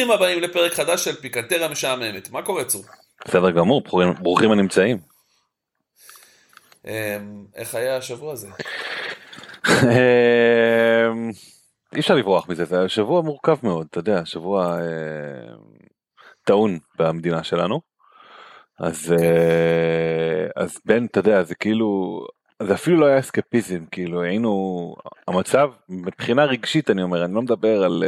ברוכים הבאים לפרק חדש של פיקנטריה משעממת. מה קורה צור? בסדר גמור, ברוכים הנמצאים. אמ, איך היה השבוע הזה? אמ, אי אפשר לברוח מזה, זה היה שבוע מורכב מאוד, אתה יודע, שבוע אה, טעון במדינה שלנו. אז, אה, אז בין, אתה יודע, זה כאילו, זה אפילו לא היה אסקפיזם, כאילו היינו, המצב, מבחינה רגשית אני אומר, אני לא מדבר על...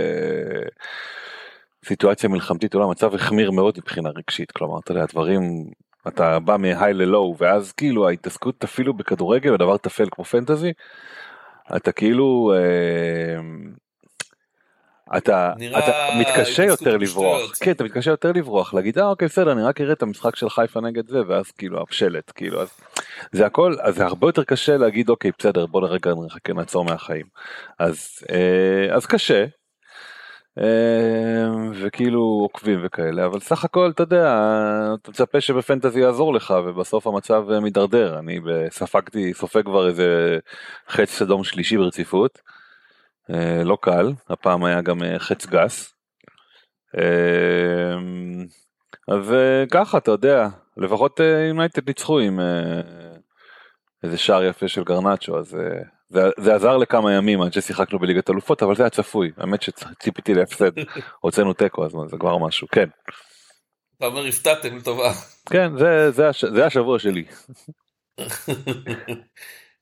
סיטואציה מלחמתית אולי המצב החמיר מאוד מבחינה רגשית. כלומר אתה יודע דברים אתה בא מהיי ללואו ואז כאילו ההתעסקות אפילו בכדורגל ודבר טפל כמו פנטזי אתה כאילו אה, אתה, אתה מתקשה יותר לברוח, כן אתה מתקשה יותר לברוח להגיד אה אוקיי בסדר אני רק אראה את המשחק של חיפה נגד זה ואז כאילו השלט כאילו אז זה הכל אז זה הרבה יותר קשה להגיד אוקיי בסדר בוא לרגע נחכה נעצור מהחיים אז אה, אז קשה וכאילו עוקבים וכאלה אבל סך הכל אתה יודע אתה מצפה שבפנטזי יעזור לך ובסוף המצב מידרדר אני ספגתי סופג כבר איזה חץ סדום שלישי ברציפות אה, לא קל הפעם היה גם אה, חץ גס. אמ, אז אה, ככה אתה יודע לפחות יונייטד ניצחו עם איזה שער יפה של גרנצ'ו אז זה, זה עזר לכמה ימים עד ששיחקנו בליגת אלופות אבל זה היה צפוי האמת שציפיתי להפסד הוצאנו תיקו אז זה כבר משהו כן. אתה אומר הפתעתם לטובה. כן זה, זה, זה השבוע שלי.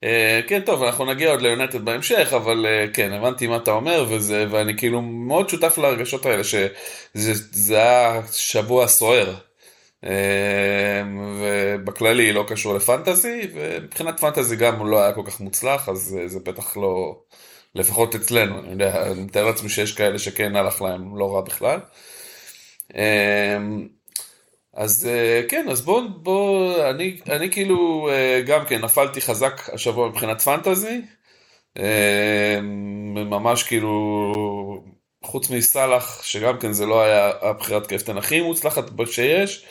אה, כן טוב אנחנו נגיע עוד ליונטד בהמשך אבל אה, כן הבנתי מה אתה אומר וזה ואני כאילו מאוד שותף להרגשות האלה שזה היה שבוע סוער ובכללי לא קשור לפנטזי, ומבחינת פנטזי גם הוא לא היה כל כך מוצלח, אז אה, זה בטח לא, לפחות אצלנו, אני יודע, אני מתאר לעצמי שיש כאלה שכן הלך להם לא רע בכלל. אמ, אז אה, כן, אז בוא, בוא, אני, אני כאילו אה, גם כן נפלתי חזק השבוע מבחינת פנטזי, אמ, ממש כאילו, חוץ מסאלח, שגם כן זה לא היה הבחירת קפטן הכי מוצלחת שיש,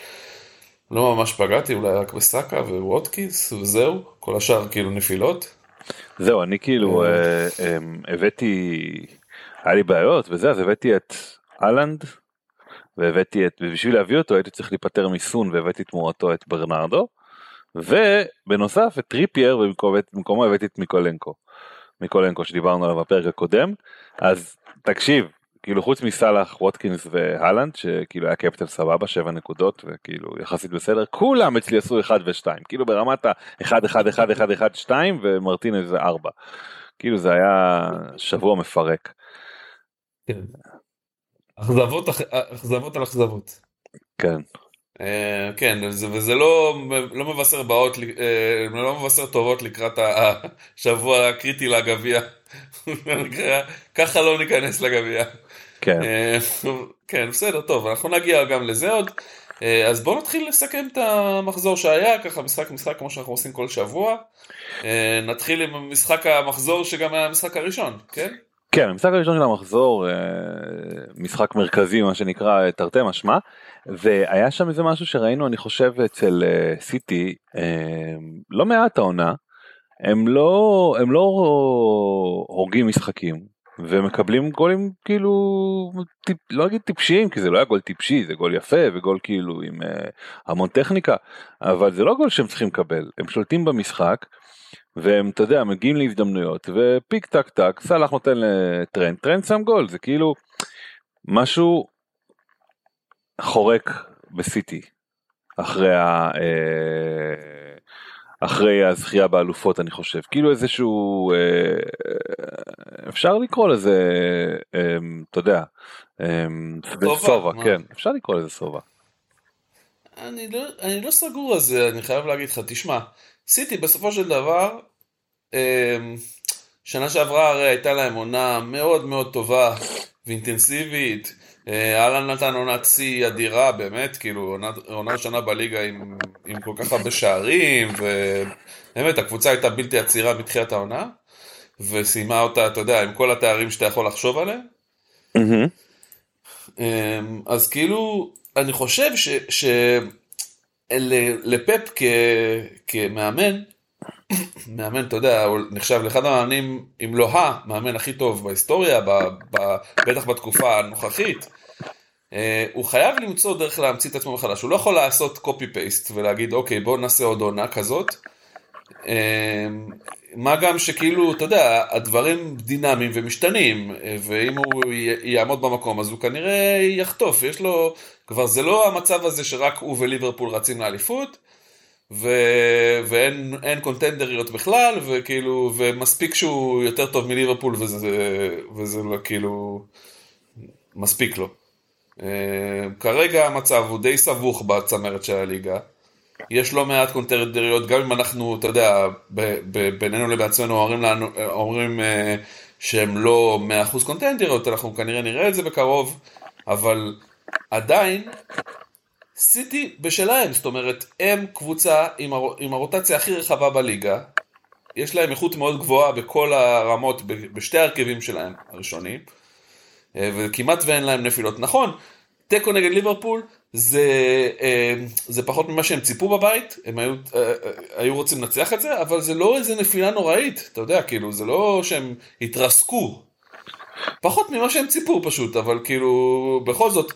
לא ממש פגעתי, אולי רק בסאקה וווטקינס, וזהו, כל השאר כאילו נפילות. זהו, אני כאילו אה. אה, אה, הבאתי, היה לי בעיות וזה, אז הבאתי את הולנד, והבאתי את, ובשביל להביא אותו הייתי צריך להיפטר מסון והבאתי תמורתו את ברנרדו, ובנוסף את טריפייר ובמקומו הבאתי את מיקולנקו. מיקולנקו שדיברנו עליו בפרק הקודם, אז תקשיב, כאילו חוץ מסאלח, ווטקינס והולנד שכאילו היה קפטן סבבה, שבע נקודות וכאילו יחסית בסדר, כולם אצלי עשו 1 ו-2, כאילו ברמת ה-1, 1, 1, 1, 1, 2 ומרטינז זה 4. כאילו זה היה שבוע מפרק. כן. אכזבות, אכזבות על אכזבות. כן. Uh, כן, וזה לא, לא מבשר באות, uh, לא מבשר טובות לקראת השבוע הקריטי לגביע. ככה לא ניכנס לגביע. כן. אה, כן, בסדר, טוב, אנחנו נגיע גם לזה עוד. אה, אז בואו נתחיל לסכם את המחזור שהיה, ככה משחק משחק כמו שאנחנו עושים כל שבוע. אה, נתחיל עם משחק המחזור שגם היה המשחק הראשון, כן? כן, המשחק הראשון של המחזור, משחק מרכזי מה שנקרא תרתי משמע, והיה שם איזה משהו שראינו אני חושב אצל סיטי לא מעט העונה, הם לא, הם לא הורגים משחקים, ומקבלים גולים כאילו טיפ, לא אגיד טיפשיים כי זה לא היה גול טיפשי זה גול יפה וגול כאילו עם uh, המון טכניקה אבל זה לא גול שהם צריכים לקבל. הם שולטים במשחק והם אתה יודע מגיעים להזדמנויות ופיק טק טק סאלח נותן לטרנד טרנד שם גול זה כאילו משהו חורק בסיטי אחרי ה... אה, אחרי הזכייה באלופות אני חושב. כאילו איזשהו אה, אפשר לקרוא לזה אה, אתה יודע סובה? כן אפשר לקרוא לזה סובה. אני לא, אני לא סגור על זה אני חייב להגיד לך תשמע סיטי בסופו של דבר שנה שעברה הרי הייתה להם עונה מאוד מאוד טובה ואינטנסיבית אה, אהלן נתן עונת שיא אדירה, באמת, כאילו, עונה ראשונה בליגה עם, עם כל כך הרבה שערים, ובאמת, הקבוצה הייתה בלתי עצירה בתחילת העונה, וסיימה אותה, אתה יודע, עם כל התארים שאתה יכול לחשוב עליהם. Mm-hmm. אז כאילו, אני חושב שלפפ כמאמן, מאמן, אתה יודע, הוא נחשב לאחד המאמנים, אם לא המאמן הכי טוב בהיסטוריה, ב, ב, בטח בתקופה הנוכחית. אה, הוא חייב למצוא דרך להמציא את עצמו מחדש, הוא לא יכול לעשות פייסט ולהגיד אוקיי בוא נעשה עוד עונה כזאת. אה, מה גם שכאילו, אתה יודע, הדברים דינמיים ומשתנים, אה, ואם הוא יעמוד במקום אז הוא כנראה יחטוף, יש לו, כבר זה לא המצב הזה שרק הוא וליברפול רצים לאליפות. ואין קונטנדריות בכלל, וכאילו, ומספיק שהוא יותר טוב מליברפול וזה, וזה לא כאילו, מספיק לו. אה, כרגע המצב הוא די סבוך בצמרת של הליגה. יש לא מעט קונטנדריות, גם אם אנחנו, אתה יודע, בינינו לבעצמנו אומרים, לנו, אומרים אה, שהם לא 100% קונטנדריות, אנחנו כנראה נראה את זה בקרוב, אבל עדיין סיטי בשלהם, זאת אומרת, הם קבוצה עם, הר... עם הרוטציה הכי רחבה בליגה, יש להם איכות מאוד גבוהה בכל הרמות, בשתי ההרכבים שלהם הראשונים, אה, וכמעט ואין להם נפילות. נכון, תיקו נגד ליברפול זה, אה, זה פחות ממה שהם ציפו בבית, הם היו, אה, היו רוצים לנצח את זה, אבל זה לא איזה נפילה נוראית, אתה יודע, כאילו, זה לא שהם התרסקו. פחות ממה שהם ציפו פשוט, אבל כאילו, בכל זאת,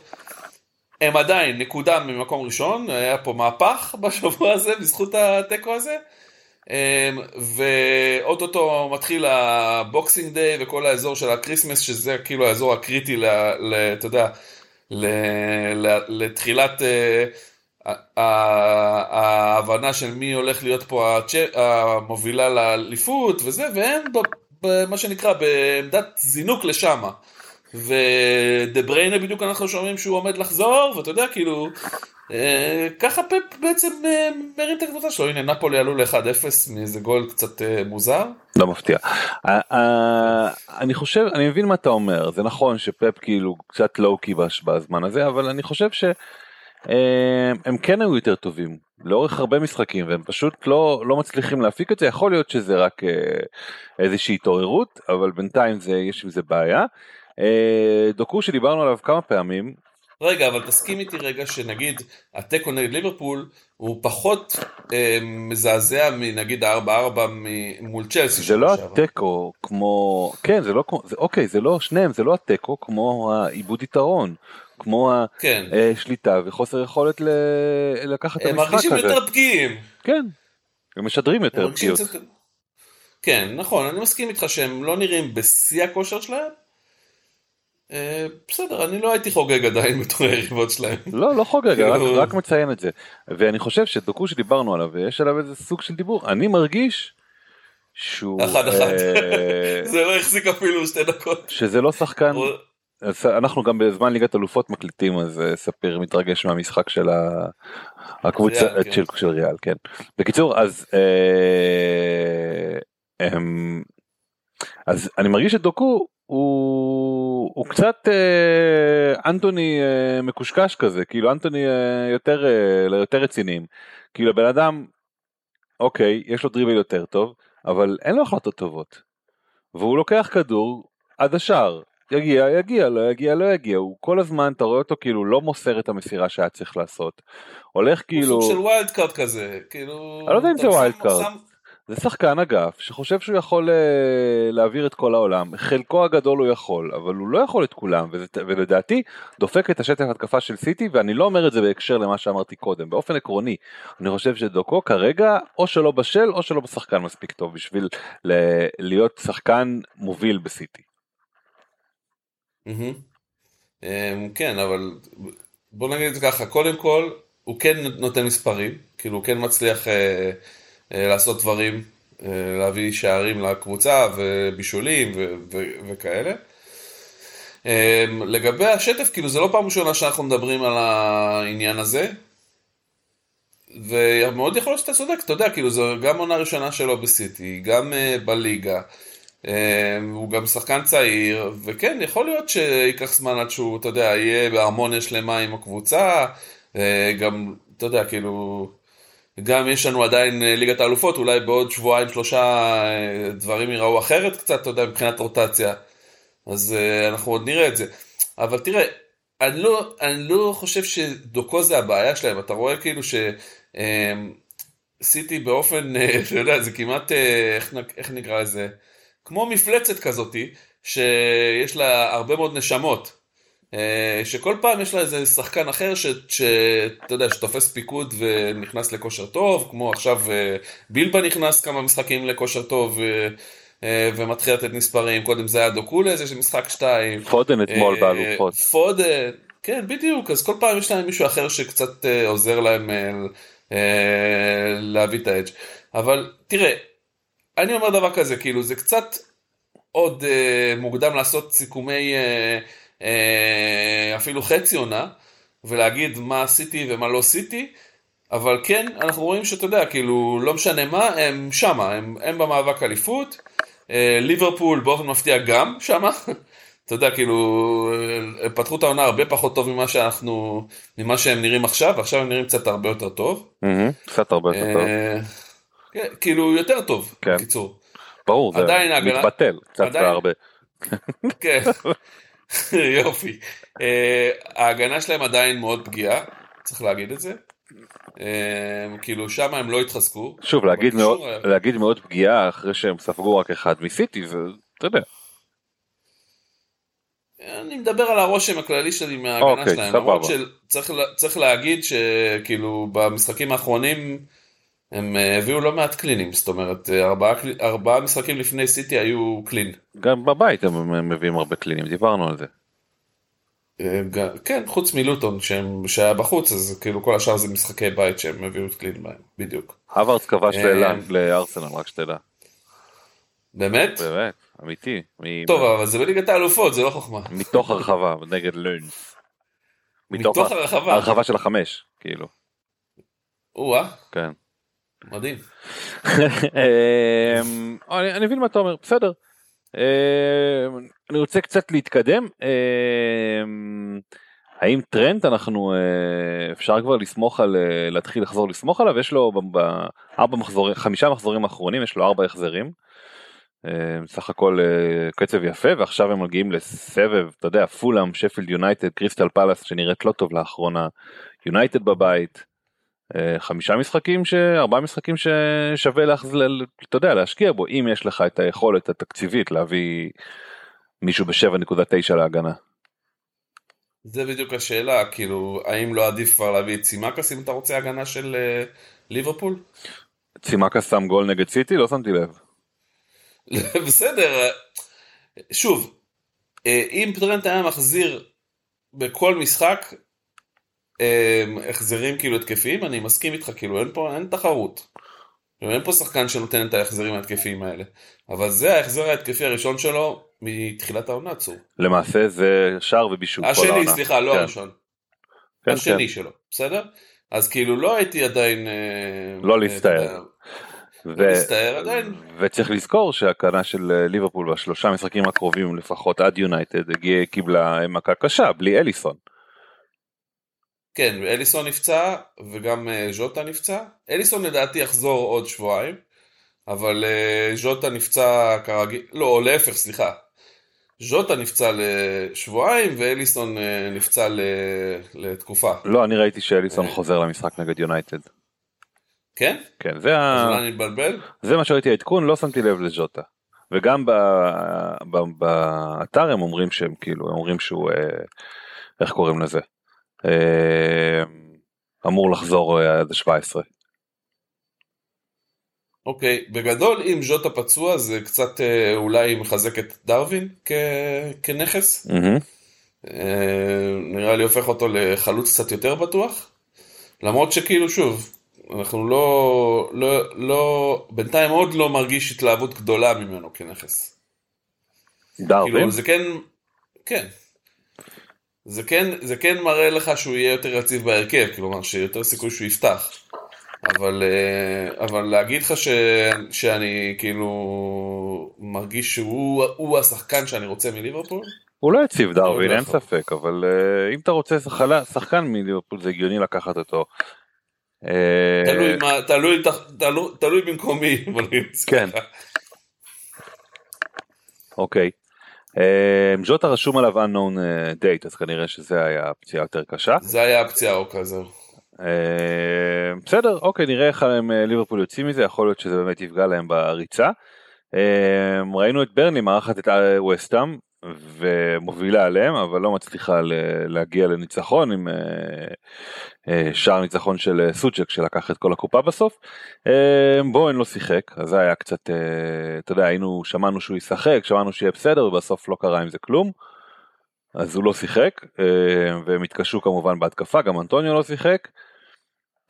הם עדיין נקודה ממקום ראשון, היה פה מהפך בשבוע הזה בזכות התיקו הזה. אמ, ואו-טו-טו מתחיל ה Boxing Day וכל האזור של ה Christmas, שזה כאילו האזור הקריטי, ל, ל, אתה יודע, ל, ל, לתחילת uh, ההבנה של מי הולך להיות פה המובילה לאליפות וזה, והם במה שנקרא בעמדת זינוק לשמה. ודה בריינה בדיוק אנחנו שומעים שהוא עומד לחזור, ואתה יודע, כאילו, אה, ככה פפ בעצם אה, מרים את הקבוצה שלו, הנה נפולי עלו ל-1-0 מאיזה גול קצת אה, מוזר. לא מפתיע. אני חושב, אני מבין מה אתה אומר, זה נכון שפפ כאילו קצת לואו-קי בזמן הזה, אבל אני חושב שהם אה, כן היו יותר טובים לאורך הרבה משחקים והם פשוט לא לא מצליחים להפיק את זה יכול להיות שזה רק איזושהי התעוררות אבל בינתיים זה יש עם זה בעיה. אה, דוקו שדיברנו עליו כמה פעמים. רגע, אבל תסכים איתי רגע שנגיד התיקו נגד ליברפול הוא פחות אה, מזעזע מנגיד ה-4-4 מול צ'לסי. זה לא התיקו כמו, כן זה לא זה, אוקיי זה לא שניהם זה לא התיקו כמו העיבוד יתרון. כמו כן. השליטה וחוסר יכולת ל... לקחת את המשחק הזה. הם מרגישים יותר פגיעים. כן, הם משדרים יותר פגיעות. כן, נכון, אני מסכים איתך שהם לא נראים בשיא הכושר שלהם, אה, בסדר, אני לא הייתי חוגג עדיין בתור היריבות שלהם. לא, לא חוגג, רק, כאילו- רק מציין את זה. ואני חושב שדוקו שדיברנו עליו, ויש עליו איזה סוג של דיבור, אני מרגיש שהוא... אחד אחד. אה, זה לא החזיק אפילו שתי דקות. שזה לא שחקן... אנחנו גם בזמן ליגת אלופות מקליטים אז אה, ספיר מתרגש מהמשחק של הקבוצה ריאל, של, כן. של ריאל כן בקיצור אז אה, הם, אז אני מרגיש שדוקו הוא, הוא קצת אה, אנטוני אה, מקושקש כזה, כאילו אנטוני אה, יותר, אה, יותר רציניים. כאילו הבן אדם, אוקיי, יש לו דריבל יותר טוב, אבל אין לו החלטות טובות. והוא לוקח כדור עד השער, יגיע, יגיע, לא יגיע, לא יגיע, הוא כל הזמן, אתה רואה אותו כאילו לא מוסר את המסירה שהיה צריך לעשות. הולך כאילו... הוא סוג של wild card כזה, כאילו... אני לא יודע אם זה wild card. זה שחקן אגף שחושב שהוא יכול אה, להעביר את כל העולם, חלקו הגדול הוא יכול, אבל הוא לא יכול את כולם, ולדעתי דופק את השטף התקפה של סיטי, ואני לא אומר את זה בהקשר למה שאמרתי קודם, באופן עקרוני, אני חושב שדוקו כרגע או שלא בשל או שלא בשחקן מספיק טוב בשביל ל- להיות שחקן מוביל בסיטי. מהמם. אמ, כן, אבל בוא נגיד את זה ככה, קודם כל, הוא כן נותן מספרים, כאילו הוא כן מצליח אה, לעשות דברים, אה, להביא שערים לקבוצה ובישולים ו- ו- וכאלה. אה, לגבי השטף, כאילו זה לא פעם ראשונה שאנחנו מדברים על העניין הזה, ומאוד יכול להיות שאתה צודק, אתה יודע, כאילו זו גם עונה ראשונה שלו בסיטי, גם אה, בליגה, אה, הוא גם שחקן צעיר, וכן, יכול להיות שייקח זמן עד שהוא, אתה יודע, יהיה בהרמוניה שלמה עם הקבוצה, אה, גם, אתה יודע, כאילו, גם יש לנו עדיין אה, ליגת האלופות, אולי בעוד שבועיים שלושה אה, דברים ייראו אחרת קצת, אתה יודע, מבחינת רוטציה. אז אה, אנחנו עוד נראה את זה. אבל תראה, אני לא, אני לא חושב שדוקו זה הבעיה שלהם, אתה רואה כאילו שסיטי באופן, אה, אתה יודע, זה כמעט, איך, איך נקרא לזה, כמו מפלצת כזאתי, שיש לה הרבה מאוד נשמות. אה, שכל פעם יש לה איזה שחקן אחר שאתה יודע, שתופס פיקוד ונכנס לכושר טוב, כמו עכשיו אה, בילבה נכנס כמה משחקים לכושר טוב אה, ומתחיל לתת מספרים, קודם זה היה דוקולס, יש משחק שתיים. פודן אתמול באלופות. פודן, כן, בדיוק, אז כל פעם יש להם מישהו אחר שקצת עוזר להם להביא את האדג'. אבל תראה, אני אומר דבר כזה, כאילו זה קצת עוד מוקדם לעשות סיכומי אפילו חצי עונה, ולהגיד מה עשיתי ומה לא עשיתי, אבל כן, אנחנו רואים שאתה יודע, כאילו, לא משנה מה, הם שמה, הם, הם במאבק אליפות, אה, ליברפול באופן מפתיע גם שמה, אתה יודע, כאילו, אה, פתחו את העונה הרבה פחות טוב ממה שאנחנו, ממה שהם נראים עכשיו, ועכשיו הם נראים קצת הרבה יותר טוב. קצת הרבה יותר טוב. אה, כן, כאילו, יותר טוב, כן. בקיצור. ברור, זה מתבטל קצת והרבה. כן, יופי. אה, ההגנה שלהם עדיין מאוד פגיעה, צריך להגיד את זה. אה, כאילו, שם הם לא התחזקו. שוב, להגיד מאוד, אה, להגיד מאוד פגיעה אחרי שהם ספגו רק אחד מסיטי, זה, אתה יודע, אני מדבר על הרושם הכללי שלי מההגנה אוקיי, שלהם. למרות שצריך לה- צריך להגיד שכאילו במשחקים האחרונים הם אה, הביאו לא מעט קלינים, זאת אומרת, אה, ארבעה ארבעה משחקים לפני סיטי היו קלין. גם בבית הם מביאים הרבה קלינים, דיברנו על זה. אה, כן, חוץ מלוטון שהם- שהיה בחוץ, אז כאילו כל השאר זה משחקי בית שהם הביאו את קלין בהם, בדיוק. הווארדס כבש לארסנל, רק שתדע. באמת? באמת, אמיתי. מ- טוב, אבל זה בליגת האלופות, זה לא חוכמה. מתוך הרחבה, נגד לרנס. מתוך הרחבה. הרחבה של החמש, כאילו. או-אה, כן. מדהים. אמ, אני מבין מה אתה אומר, בסדר. אמ, אני רוצה קצת להתקדם. אמ, האם טרנט אנחנו אה, אפשר כבר לסמוך על אה, להתחיל לחזור לסמוך עליו יש לו בארבע מחזורים חמישה מחזורים האחרונים יש לו ארבע החזרים. סך הכל אה, קצב יפה ועכשיו הם מגיעים לסבב אתה יודע פולאם שפילד יונייטד קריסטל פלאס שנראית לא טוב לאחרונה יונייטד בבית. אה, חמישה משחקים ש... ארבעה משחקים ששווה להחז... ל- אתה יודע להשקיע בו אם יש לך את היכולת התקציבית להביא מישהו ב-7.9 להגנה. זה בדיוק השאלה, כאילו, האם לא עדיף כבר להביא את סימקס אם אתה רוצה הגנה של אה, ליברפול? צימקה שם גול נגד סיטי לא שמתי לב. בסדר, שוב, אה, אם טרנט היה מחזיר בכל משחק החזרים כאילו התקפיים, אני מסכים איתך, כאילו אין פה, אין תחרות. אין פה שחקן שנותן את ההחזרים ההתקפיים האלה. אבל זה ההחזר ההתקפי הראשון שלו מתחילת העונה, צור. למעשה זה שער ובישול. כל השני, העונה. סליחה, לא כן, הראשון. כן, השני כן. שלו, בסדר? אז כאילו לא הייתי עדיין... אה, לא אה. אתה יודע, ו... לא עדיין. וצריך לזכור שההקרנה של אה, ליברפול בשלושה משחקים הקרובים לפחות עד יונייטד קיבלה מכה קשה בלי אליסון. כן, אליסון נפצע וגם אה, ז'וטה נפצע. אליסון לדעתי יחזור עוד שבועיים, אבל אה, ז'וטה נפצע כרגיל, לא, להפך, סליחה. ז'וטה נפצע לשבועיים ואליסון אה, נפצע ל- לתקופה. לא אני ראיתי שאליסון. חוזר למשחק נגד יונייטד. כן? כן, זה, אז ה... אולי אני מתבלבל? זה מה שראיתי העדכון, לא שמתי לב לג'וטה. וגם ב... ב... באתר הם אומרים שהם כאילו, הם אומרים שהוא, איך קוראים לזה? אה, אמור לחזור אה, עד ה-17. אוקיי, בגדול אם ז'וטה פצוע זה קצת אה, אולי מחזק את דרווין כ... כנכס. אה, נראה לי הופך אותו לחלוץ קצת יותר בטוח. למרות שכאילו שוב, אנחנו לא, לא, לא, בינתיים עוד לא מרגיש התלהבות גדולה ממנו כנכס. דרווין? כאילו זה כן, כן. זה כן, זה כן מראה לך שהוא יהיה יותר יציב בהרכב, כלומר שיותר סיכוי שהוא יפתח. אבל, אה, אבל להגיד לך ש, שאני כאילו מרגיש שהוא הוא השחקן שאני רוצה מליברפול? הוא לא הציב דרווין, לא אין. ספק, אבל אה, אם אתה רוצה שחלה- שחקן מליברפול זה הגיוני לקחת אותו. אה, תלוי, מה, תלוי, תלוי, תלוי במקום מי, כן. אוקיי. אה, ג'וטה רשום עליו unknown אה, date, אז כנראה שזה היה פציעה יותר קשה. זה היה הפציעה או כזה. אה, בסדר, אוקיי, נראה איך הם אה, ליברפול יוצאים מזה, יכול להיות שזה באמת יפגע להם בריצה. אה, ראינו את ברני מארחת את אה, וסטאם ומובילה עליהם, אבל לא מצליחה להגיע לניצחון עם אה, אה, שער ניצחון של אה, סוצ'ק שלקח את כל הקופה בסוף. בוהן לא שיחק, אז זה היה קצת, אתה יודע, היינו, שמענו שהוא ישחק, שמענו שיהיה בסדר, ובסוף לא קרה עם זה כלום. אז הוא לא שיחק, והם התקשו כמובן בהתקפה, גם אנטוניו לא שיחק.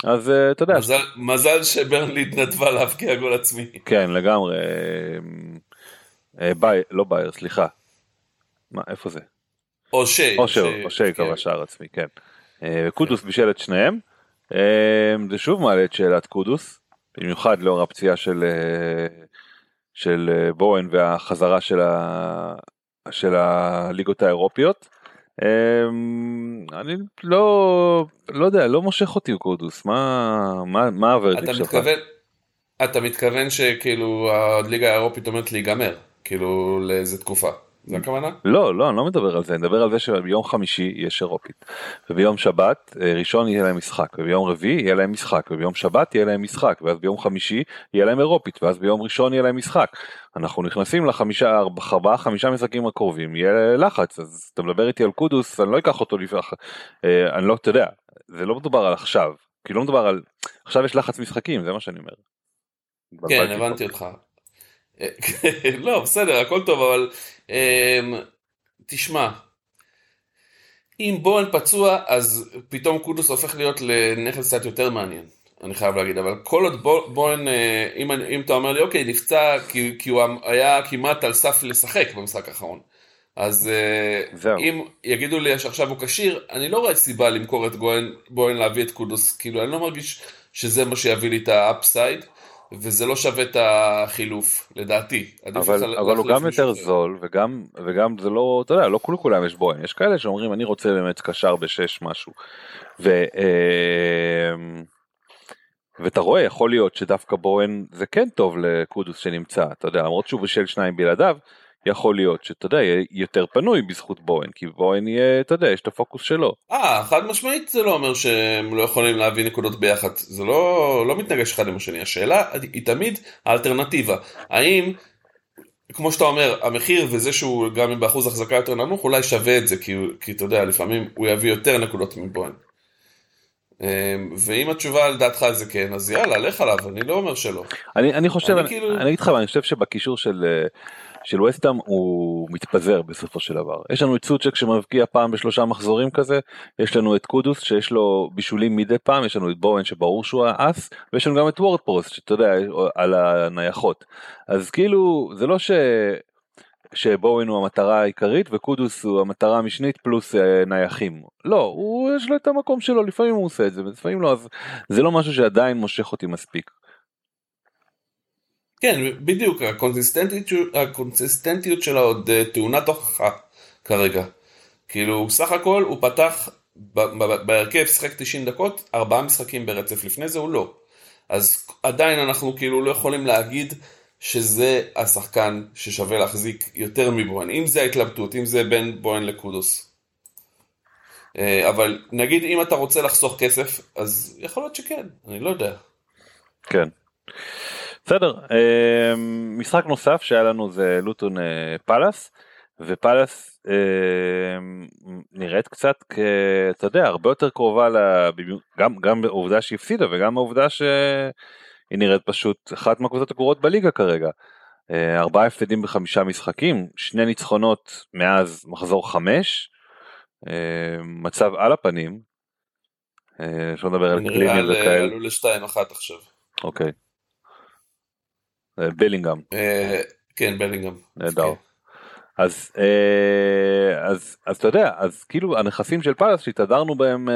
אז אתה יודע, מזל, מזל שברנלי התנדבה להבקיע גול עצמי. כן לגמרי, ביי, לא בייר, סליחה. מה, איפה זה? או שי. אושר, ש- אושר כן. קבע שער עצמי, כן. אה, קודוס בישל את שניהם. אה, זה שוב מעלה את שאלת קודוס, במיוחד לאור הפציעה של, אה, של בוהן והחזרה של, ה, של הליגות האירופיות. אני לא, לא יודע, לא מושך אותי קודוס, מה, מה, מה הוורדיק שלך? מתכוון, אתה מתכוון שכאילו הליגה האירופית עומדת להיגמר, כאילו לאיזה תקופה. זה הכוונה? לא, לא, אני לא מדבר על זה, אני מדבר על זה שביום חמישי יש אירופית, וביום שבת אה, ראשון יהיה להם משחק, וביום רביעי יהיה להם משחק, וביום שבת יהיה להם משחק, ואז ביום חמישי יהיה להם אירופית, ואז ביום ראשון יהיה להם משחק. אנחנו נכנסים לחמישה, ארבעה, חמישה משחקים הקרובים, יהיה לחץ, אז אתה מדבר איתי על קודוס, אני לא אקח אותו לפני, אה, אני לא, אתה יודע, זה לא מדובר על עכשיו, כי לא מדובר על, עכשיו יש לחץ משחקים, זה מה שאני אומר. כן. הבנתי אותך. לא, בסדר, הכל טוב, אבל אמ, תשמע, אם בוהן פצוע, אז פתאום קודוס הופך להיות לנכס קצת יותר מעניין, אני חייב להגיד, אבל כל עוד בו- בוהן, אה, אם, אם אתה אומר לי, אוקיי, נפצע כי, כי הוא היה כמעט על סף לשחק במשחק האחרון. אז אה, זהו. אם יגידו לי שעכשיו הוא כשיר, אני לא רואה סיבה למכור את בוהן להביא את קודוס, כאילו אני לא מרגיש שזה מה שיביא לי את האפסייד, וזה לא שווה את החילוף, לדעתי. אבל, אבל הוא גם יותר אחר. זול וגם וגם זה לא אתה יודע לא כול כולם יש בוהן יש כאלה שאומרים אני רוצה באמת קשר בשש משהו. ו, אה, ואתה רואה יכול להיות שדווקא בוהן זה כן טוב לקודוס שנמצא אתה יודע למרות שהוא בשל שניים בלעדיו יכול להיות שאתה יודע יהיה יותר פנוי בזכות בוהן כי בוהן יהיה אתה יודע יש את הפוקוס שלו. אה, חד משמעית זה לא אומר שהם לא יכולים להביא נקודות ביחד, זה לא, לא מתנגש אחד עם השני, השאלה היא תמיד האלטרנטיבה, האם, כמו שאתה אומר, המחיר וזה שהוא גם באחוז החזקה יותר נמוך, אולי שווה את זה, כי, כי אתה יודע, לפעמים הוא יביא יותר נקודות מבוהן. אמ, ואם התשובה לדעתך זה כן, אז יאללה, לך עליו, אני לא אומר שלא. אני, אני חושב, אני אני, כאילו- אני אגיד לך, אני חושב שבקישור של, אה, של וסטאם הוא מתפזר בסופו של דבר. יש לנו את סוצ'ק שמבקיע פעם בשלושה מחזורים כזה, יש לנו את קודוס שיש לו בישולים מדי פעם, יש לנו את בורן שברור שהוא האס, ויש לנו גם את וורדפרוס שאתה יודע, על הנייחות. אז כאילו, זה לא ש... שבורן הוא המטרה העיקרית וקודוס הוא המטרה המשנית פלוס אה, נייחים. לא, הוא יש לו את המקום שלו, לפעמים הוא עושה את זה, ולפעמים לא, אז זה לא משהו שעדיין מושך אותי מספיק. כן, בדיוק, הקונסיסטנטיות, הקונסיסטנטיות שלה עוד אה, טעונת הוכחה כרגע. כאילו, סך הכל הוא פתח בהרכב, שיחק 90 דקות, ארבעה משחקים ברצף, לפני זה הוא לא. אז עדיין אנחנו כאילו לא יכולים להגיד שזה השחקן ששווה להחזיק יותר מבוהן. אם זה ההתלבטות, אם זה בין בוהן לקודוס. אה, אבל נגיד אם אתה רוצה לחסוך כסף, אז יכול להיות שכן, אני לא יודע. כן. בסדר, אה, משחק נוסף שהיה לנו זה לוטון אה, פאלאס, ופאלאס אה, נראית קצת, אתה יודע, הרבה יותר קרובה, לבימ... גם, גם בעובדה שהיא הפסידה וגם בעובדה שהיא נראית פשוט אחת מהקבוצות הגרועות בליגה כרגע. אה, ארבעה הפסדים בחמישה משחקים, שני ניצחונות מאז מחזור חמש, אה, מצב על הפנים. שלא נדבר על קלינים נראה וכאלה. עלו לשתיים אחת עכשיו. אוקיי. אה, בלינגהם, אה, כן, בלינגהם. נהדר. כן. אז, אה, אז, אז אתה יודע, אז כאילו הנכסים של פאלאס שהתהדרנו בהם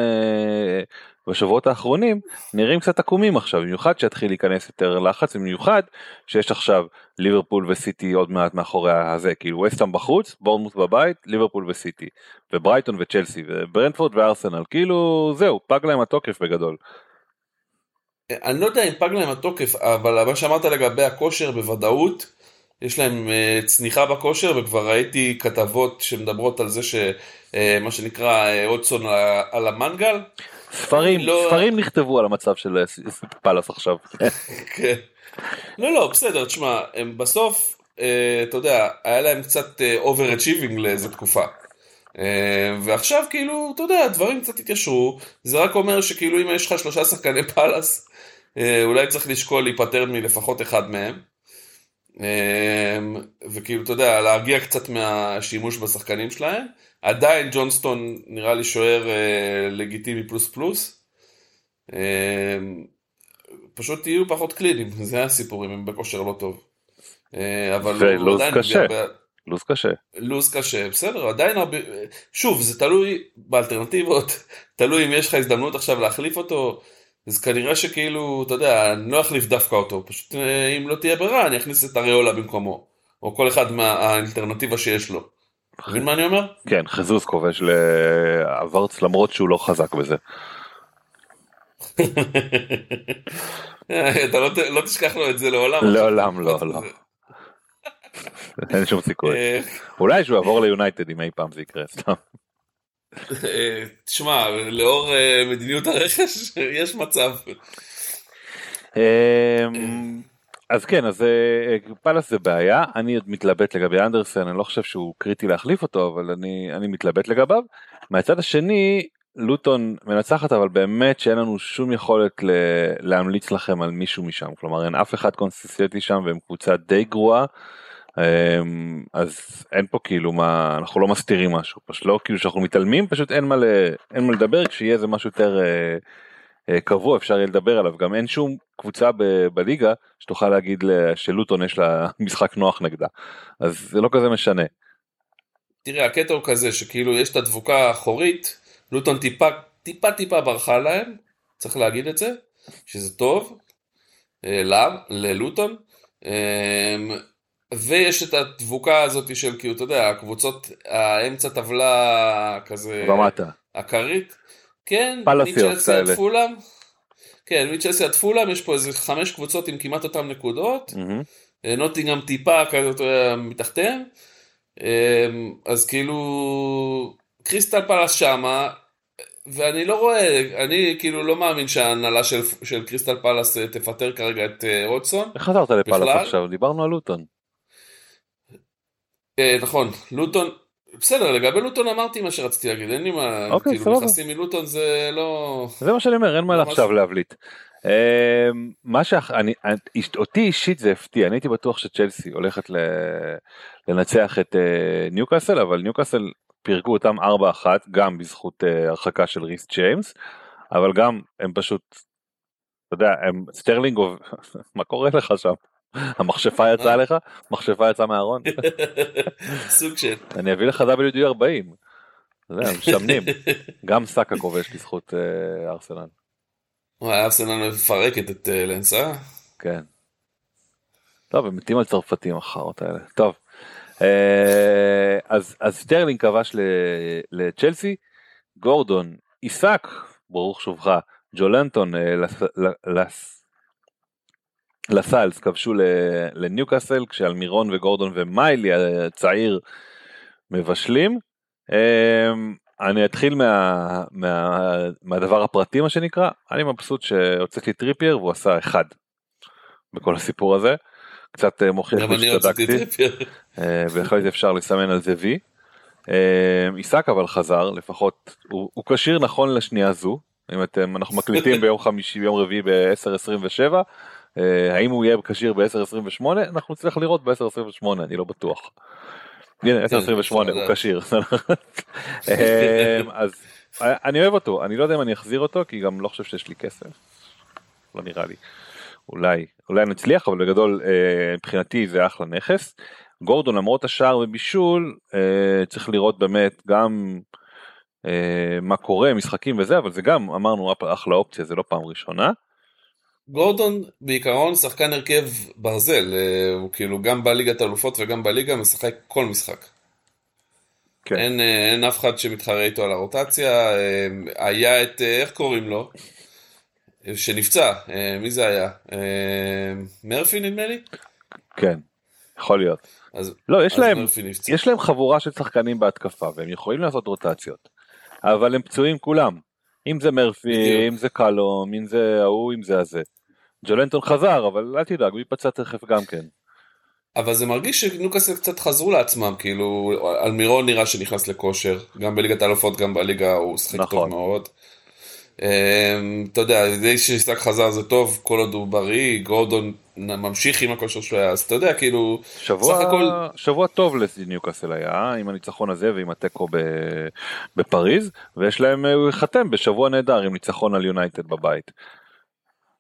בשבועות האחרונים נראים קצת עקומים עכשיו, במיוחד שהתחיל להיכנס יותר לחץ, במיוחד שיש עכשיו ליברפול וסיטי עוד מעט מאחורי הזה, כאילו וסטאם בחוץ, בורנמוט בבית, ליברפול וסיטי, וברייטון וצ'לסי, וברנדפורד וארסנל, כאילו זהו, פג להם התוקף בגדול. אני לא יודע אם פג להם התוקף, אבל מה שאמרת לגבי הכושר בוודאות, יש להם אה, צניחה בכושר, וכבר ראיתי כתבות שמדברות על זה שמה שנקרא אה, הודג'סון על- המנגל. ספרים, לא- ספרים נכתבו על המצב של אה, פאלאס עכשיו. כן. לא, לא, בסדר, תשמע, הם בסוף, אה, אתה יודע, היה להם קצת over-achieving לאיזה תקופה. אה, ועכשיו כאילו, אתה יודע, דברים קצת התיישרו, זה רק אומר שכאילו אם יש לך שלושה שחקני פאלאס, אה, אולי צריך לשקול להיפטר מלפחות אחד מהם. אה, וכאילו, אתה יודע, להרגיע קצת מהשימוש בשחקנים שלהם. עדיין ג'ונסטון נראה לי שוער אה, לגיטימי פלוס פלוס. אה, פשוט יהיו פחות קליניים, זה הסיפורים, הם בכושר לא טוב. אה, אבל הוא עדיין קשה. לו"ז קשה. לוז קשה, בסדר, עדיין הרבה, שוב, זה תלוי באלטרנטיבות, תלוי אם יש לך הזדמנות עכשיו להחליף אותו, אז כנראה שכאילו, אתה יודע, אני לא אחליף דווקא אותו, פשוט אה, אם לא תהיה ברירה, אני אכניס את אריולה במקומו, או כל אחד מהאלטרנטיבה שיש לו. מבין מה אני אומר? כן, חזוז כובש לאברץ למרות שהוא לא חזק בזה. אתה לא, לא תשכח לו את זה לעולם. לעולם לא, לא. אין שום סיכוי. אה, אולי שהוא יעבור ליונייטד אם אי פעם זה יקרה סתם. תשמע, לאור אה, מדיניות הרכש, יש מצב. אמ, אז כן אז אה, פאלאס זה בעיה אני עוד מתלבט לגבי אנדרסן אני לא חושב שהוא קריטי להחליף אותו אבל אני אני מתלבט לגביו. מהצד השני לוטון מנצחת אבל באמת שאין לנו שום יכולת ל- להמליץ לכם על מישהו משם כלומר אין אף אחד קונסיסטנטי שם והם קבוצה די גרועה. אמ, אז אין פה כאילו מה אנחנו לא מסתירים משהו פשוט לא כאילו שאנחנו מתעלמים פשוט אין מה ל, אין מה לדבר כשיהיה איזה משהו יותר אה, אה, קבוע אפשר יהיה לדבר עליו. גם אין שום קבוצה ב- בליגה שתוכל להגיד שלוטון יש לה משחק נוח נגדה. אז זה לא כזה משנה. תראה, הקטע הוא כזה שכאילו יש את הדבוקה האחורית, לוטון טיפה, טיפה טיפה ברחה להם, צריך להגיד את זה, שזה טוב, אה, ללוטון, אה, ויש את הדבוקה הזאת של כאילו, אתה יודע, הקבוצות, האמצע טבלה כזה, ומטה. עקרית, כן, מצ'לסי עד. פולאם, כן, מצ'לסי עד פולאם, יש פה איזה חמש קבוצות עם כמעט אותן נקודות, מהמם. אה, נוטינגהם טיפה יודע, מתחתיהם, אה, אז כאילו קריסטל פלאס שמה, ואני לא רואה, אני כאילו לא מאמין שההנהלה של, של קריסטל פלאס אה, תפטר כרגע את אה, רוטסון. איך חזרת לפאלאס בכלל? עכשיו דיברנו על לוטון. אה, נכון, לוטון, בסדר, לגבי לוטון אמרתי מה שרציתי להגיד, אין לי מה, אוקיי, כאילו סבבה. נכסים מלוטון זה לא... זה מה שאני אומר אין מה. עכשיו להבליט. אמ, מה שאני אותי אישית זה הפתיע אני הייתי בטוח שצ'לסי הולכת לנצח את אה, ניוקאסל אבל ניוקאסל פירקו אותם 4-1 גם בזכות אה, הרחקה של ריס ג'יימס אבל גם הם פשוט אתה יודע הם סטרלינג מה קורה לך שם המכשפה יצאה אה? לך מכשפה יצאה מהארון סוג של... אני אביא לך WD 40. זה, משמנים גם סאקה כובש בזכות אה, ארסנל. וואי, ארסנל מפרקת את אה, לנס, אה? כן. טוב הם מתים על צרפתים החארות האלה טוב אז אז סטרלינג כבש לצ'לסי גורדון עיסק ברוך שובך ג'ואלינטון לס- לסלס כבשו לניוקאסל כשאלמירון וגורדון ומיילי הצעיר מבשלים. אה, אני אתחיל מה, מה, מהדבר הפרטי מה שנקרא אני מבסוט שהוצאתי טריפייר והוא עשה אחד בכל הסיפור הזה. קצת אה, מוכיח לי שצדקתי. אה, בהחלט אפשר לסמן על זה וי. אה, עיסק אבל חזר, לפחות הוא כשיר נכון לשנייה זו, אם אתם, אנחנו מקליטים ביום חמישי, ביום רביעי ב-10:27, אה, האם הוא יהיה כשיר ב-10:28? אנחנו נצטרך לראות ב-10:28, אני לא בטוח. הנה 10:28 הוא לדעת. כשיר. אה, אז אה, אני אוהב אותו, אני לא יודע אם אני אחזיר אותו, כי גם לא חושב שיש לי כסף. לא נראה לי. אולי, אולי נצליח, אבל בגדול אה, מבחינתי זה אחלה נכס. גורדון למרות השער ובישול, אה, צריך לראות באמת גם אה, מה קורה, משחקים וזה, אבל זה גם אמרנו אחלה אופציה, זה לא פעם ראשונה. גורדון בעיקרון שחקן הרכב ברזל, אה, הוא כאילו גם בליגת האלופות וגם בליגה משחק כל משחק. כן. אין, אה, אין אף אחד שמתחרה איתו על הרוטציה, אה, היה את, איך קוראים לו? שנפצע, מי זה היה? מרפי נדמה לי? כן, יכול להיות. אז, לא, יש אז להם. יש להם חבורה של שחקנים בהתקפה והם יכולים לעשות רוטציות, אבל הם פצועים כולם. אם זה מרפי, בדיוק. אם זה קלום, אם זה ההוא, אם זה הזה. ג'ולנטון חזר, אבל אל תדאג, הוא ייפצע תכף גם כן. אבל זה מרגיש שנוקאסל קצת חזרו לעצמם, כאילו, אלמירון נראה שנכנס לכושר, גם בליגת האלופות, גם בליגה הוא שחק נכון. טוב מאוד. אמ, אתה יודע, די שעסק חזר זה טוב, כל עוד הוא בריא, גורדון ממשיך עם הכושר שלו, אז אתה יודע, כאילו, שבוע, סך הכל- שבוע טוב לניוקאסל היה, עם הניצחון הזה ועם התיקו בפריז, ויש להם, הוא ייחתם בשבוע נהדר עם ניצחון על יונייטד בבית.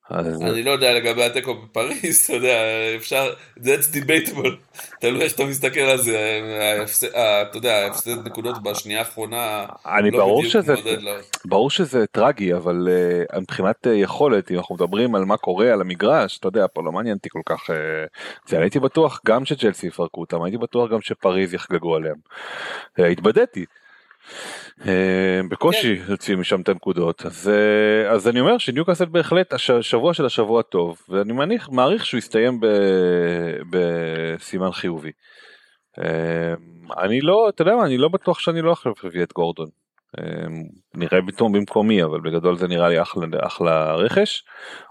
אז אני לא יודע לגבי התיקו בפריז, אתה יודע, אפשר, that's debatable, תלוי איך אתה מסתכל על זה, ההפסד- ה- אתה יודע, ההפסד נקודות בשנייה האחרונה, אני לא ברור שזה. ברור שזה טרגי, אבל uh, מבחינת uh, יכולת, אם אנחנו מדברים על מה קורה על המגרש, אתה יודע, פה לא מעניין אותי כל כך, uh, זה, הייתי בטוח גם שצ'לסי יפרקו אותם, הייתי בטוח גם שפריז יחגגו עליהם. Uh, התבדיתי. Uh, בקושי יוצאים משם את הנקודות אז uh, אז אני אומר שניוקאסל בהחלט הש- השבוע של השבוע טוב ואני מניח מעריך שהוא יסתיים בסימן חיובי. Uh, אני לא אתה יודע מה אני לא בטוח שאני לא עכשיו אביא את גורדון. נראה פתאום במקומי אבל בגדול זה נראה לי אחלה אחלה רכש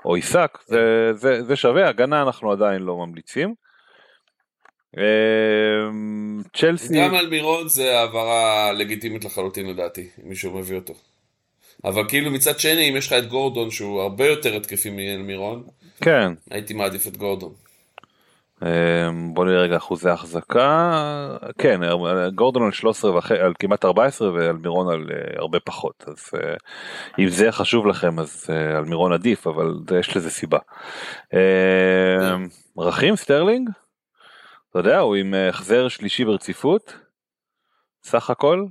או עיסק זה, זה, זה שווה הגנה אנחנו עדיין לא ממליצים. אה, צ'לסי גם על מירון זה העברה לגיטימית לחלוטין לדעתי, אם מישהו מביא אותו. אבל כאילו מצד שני, אם יש לך את גורדון שהוא הרבה יותר התקפי מאלמירון, כן הייתי מעדיף את גורדון. אמ, בוא נראה רגע אחוזי החזקה כן גורדון על 13 וחצי על כמעט 14 ועל מירון על אה, הרבה פחות אז אה, אם זה חשוב לכם אז אה, על מירון עדיף אבל יש לזה סיבה. אמ, רחים סטרלינג אתה יודע הוא עם אה, החזר שלישי ברציפות סך הכל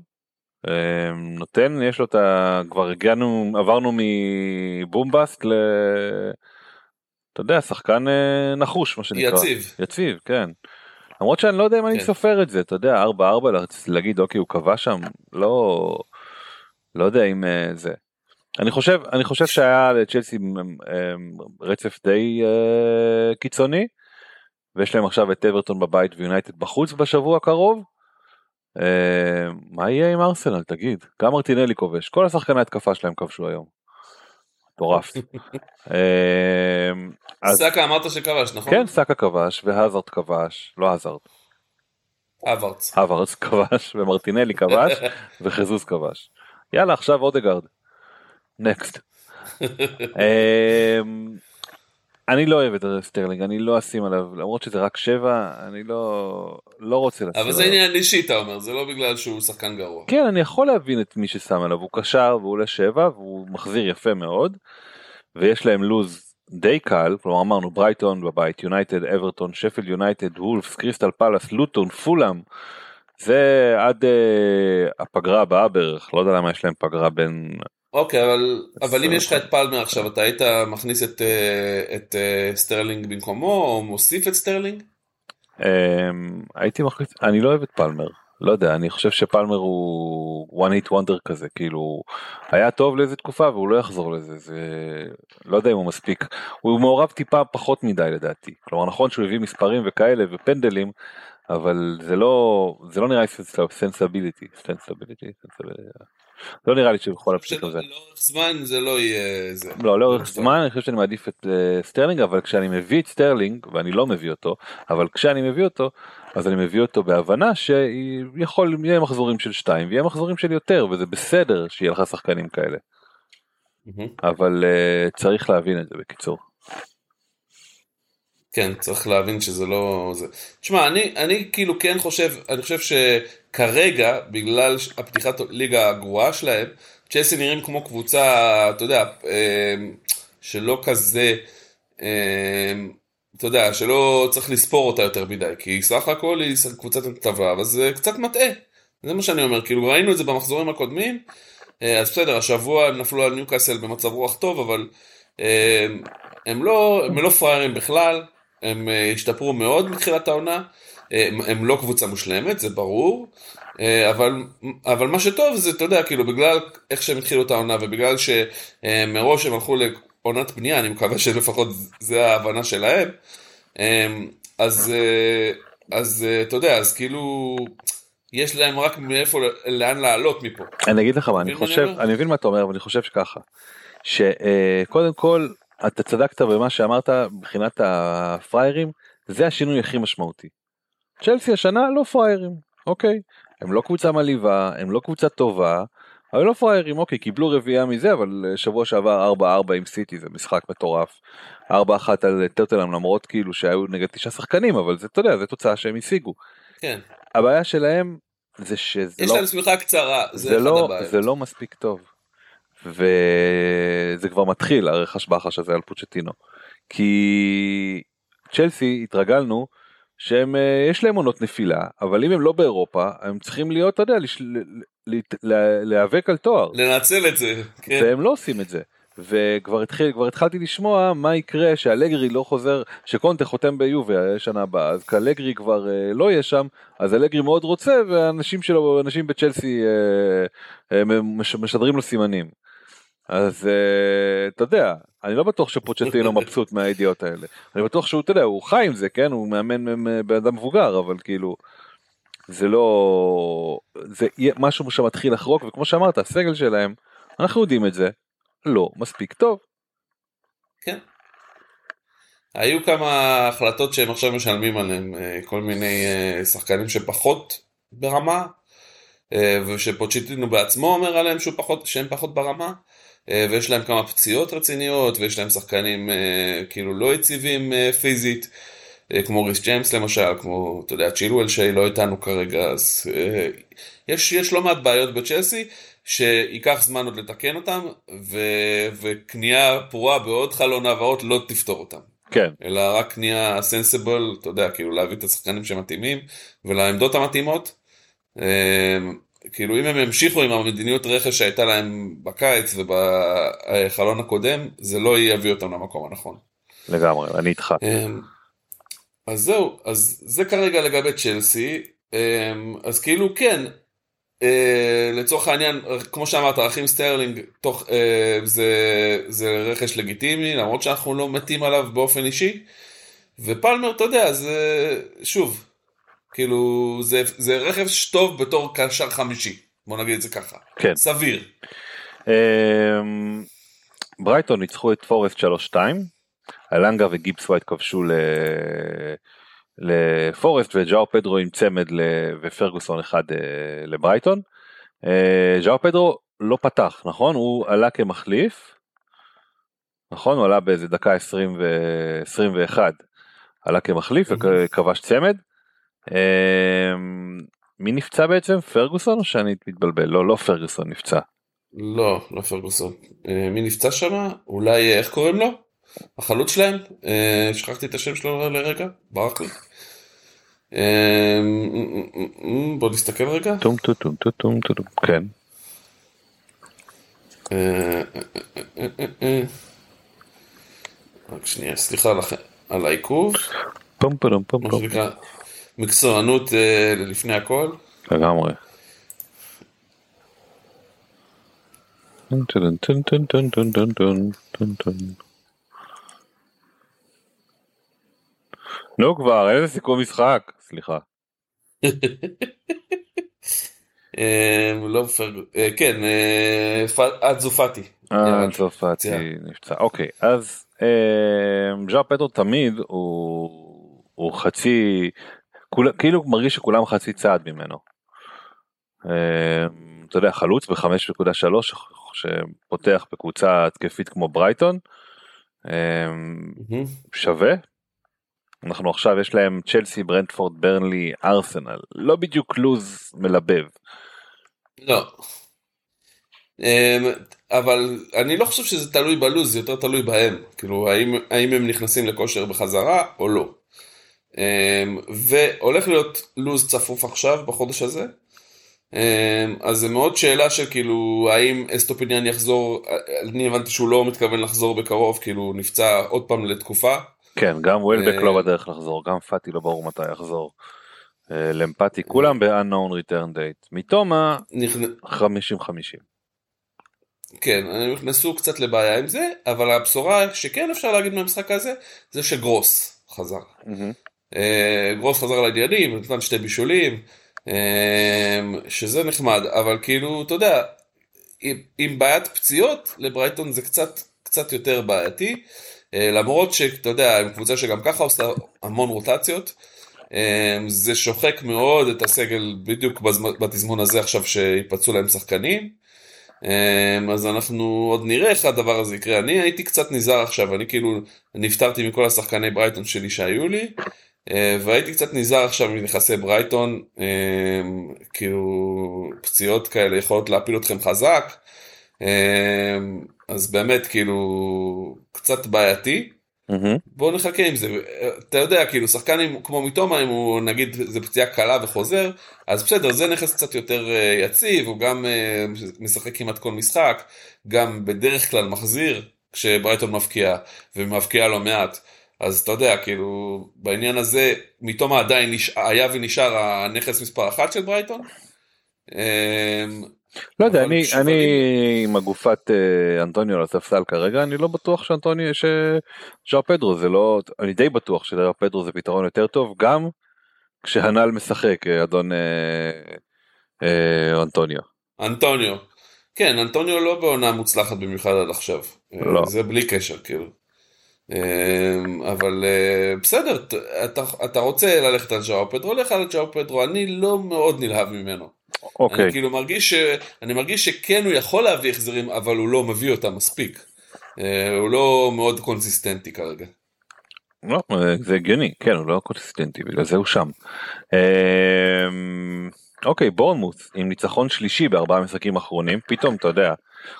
אמ, נותן יש לו את ה... כבר הגענו עברנו מ boom bust ל... אתה יודע שחקן אה, נחוש מה שנקרא. יציב. יציב, כן. למרות שאני לא יודע אם אני כן. סופר את זה, אתה יודע, 4-4 להגיד אוקיי הוא קבע שם, לא, לא יודע אם אה, זה. אני חושב, אני חושב שהיה לצ'לסי אה, רצף די קיצוני, ויש להם עכשיו את אברטון בבית ויונייטד בחוץ בשבוע הקרוב. אה, מה יהיה עם ארסנל תגיד? גם מרטינלי כובש, כל השחקני התקפה שלהם כבשו היום. מטורף. אה, אז- סאקה אמרת שכבש, נכון? כן, סאקה כבש והזארד כבש, לא הזארד, אברץ. הווארדס כבש ומרטינלי כבש וחזוס כבש. יאללה עכשיו אודגרד. next. אני לא אוהב את סטרלינג, אני לא אשים עליו, למרות שזה רק שבע, אני לא, לא רוצה לשים אבל זה עליו. עניין אישי, אתה אומר, זה לא בגלל שהוא שחקן גרוע. כן, אני יכול להבין את מי ששם עליו, הוא קשר והוא עולה שבע והוא מחזיר יפה מאוד, ויש להם לוז די קל, כלומר אמרנו ברייטון בבית, יונייטד, אברטון, שפילד יונייטד, וולפס, קריסטל פלאס, לוטון, פולאם, זה עד אה, הפגרה הבאה בערך, לא יודע למה יש להם פגרה בין... אוקיי, אבל, אבל אם יש לך את פלמר עכשיו, אתה היית מכניס את, אה, את אה, סטרלינג במקומו, או מוסיף את סטרלינג? אה, הייתי מחליט, אני לא אוהב את פלמר, לא יודע, אני חושב שפלמר הוא one hit wonder כזה, כאילו, היה טוב לאיזה תקופה והוא לא יחזור לזה, זה לא יודע אם הוא מספיק, הוא מעורב טיפה פחות מדי לדעתי, כלומר נכון שהוא הביא מספרים וכאלה ופנדלים, אבל זה לא זה לא נראה לי sustainability sustainability לא נראה לי שבכל הפשוט הזה. לאורך זמן זה לא יהיה זה. לא לאורך זמן אני חושב שאני מעדיף את אה, סטרלינג אבל כשאני מביא את סטרלינג ואני לא מביא אותו אבל כשאני מביא אותו אז אני מביא אותו בהבנה שיכול יהיה מחזורים של שתיים ויהיה מחזורים של יותר וזה בסדר שיהיה לך שחקנים כאלה. אבל אה, צריך להבין את זה בקיצור. כן, צריך להבין שזה לא... זה... תשמע, אני, אני כאילו כן חושב, אני חושב שכרגע, בגלל הפתיחת ליגה הגרועה שלהם, צ'לסי נראים כמו קבוצה, אתה יודע, אה, שלא כזה, אה, אתה יודע, שלא צריך לספור אותה יותר מדי, כי סך הכל היא קבוצת טובה, אבל זה קצת מטעה. זה מה שאני אומר, כאילו ראינו את זה במחזורים הקודמים, אה, אז בסדר, השבוע הם נפלו על ניוקאסל במצב רוח טוב, אבל הם לא, הם לא פראיירים בכלל, הם אה, השתפרו מאוד מתחילת העונה, הם, הם לא קבוצה מושלמת, זה ברור, אה, אבל, אבל מה שטוב זה, אתה יודע, כאילו, בגלל איך שהם התחילו את העונה ובגלל שמראש הם הלכו לעונת בנייה, אני מקווה שלפחות זה ההבנה שלהם, אה, אז, אז אתה יודע, אז כאילו... יש להם רק מאיפה לאן לעלות מפה. אני אגיד לך מה אני חושב אני מבין מה אתה אומר אבל אני חושב שככה שקודם כל אתה צדקת במה שאמרת מבחינת הפריירים זה השינוי הכי משמעותי. צ'לסי השנה לא פריירים אוקיי הם לא קבוצה מלאיבה הם לא קבוצה טובה אבל לא פריירים אוקיי קיבלו רביעייה מזה אבל שבוע שעבר 4-4 עם סיטי זה משחק מטורף 4-1 על טרטלם למרות כאילו שהיו נגד תשעה שחקנים אבל זה אתה יודע זה תוצאה שהם השיגו. כן. הבעיה שלהם זה שזה יש לא, להם שמיכה קצרה זה, זה לא זה לא מספיק טוב. וזה כבר מתחיל הרכש בחש הזה על פוצ'טינו. כי צ'לסי התרגלנו שהם אה, יש להם עונות נפילה אבל אם הם לא באירופה הם צריכים להיות אתה יודע לש... להיאבק על תואר. לנצל את זה. כן. והם לא עושים את זה. וכבר התחיל, כבר התחלתי לשמוע מה יקרה שאלגרי לא חוזר, שקונטה חותם ביובי שנה הבאה, אז כאלגרי כבר אה, לא יהיה שם, אז אלגרי מאוד רוצה והאנשים שלו, אנשים בצ'לסי אה, אה, משדרים לו סימנים. אז uh, אתה יודע, אני לא בטוח שפוצ'טינו מבסוט מהידיעות האלה. אני בטוח שהוא, אתה יודע, הוא חי עם זה, כן? הוא מאמן בן אדם מבוגר, אבל כאילו, זה לא... זה משהו שמתחיל לחרוק, וכמו שאמרת, הסגל שלהם, אנחנו יודעים את זה, לא מספיק טוב. כן. היו כמה החלטות שהם עכשיו משלמים עליהם, אה, כל מיני אה, שחקנים שפחות ברמה, ושפוצ'טינו בעצמו אומר עליהם פחות, שהם פחות ברמה. אה, ויש להם כמה פציעות רציניות, ויש להם שחקנים אה, כאילו לא יציבים אה, פיזית, כמו ריס ג'יימס למשל, כמו, אתה יודע, צ'ילואל שהיא לא איתנו כרגע, אז יש, יש לא מעט בעיות בצ'לסי, שייקח זמן עוד לתקן אותם, ו, וקנייה פרועה בעוד חלון העברות לא תפתור אותם. כן. אלא רק קנייה סנסיבל, אתה יודע, כאילו להביא את השחקנים שמתאימים, ולעמדות המתאימות. כאילו אם הם ימשיכו עם המדיניות רכש שהייתה להם בקיץ ובחלון הקודם, זה לא יביא אותם למקום הנכון. לגמרי, אני איתך. אמ, אז זהו, אז זה כרגע לגבי צ'לסי, אמ, אז כאילו כן, אה, לצורך העניין, כמו שאמרת, רחים סטרלינג, תוך, אה, זה, זה רכש לגיטימי, למרות שאנחנו לא מתים עליו באופן אישי, ופלמר, אתה יודע, זה, שוב, כאילו, זה, זה רכש טוב בתור קשר חמישי, בוא נגיד את זה ככה. כן. סביר. אמ, ברייטון ניצחו את פורסט 3-2, אלנגה וגיבס ווייט כבשו ל... לפורסט וג'או פדרו עם צמד ל... ופרגוסון אחד אה, לברייטון. אה, ג'או פדרו לא פתח נכון הוא עלה כמחליף נכון הוא עלה באיזה דקה 20 ו-21 עלה כמחליף וכבש צמד. אמ, מי נפצע בעצם? פרגוסון או שאני מתבלבל? לא, לא פרגוסון נפצע. לא, לא פרגוסון. אה, מי נפצע שם? אולי, אה, איך קוראים לו? החלוץ שלהם? אה, שכחתי את השם שלו לרגע, ברח לי. אמ, בוא נסתכל רגע. טום טום טום טום טום טום, כן. רק שנייה, סליחה על העיכוב. פום פום פום פום. מקצוענות אה, לפני הכל. לגמרי. נו כבר, איזה סיכום משחק? סליחה. אה, לא פרגו, אה, כן, אה, אנזו פאטי. אה, צרפתי פציעה. נפצע. אוקיי, אז אה, ז'או פדרו תמיד הוא חצי, כול- כאילו מרגיש שכולם חצי צעד ממנו. אה, אתה יודע, חלוץ ב-5.3 שפותח בקבוצה התקפית כמו ברייטון. מהמם. שווה. אנחנו עכשיו יש להם צ'לסי, ברנטפורד, ברנלי, ארסנל. לא בדיוק לוז מלבב. לא. אמ, אבל אני לא חושב שזה תלוי בלוז, זה יותר תלוי בהם. כאילו, האם, האם הם נכנסים לכושר בחזרה או לא. אמ, והולך להיות לוז צפוף עכשיו, בחודש הזה. אמ, אז זה מאוד שאלה של כאילו, האם אסטופיניאן יחזור, אני הבנתי שהוא לא מתכוון לחזור בקרוב, כאילו, נפצע עוד פעם לתקופה. כן, גם ווילבק אה, לא בדרך לחזור, גם פאטי לא ברור מתי יחזור. אה, למפתי, כולם ב-unknown return date. מתומה נכנ- 50-50. כן, הם נכנסו קצת לבעיה עם זה, אבל הבשורה שכן אפשר להגיד מהמשחק הזה, זה שגרוס חזר. אה, גרוס חזר לעניינים, נתן שתי בישולים, אה, שזה נחמד, אבל כאילו, אתה יודע, עם, בעיית פציעות, לברייטון זה קצת, קצת יותר בעייתי, אה, למרות שאתה יודע, עם קבוצה שגם ככה עושה המון רוטציות, אה, זה שוחק מאוד את הסגל בדיוק בתזמון הזה עכשיו שיפצעו להם שחקנים. אז אנחנו עוד נראה איך הדבר הזה יקרה. אני הייתי קצת נזהר עכשיו, אני כאילו נפטרתי מכל השחקני ברייטון שלי שהיו לי, אה, והייתי קצת נזהר עכשיו מנכסי ברייטון, אמ, כאילו פציעות כאלה יכולות להפיל אתכם חזק, אמ, אז באמת כאילו קצת בעייתי. מהמם. בואו נחכה עם זה, אתה יודע, כאילו שחקן עם, כמו מתומה, אם הוא נגיד זה פציעה קלה וחוזר, אז בסדר, זה נכס קצת יותר אה, יציב, הוא גם אה, משחק כמעט כל משחק, גם בדרך כלל מחזיר כשברייטון מבקיע, ומבקיע לא מעט, אז אתה יודע, כאילו, בעניין הזה, מתומה עדיין נש... היה ונשאר הנכס מספר אחת של ברייטון. אה, לא יודע, אני, שוב, אני אני- עם הגופת אה, אנטוניו על הספסל כרגע, אני לא בטוח שאנטוניו, שז'או פדרו זה לא, אני די בטוח שז'או פדרו זה פתרון יותר טוב, גם כשהנ"ל משחק, אה, אדון אה, אה, אנטוניו. אנטוניו. כן, אנטוניו לא בעונה מוצלחת במיוחד עד עכשיו. לא. זה בלי קשר, כאילו. אמ, אבל אה, בסדר, אתה, אתה רוצה ללכת על ג'או פדרו, לך על ג'או פדרו, אני לא מאוד נלהב ממנו. אוקיי, אני כאילו מרגיש, ש... אני מרגיש שכן הוא יכול להביא החזרים, אבל הוא לא מביא אותם מספיק. אה, הוא לא מאוד קונסיסטנטי כרגע. לא, זה הגיוני, כן, הוא לא קונסיסטנטי, בגלל זה הוא שם. אה, אוקיי, בורנמוס עם ניצחון שלישי בארבעה משחקים אחרונים, פתאום אתה יודע,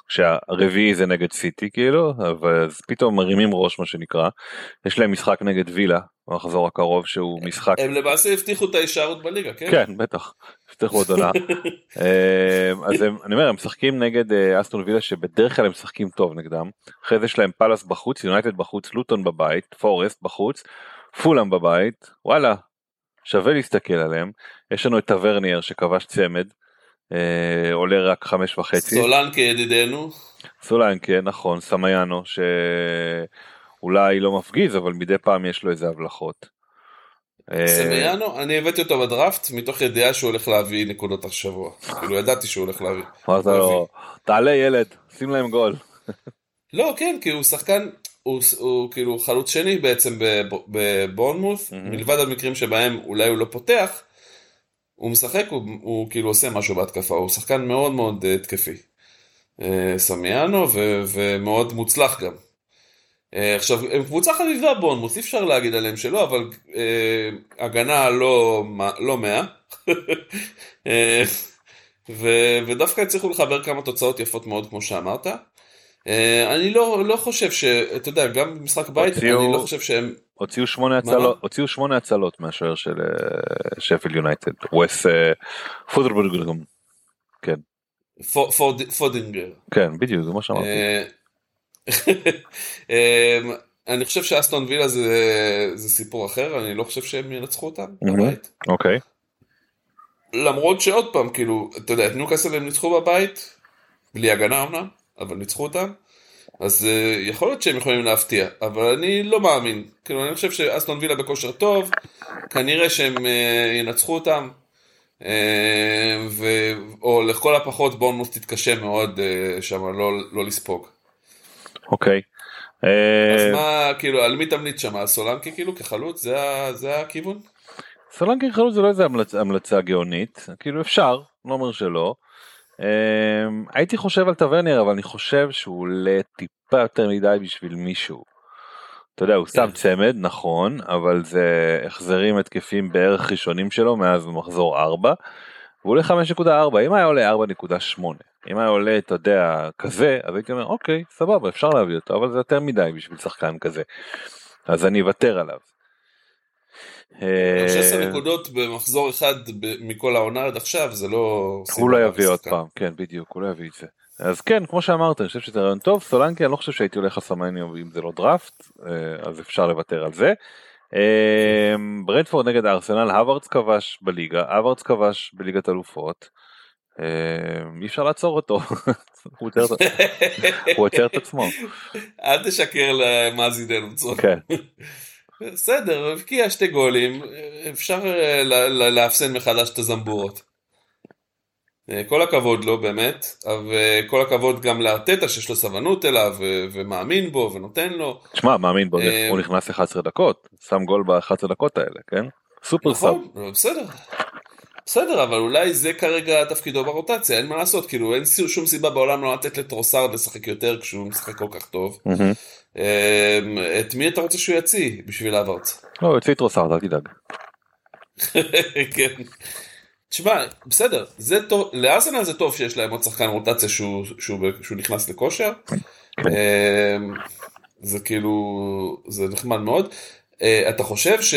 כשהרביעי זה נגד סיטי כאילו, אבל אז פתאום מרימים ראש מה שנקרא, יש להם משחק נגד וילה במחזור הקרוב שהוא משחק הם למעשה הבטיחו את ההישארות בליגה, כן? כן בטח. הבטיחו עוד עונה. אה, אז הם, אני אומר הם משחקים נגד אה, אסטון וילה שבדרך כלל הם משחקים טוב נגדם. אחרי זה יש להם פאלאס בחוץ יונייטד בחוץ לוטון בבית פורסט בחוץ פולאם בבית. וואלה שווה להסתכל עליהם. יש לנו את טברניאר שכבש צמד אה, עולה רק חמש וחצי סולנקה ידידנו. סולנקה נכון סמיאנו שאולי לא מפגיז אבל מדי פעם יש לו איזה הבלחות. אה, סמיאנו, אני הבאתי אותו בדראפט מתוך ידיעה שהוא הולך להביא נקודות השבוע. כאילו ידעתי שהוא הולך להביא. אמרת לו תעלה ילד שים להם גול. לא, כן, כי הוא שחקן, הוא, הוא כאילו חלוץ שני בעצם בב- בבורנמוס, מהמם. מלבד המקרים שבהם אולי הוא לא פותח, הוא משחק, הוא, הוא כאילו עושה משהו בהתקפה, הוא שחקן מאוד מאוד אה, התקפי. אה, סמיאנו ו, ומאוד מוצלח גם. אה, עכשיו, הם קבוצה חביבה בורנמוס, אי אפשר להגיד עליהם שלא, אבל אה, הגנה לא, לא מאה. אה, ו- ודווקא הצליחו לחבר כמה תוצאות יפות מאוד כמו שאמרת. אה, אני לא, לא חושב ש... אתה יודע, גם במשחק בית, הוציאו- אני לא חושב שהם... הוציאו שמונה? הצלות, הוציאו שמונה הצלות מהשוער של אה, שפילד יונייטד. ווס אה, פודרינגהאם. כן, פו- פוד- פודינגר. כן, בדיוק, זה מה שאמרתי. אה, אני חושב שאסטון וילה זה, זה סיפור אחר, אני לא חושב שהם ינצחו אותם מהמם. בבית. אוקיי. למרות שעוד פעם, כאילו, אתה יודע, את ניוקאסל הם ניצחו בבית, בלי הגנה אמנם, אבל ניצחו אותם. אז uh, יכול להיות שהם יכולים להפתיע, אבל אני לא מאמין. כאילו, אני חושב שאסטון וילה בכושר טוב, כנראה שהם uh, ינצחו אותם. אה, ו... או לכל הפחות בורנמוס תתקשה מאוד אה, שם לא, לא לספוג. אוקיי. אז אה, מה, כאילו, על מי תמליץ שם? סולנקי כאילו כחלוץ? זה, זה הכיוון? סולנקי חלוץ זה לא איזה המלצ- המלצה גאונית כאילו אפשר לא אומר שלא. אמ, הייתי חושב על טוורנר אבל אני חושב שהוא עולה טיפה יותר מדי בשביל מישהו. אתה יודע הוא שם כן. צמד נכון אבל זה החזרים התקפים בערך ראשונים שלו מאז מחזור 4. והוא עולה 5.4 אם היה עולה 4.8 אם היה עולה אתה יודע כזה אז הייתי אומר אוקיי סבבה אפשר להביא אותו אבל זה יותר מדי בשביל שחקן כזה. אז אני אוותר עליו. 16 אה, נקודות במחזור אחד מכל העונה עד עכשיו, זה לא... הוא לא יביא עוד. פעם, כן בדיוק, הוא לא יביא את זה. אז כן, כמו שאמרת, אני חושב שזה רעיון טוב, סולנקי אני לא חושב שהייתי הולך לסמניו אם זה לא דראפט, אה, אז אפשר לוותר על זה. אה, ברנדפורד נגד ארסנל, הווארדס כבש בליגה, הווארדס כבש בליגת אלופות. אי אפשר לעצור אותו, הוא עוצר את- עצמו. אל תשקר למאזיננו. כן, בסדר, הבקיע שתי גולים, אפשר אה, לאפסן מחדש את הזמבורות. אה, כל הכבוד לו באמת, וכל הכבוד גם לארטטה שיש לו סבלנות אליו ומאמין בו ונותן לו. תשמע, מאמין בו, אה, הוא נכנס 11 דקות, שם גול ב-11 דקות האלה, כן? סופר סאב. נכון, בסדר. בסדר, אבל אולי זה כרגע תפקידו ברוטציה, אין מה לעשות, כאילו אין שום סיבה בעולם לא לתת לטרוסארד לשחק יותר כשהוא משחק כל כך טוב. אה, את מי אתה רוצה שהוא יציא בשביל האוורץ? לא, את רוסארד, אל תדאג. כן. תשמע, בסדר, זה טוב, לארסנל זה טוב שיש להם עוד שחקן רוטציה שהוא, שהוא, שהוא נכנס לכושר. אמ, זה כאילו, זה נחמד מאוד. אה, אתה חושב ש,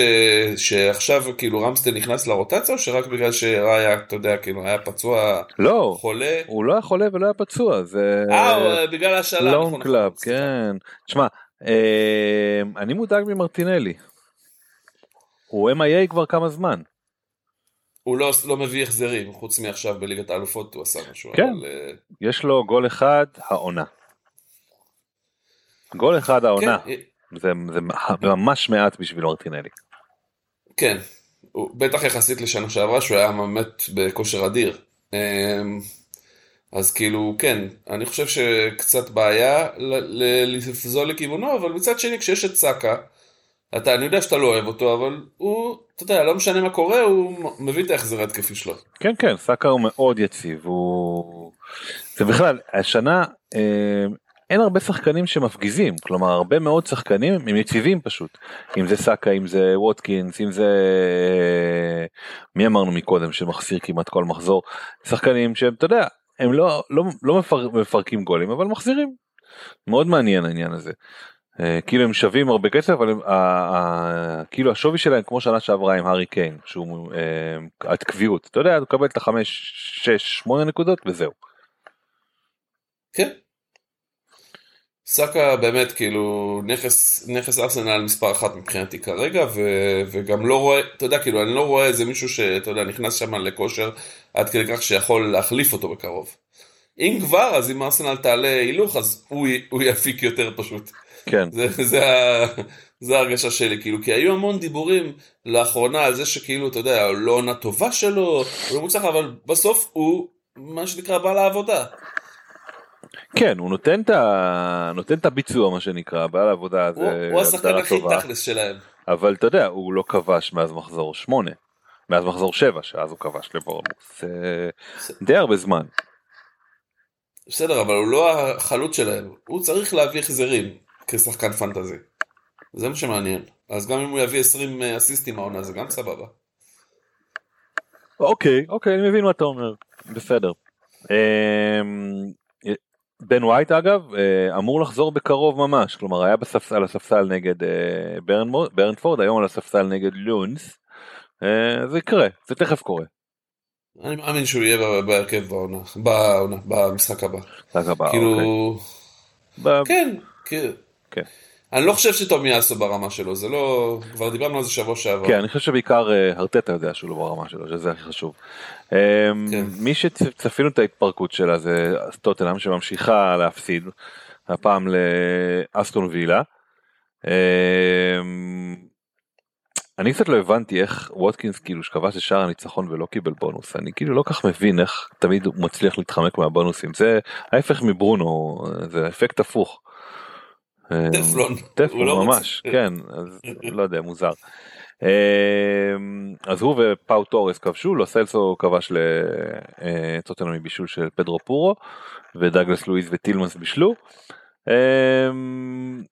שעכשיו כאילו רמסדייל נכנס לרוטציה או שרק בגלל שראיה, אתה יודע, כאילו היה פצוע לא, חולה? הוא לא היה חולה ולא היה פצוע, זה... אה, בגלל השאלה, loan club. כן. תשמע, אה, אני מודאג ממרטינלי. הוא MIA כבר כמה זמן. הוא לא, לא מביא החזרים, חוץ מעכשיו בליגת האלופות הוא עשה משהו. כן. אבל, אה, יש לו גול אחד העונה. גול אחד העונה. כן, זה, זה ממש מעט בשביל מרטינלי. כן, בטח יחסית לשנה שעברה שהוא היה באמת בכושר אדיר. אמ, אז כאילו, כן, אני חושב שקצת בעיה לפזול לכיוונו, אבל מצד שני, כשיש את סאקה, אתה, אני יודע שאתה לא אוהב אותו, אבל הוא, אתה יודע, לא משנה מה קורה, הוא מביא את ההחזר ההתקפי שלו. כן כן סאקה הוא מאוד יציב הוא זה בכלל השנה אה, אין הרבה שחקנים שמפגיזים כלומר הרבה מאוד שחקנים הם יציבים פשוט אם זה סאקה אם זה ווטקינס אם זה אה, מי אמרנו מקודם שמחסיר כמעט כל מחזור שחקנים שהם אתה יודע הם לא לא לא מפר, מפרקים גולים אבל מחזירים מאוד מעניין העניין הזה. אה, כאילו הם שווים הרבה כסף אבל הם, ה- ה- כאילו השווי שלהם כמו שנה שעברה עם הארי קיין שהוא אה, את קביעות אתה יודע הוא מקבל את החמש שש שמונה נקודות וזהו. כן. סאקה באמת כאילו נכס, נכס ארסנל מספר אחת מבחינתי כרגע ו, וגם לא רואה, אתה יודע כאילו אני לא רואה איזה מישהו שאתה יודע נכנס שם לכושר עד כדי כך שיכול להחליף אותו בקרוב. אם כבר אז אם ארסנל תעלה הילוך אז הוא, הוא יפיק יותר פשוט. כן זה, זה, זה ההרגשה שלי כאילו כי היו המון דיבורים לאחרונה על זה שכאילו אתה יודע לא עונה טובה שלו הוא לא מוצלח אבל בסוף הוא מה שנקרא בא לעבודה. כן הוא נותן את ה... נותן את הביצוע מה שנקרא בעל העבודה הוא, זה הוא השחקן הכי תכלס שלהם. אבל אתה יודע הוא לא כבש מאז מחזור שמונה מאז מחזור שבע שאז הוא כבש לבורנמוס זה די הרבה זמן בסדר, אבל הוא לא החלוץ שלהם. הוא צריך להביא החזרים כשחקן פנטזי. זה מה שמעניין. אז גם אם הוא יביא 20 אסיסטים העונה זה גם סבבה. אוקיי אוקיי אני מבין מה אתה אומר בסדר. בן ווייט אגב אה, אמור לחזור בקרוב ממש כלומר היה בספסל על הספסל נגד אה, ברנמו- ברנפורד היום על הספסל נגד לונס אה, זה יקרה זה תכף קורה. אני מאמין שהוא יהיה בהרכב בעונה, בעונה, במשחק הבא. הבא, כאילו, אוקיי. כן, כן. כן. אני לא חושב שטומי יעשו ברמה שלו, זה לא, כבר דיברנו על זה שבוע שעבר. כן, אני חושב שבעיקר הרטטה יודע שהוא לא ברמה שלו, שזה הכי חשוב. אה, כן. מי שצפינו את ההתפרקות שלה זה טוטנאם שממשיכה להפסיד, הפעם לאסטון וילה. אה, אני קצת לא הבנתי איך ווטקינס כאילו שכבש את שער הניצחון ולא קיבל בונוס אני כאילו לא כך מבין איך תמיד הוא מצליח להתחמק מהבונוסים זה ההפך מברונו זה אפקט הפוך. טפלון. טפלון הוא לא ממש כן אז לא יודע מוזר. אמ, אז הוא ופאו טורס כבשו לו סלסו כבש לטוטנאם מבישול של פדרו פורו ודאגלס לואיז וטילמנס בישלו. אמ,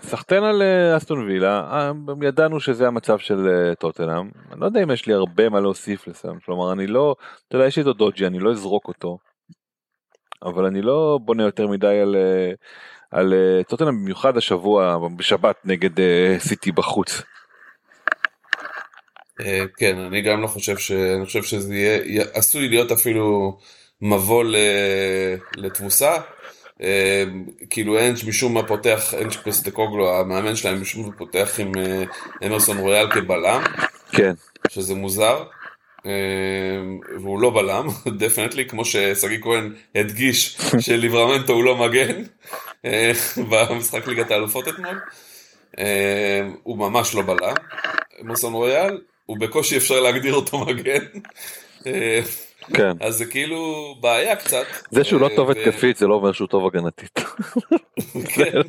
סחטיין על אה, אסטון וילה אה, ידענו שזה המצב של אה, טוטנאם אני לא יודע אם יש לי הרבה מה להוסיף לסם כלומר אני לא אתה יודע יש לי את דוג'י אני לא אזרוק אותו. אבל אני לא בונה יותר מדי על אה, על אה, טוטנאם במיוחד השבוע בשבת נגד אה, סיטי בחוץ. אה, כן, אני גם לא חושב ש... אני חושב שזה יהיה... עשוי להיות אפילו מבוא. לתבוסה. אה, כאילו אנג' משום מה פותח, אנג' פסטקוגלו, המאמן שלהם משום מה פותח עם אה, אמרסון רויאל כבלם, כן שזה מוזר. והוא לא בלם, דפנטלי, כמו ששגיא כהן הדגיש שליברמנטו הוא לא מגן במשחק ליגת האלופות אתמול. הוא ממש לא בלם, אמרסון רויאל, הוא בקושי אפשר להגדיר אותו מגן. כן אז זה כאילו בעיה קצת. זה שהוא לא אה, טוב התקפית זה לא אומר שהוא טוב הגנתית. כן.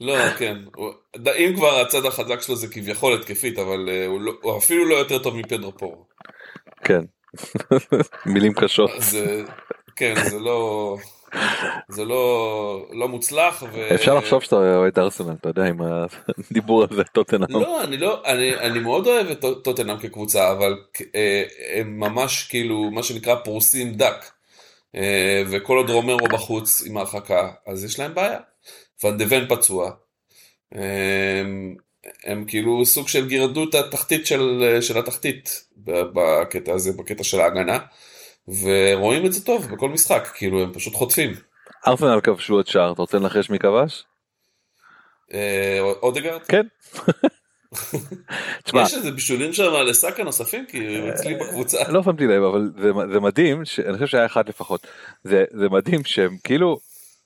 לא, כן. אם כבר הצד החזק שלו זה כביכול התקפית, אבל אה, הוא לא- הוא אפילו לא יותר טוב מפדרו פורו. כן. מילים קשות. כן, זה לא... זה לא, לא מוצלח. ו... אפשר לחשוב שאתה אוהד ארסנל אתה יודע עם הדיבור הזה טוטנאם. לא, אני לא, אני, אני מאוד אוהב את טוט- טוטנאם כקבוצה, אבל אה, הם ממש כאילו, מה שנקרא פרוסים דק. אה, וכל עוד רומרו בחוץ עם ההרחקה, אז יש להם בעיה. ון פצוע. אה, הם כאילו סוג של גירדו את התחתית של, של התחתית בקטע הזה, בקטע של ההגנה. ורואים את זה טוב בכל משחק, כאילו הם פשוט חוטפים. ארסנל כבשו את שער אתה רוצה לנחש מי כבש? אה, אודגרד? כן. תשמע יש איזה בישולים שם לסאקה נוספים? כי אצלי בקבוצה. לא שמתי לב אבל זה, מדהים שאני חושב שהיה אחד לפחות זה מדהים שהם כאילו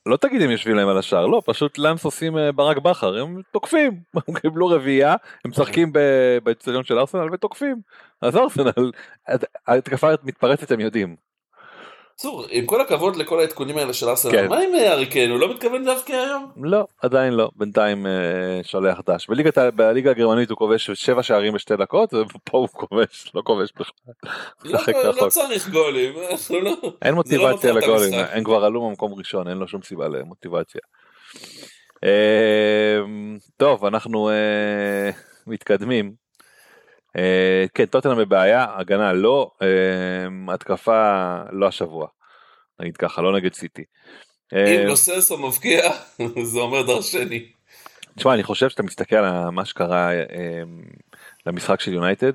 לא תגיד הם יושבים להם על השער לא פשוט לאנס עושים אה, ברק בכר הם תוקפים. הם קיבלו רביעייה הם משחקים באצטדיון של ארסנל ותוקפים. אז ארסנל ההתקפה מתפרצת הם יודעים צור, עם כל הכבוד לכל העדכונים האלה של ארסנל, כן. מה עם אה, ארי קיין? הוא לא מתכוון להבקיע היום? לא עדיין לא בינתיים אה, שולח דש בליגת ה- בליגה הגרמנית הוא כובש שבע שערים בשתי דקות ופה הוא כובש לא כובש בכלל. לא, לא רחוק. צריך גולים, אנחנו לא... אין מוטיבציה מפר את לגולים. הם כבר עלו ממקום ראשון, אין לו שום סיבה למוטיבציה. אמ, טוב, אנחנו אה, מתקדמים. אה, כן, טוטנאם בבעיה, הגנה לא, אמ, התקפה לא השבוע. נגיד ככה, לא נגד סיטי. אם אה, לא מבקיע, זה אומר דרשני. תשמע, אני חושב שאתה מסתכל על מה שקרה למשחק של יונייטד,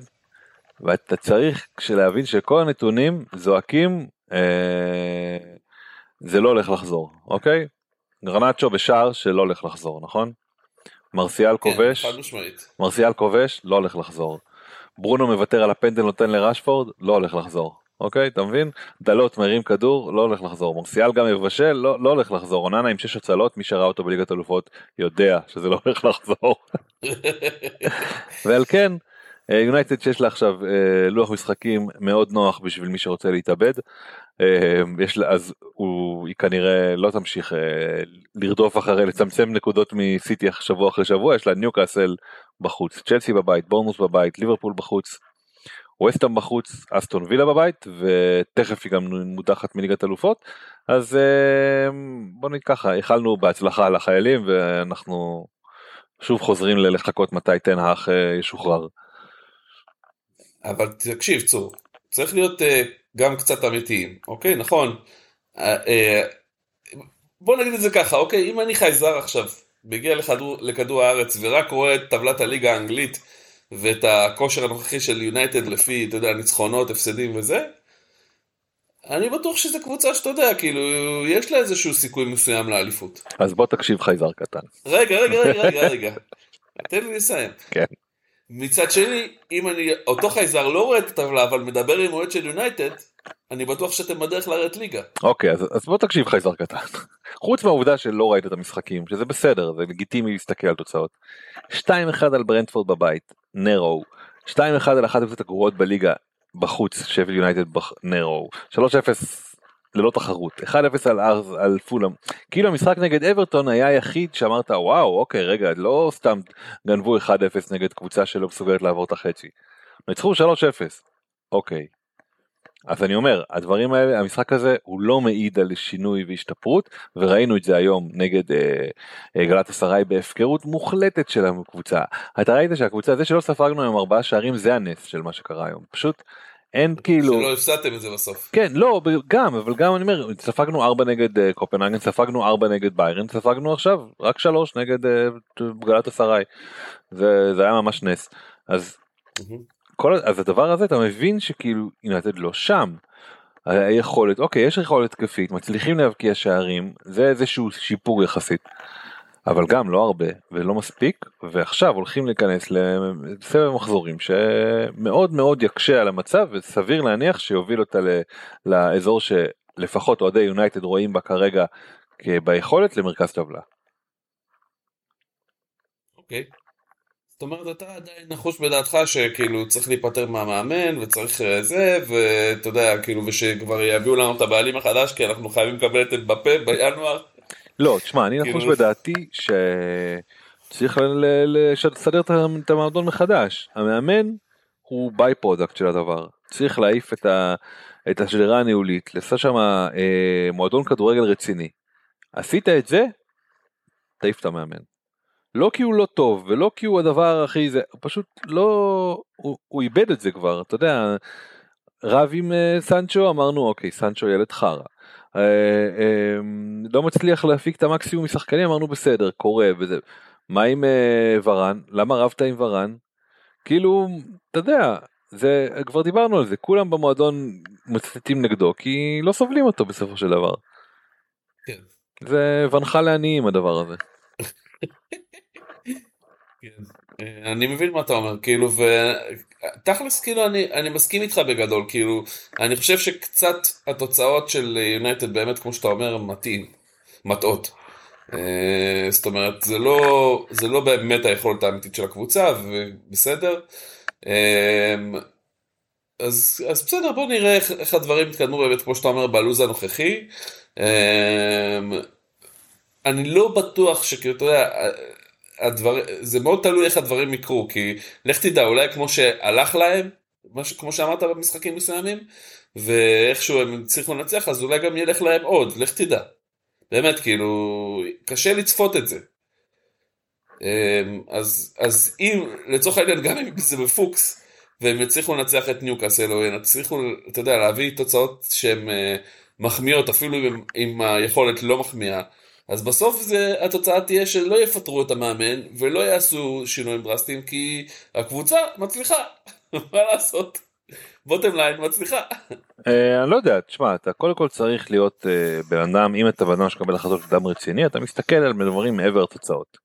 ואתה צריך להבין שכל הנתונים זועקים, אה, זה לא הולך לחזור, אוקיי? גרנצ'ו בשער שלא הולך לחזור, נכון? מרסיאל כובש, כן, משמעית. מרסיאל כובש, לא הולך לחזור. ברונו מוותר על הפנדל נותן לרשפורד, לא הולך לחזור. אוקיי, אתה מבין? דלות מרים כדור, לא הולך לחזור. מרסיאל גם מבשל, לא, לא הולך לחזור. אוננה עם שש הצלות, מי שראה אותו בליגת אלופות יודע שזה לא הולך לחזור. ועל כן, יונייטד שיש לה עכשיו אה, לוח משחקים מאוד נוח בשביל מי שרוצה להתאבד. אה, יש לה, אז הוא, היא כנראה לא תמשיך אה, לרדוף אחרי, לצמצם נקודות מסיטי שבוע אחרי שבוע, יש לה ניוקאסל בחוץ, צ'לסי בבית, בורנוס בבית, ליברפול בחוץ, ווסטהאם בחוץ, אסטון וילה בבית, ותכף היא גם מודחת מליגת אלופות, אז אה, בוא נגיד ככה, איחלנו בהצלחה לחיילים ואנחנו שוב חוזרים ללחכות מתי אה, ישוחרר. אבל תקשיב צור, צריך להיות אה, גם קצת אמיתיים, אוקיי? נכון. אה, אה, בוא נגיד את זה ככה, אוקיי? אם אני חייזר עכשיו, מגיע לכדור, לכדור הארץ ורק רואה את טבלת הליגה האנגלית ואת הכושר הנוכחי של יונייטד לפי, אתה יודע, ניצחונות, הפסדים וזה, אני בטוח שזו קבוצה שאתה יודע, כאילו, יש לה איזשהו סיכוי מסוים לאליפות. אז בוא תקשיב חייזר קטן. רגע, רגע, רגע, רגע, רגע. תן לי לסיים. כן. מצד שני, אם אני, אותו חייזר לא רואה את הטבלה, אבל מדבר עם אוהד של יונייטד, אני בטוח שאתם בדרך לרדת ליגה. אוקיי אז, אז בוא תקשיב חייזר קטן. חוץ מהעובדה שלא ראית את המשחקים שזה בסדר זה לגיטימי להסתכל על תוצאות. 2-1 על ברנדפורד בבית נרו 2-1 על אחת הקבוצות הגרועות בליגה בחוץ שפל יונייטד נרו 3-0 ללא תחרות 1-0 על ארז על פולאם כאילו המשחק נגד אברטון היה היחיד שאמרת וואו אוקיי רגע לא סתם גנבו 1-0 נגד קבוצה שלא מסוגלת לעבור את החצי. ניצחו 3-0 אוקיי. אז אני אומר הדברים האלה המשחק הזה הוא לא מעיד על שינוי והשתפרות וראינו את זה היום נגד אה, אה, גלת אסריי בהפקרות מוחלטת של הקבוצה. אתה ראית שהקבוצה זה שלא ספגנו היום ארבעה שערים זה הנס של מה שקרה היום פשוט אין כאילו שלא הפסדתם את זה בסוף. כן לא גם אבל גם אני אומר ספגנו ארבע נגד uh, קופנהגן ספגנו ארבע נגד ביירן ספגנו עכשיו רק שלוש נגד uh, גלת אסריי זה, זה היה ממש נס אז כל אז הדבר הזה אתה מבין שכאילו יונתד לא שם. היכולת אוקיי יש יכולת התקפית מצליחים להבקיע שערים זה איזשהו שיפור יחסית. אבל גם לא הרבה ולא מספיק ועכשיו הולכים להיכנס לסבב מחזורים שמאוד מאוד יקשה על המצב וסביר להניח שיוביל אותה לאזור שלפחות אוהדי יונייטד רואים בה כרגע ביכולת למרכז טבלה. אוקיי. זאת אומרת אתה עדיין נחוש בדעתך שכאילו צריך להיפטר מהמאמן וצריך זה ואתה יודע כאילו ושכבר יביאו לנו את הבעלים החדש כי אנחנו חייבים לקבל את בפה בינואר. לא, תשמע, אני נחוש כאילו- בדעתי שצריך לסדר את המועדון מחדש. המאמן הוא by-product של הדבר. צריך להעיף את, ה, את השדרה הניהולית, לעשות שם אה, מועדון כדורגל רציני. עשית את זה, תעיף את המאמן. לא כי הוא לא טוב ולא כי הוא הדבר הכי זה, פשוט לא, הוא, הוא איבד את זה כבר, אתה יודע, רב עם uh, סנצ'ו אמרנו אוקיי סנצ'ו ילד חרא. אה, אמ, לא מצליח להפיק את המקסימום משחקנים אמרנו בסדר קורה וזה מה עם אה, ורן למה רבת עם ורן כאילו אתה יודע זה כבר דיברנו על זה כולם במועדון מצטטים נגדו כי לא סובלים אותו בסופו של דבר. כן. זה ונחל לעניים הדבר הזה. כן. אה, אני מבין מה אתה אומר כאילו ותכלס כאילו אני אני מסכים איתך בגדול כאילו אני חושב שקצת התוצאות של יונייטד באמת כמו שאתה אומר מתאים מטעות. אה, זאת אומרת זה לא זה לא באמת היכולת האמיתית של הקבוצה ובסדר. אה, אז, אז בסדר בוא נראה איך, איך הדברים יתקדמו באמת כמו שאתה אומר בלו"ז הנוכחי. אני לא בטוח שכאילו אתה יודע הדבר, זה מאוד תלוי איך הדברים יקרו, כי לך תדע, אולי כמו שהלך להם, מש, כמו שאמרת במשחקים מסוימים, ואיכשהו הם הצליחו לנצח, אז אולי גם ילך להם עוד, לך תדע. באמת, כאילו, קשה לצפות את זה. אמ, אז, אז אם, לצורך העניין, גם אם זה בפוקס, והם יצליחו לנצח את ניוקאסל, או יצליחו, אתה יודע, להביא תוצאות שהן אה, מחמיאות, אפילו אם, אם היכולת לא מחמיאה, אז בסוף זה, התוצאה תהיה שלא יפטרו את המאמן ולא יעשו שינויים דרסטיים כי הקבוצה מצליחה, מה לעשות? בוטם ליין מצליחה. אה, אני לא יודע, תשמע, אתה קודם כל צריך להיות אה, בן אדם, אם אתה בן אדם שקבל החלטות אדם רציני, אתה מסתכל על דברים מעבר לתוצאות.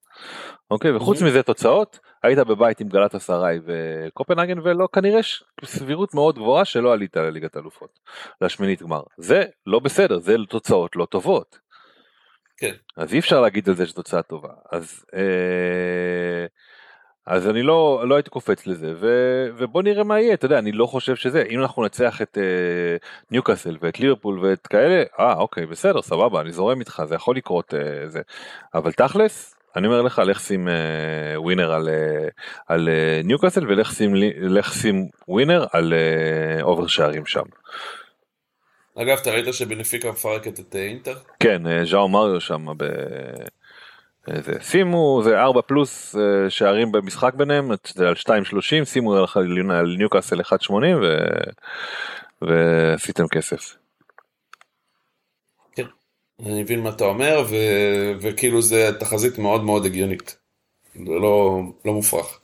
אוקיי, וחוץ מזה תוצאות, היית בבית עם גלת אסריי וקופנהגן ולא כנראה סבירות מאוד גבוהה שלא עלית לליגת אלופות, לשמינית גמר. זה לא בסדר, זה תוצאות לא טובות. כן. אז אי אפשר להגיד על זה שתוצאה טובה. אז, אה, אז אני לא, לא הייתי קופץ לזה, ו, ובוא נראה מה יהיה, אתה יודע, אני לא חושב שזה, אם אנחנו ננצח את אה, ניוקאסל ואת ליברפול ואת כאלה, אה אוקיי, בסדר, סבבה, אני זורם איתך, זה יכול לקרות אה, זה, אבל תכלס, אני אומר לך, לך שים אה, ווינר על, אה, על אה, ניוקאסל ולך שים, שים ווינר על אה, over שערים שם. אגב, אתה ראית שבנפיקה מפרקת את אה, אינטר? כן, אה, ז'או מריו שם ב... זה, שימו זה 4 פלוס אה, שערים במשחק ביניהם זה על 2.30 שימו על, על ניוקאסל 1.80 ו... ועשיתם כסף. כן, אני מבין מה אתה אומר ו... וכאילו זה תחזית מאוד מאוד הגיונית. זה לא, לא מופרך.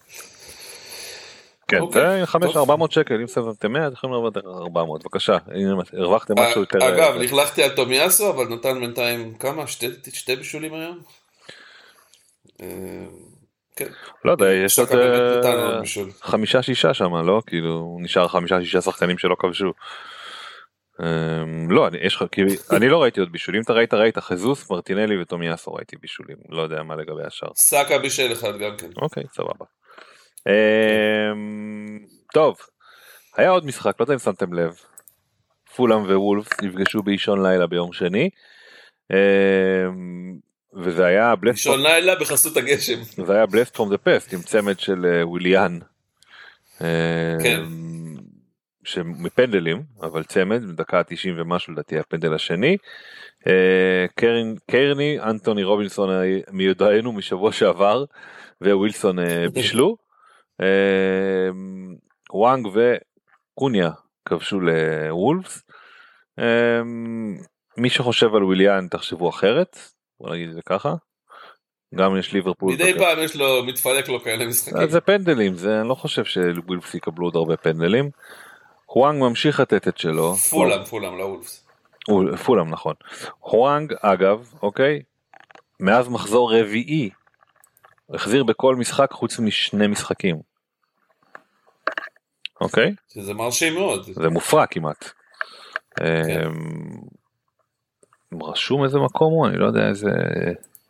כן, אוקיי, זה 5 400 שקל אם סבבתם 100 אתם יכולים להרוויח 400 בבקשה הנה הרווחתם משהו יותר אגב לכלכתי על תומיאסו אבל נתן בינתיים כמה שתי בישולים היום. אה, כן. לא יודע יש עוד חמישה שישה שם לא כאילו נשאר חמישה שישה שחקנים שלא כבשו. לא אני יש לך כאילו אני לא ראיתי עוד בישולים אתה ראית ראית חזוס מרטינלי וטומיאסו ראיתי בישולים לא יודע מה לגבי השאר. סאקה בישל אחד גם כן. אוקיי סבבה. אמ, טוב, היה עוד משחק, לא יודע אם שמתם לב. פולאם ווולף נפגשו באישון לילה ביום שני. אמ, וזה היה בלסט אישון לילה בחסות הגשם. זה היה בלסט פרום דה פסט עם צמד של אה, וויליאן. כן. אמ, שמפנדלים אבל צמד דקה 90 ומשהו לדעתי הפנדל השני. אה, קרן קרני אנטוני רובינסון מיודענו משבוע שעבר ווילסון אה, בישלו. אמ, וואנג וקוניה כבשו לוולפס. אמ, מי שחושב על וויליאן תחשבו אחרת בוא נגיד את זה ככה. גם יש ליברפול. מדי פעם יש לו מתפלק לו כאלה משחקים. אז זה פנדלים זה אני לא חושב שוולפס יקבלו עוד הרבה פנדלים. וואנג ממשיך לתת את שלו. פולאם פולאם לא וולפס. פולאם נכון. וואנג אגב אוקיי מאז מחזור רביעי החזיר בכל משחק חוץ משני משחקים. אוקיי שזה מרשים מאוד. זה מופרע כמעט. אמ, רשום איזה מקום הוא אני לא יודע איזה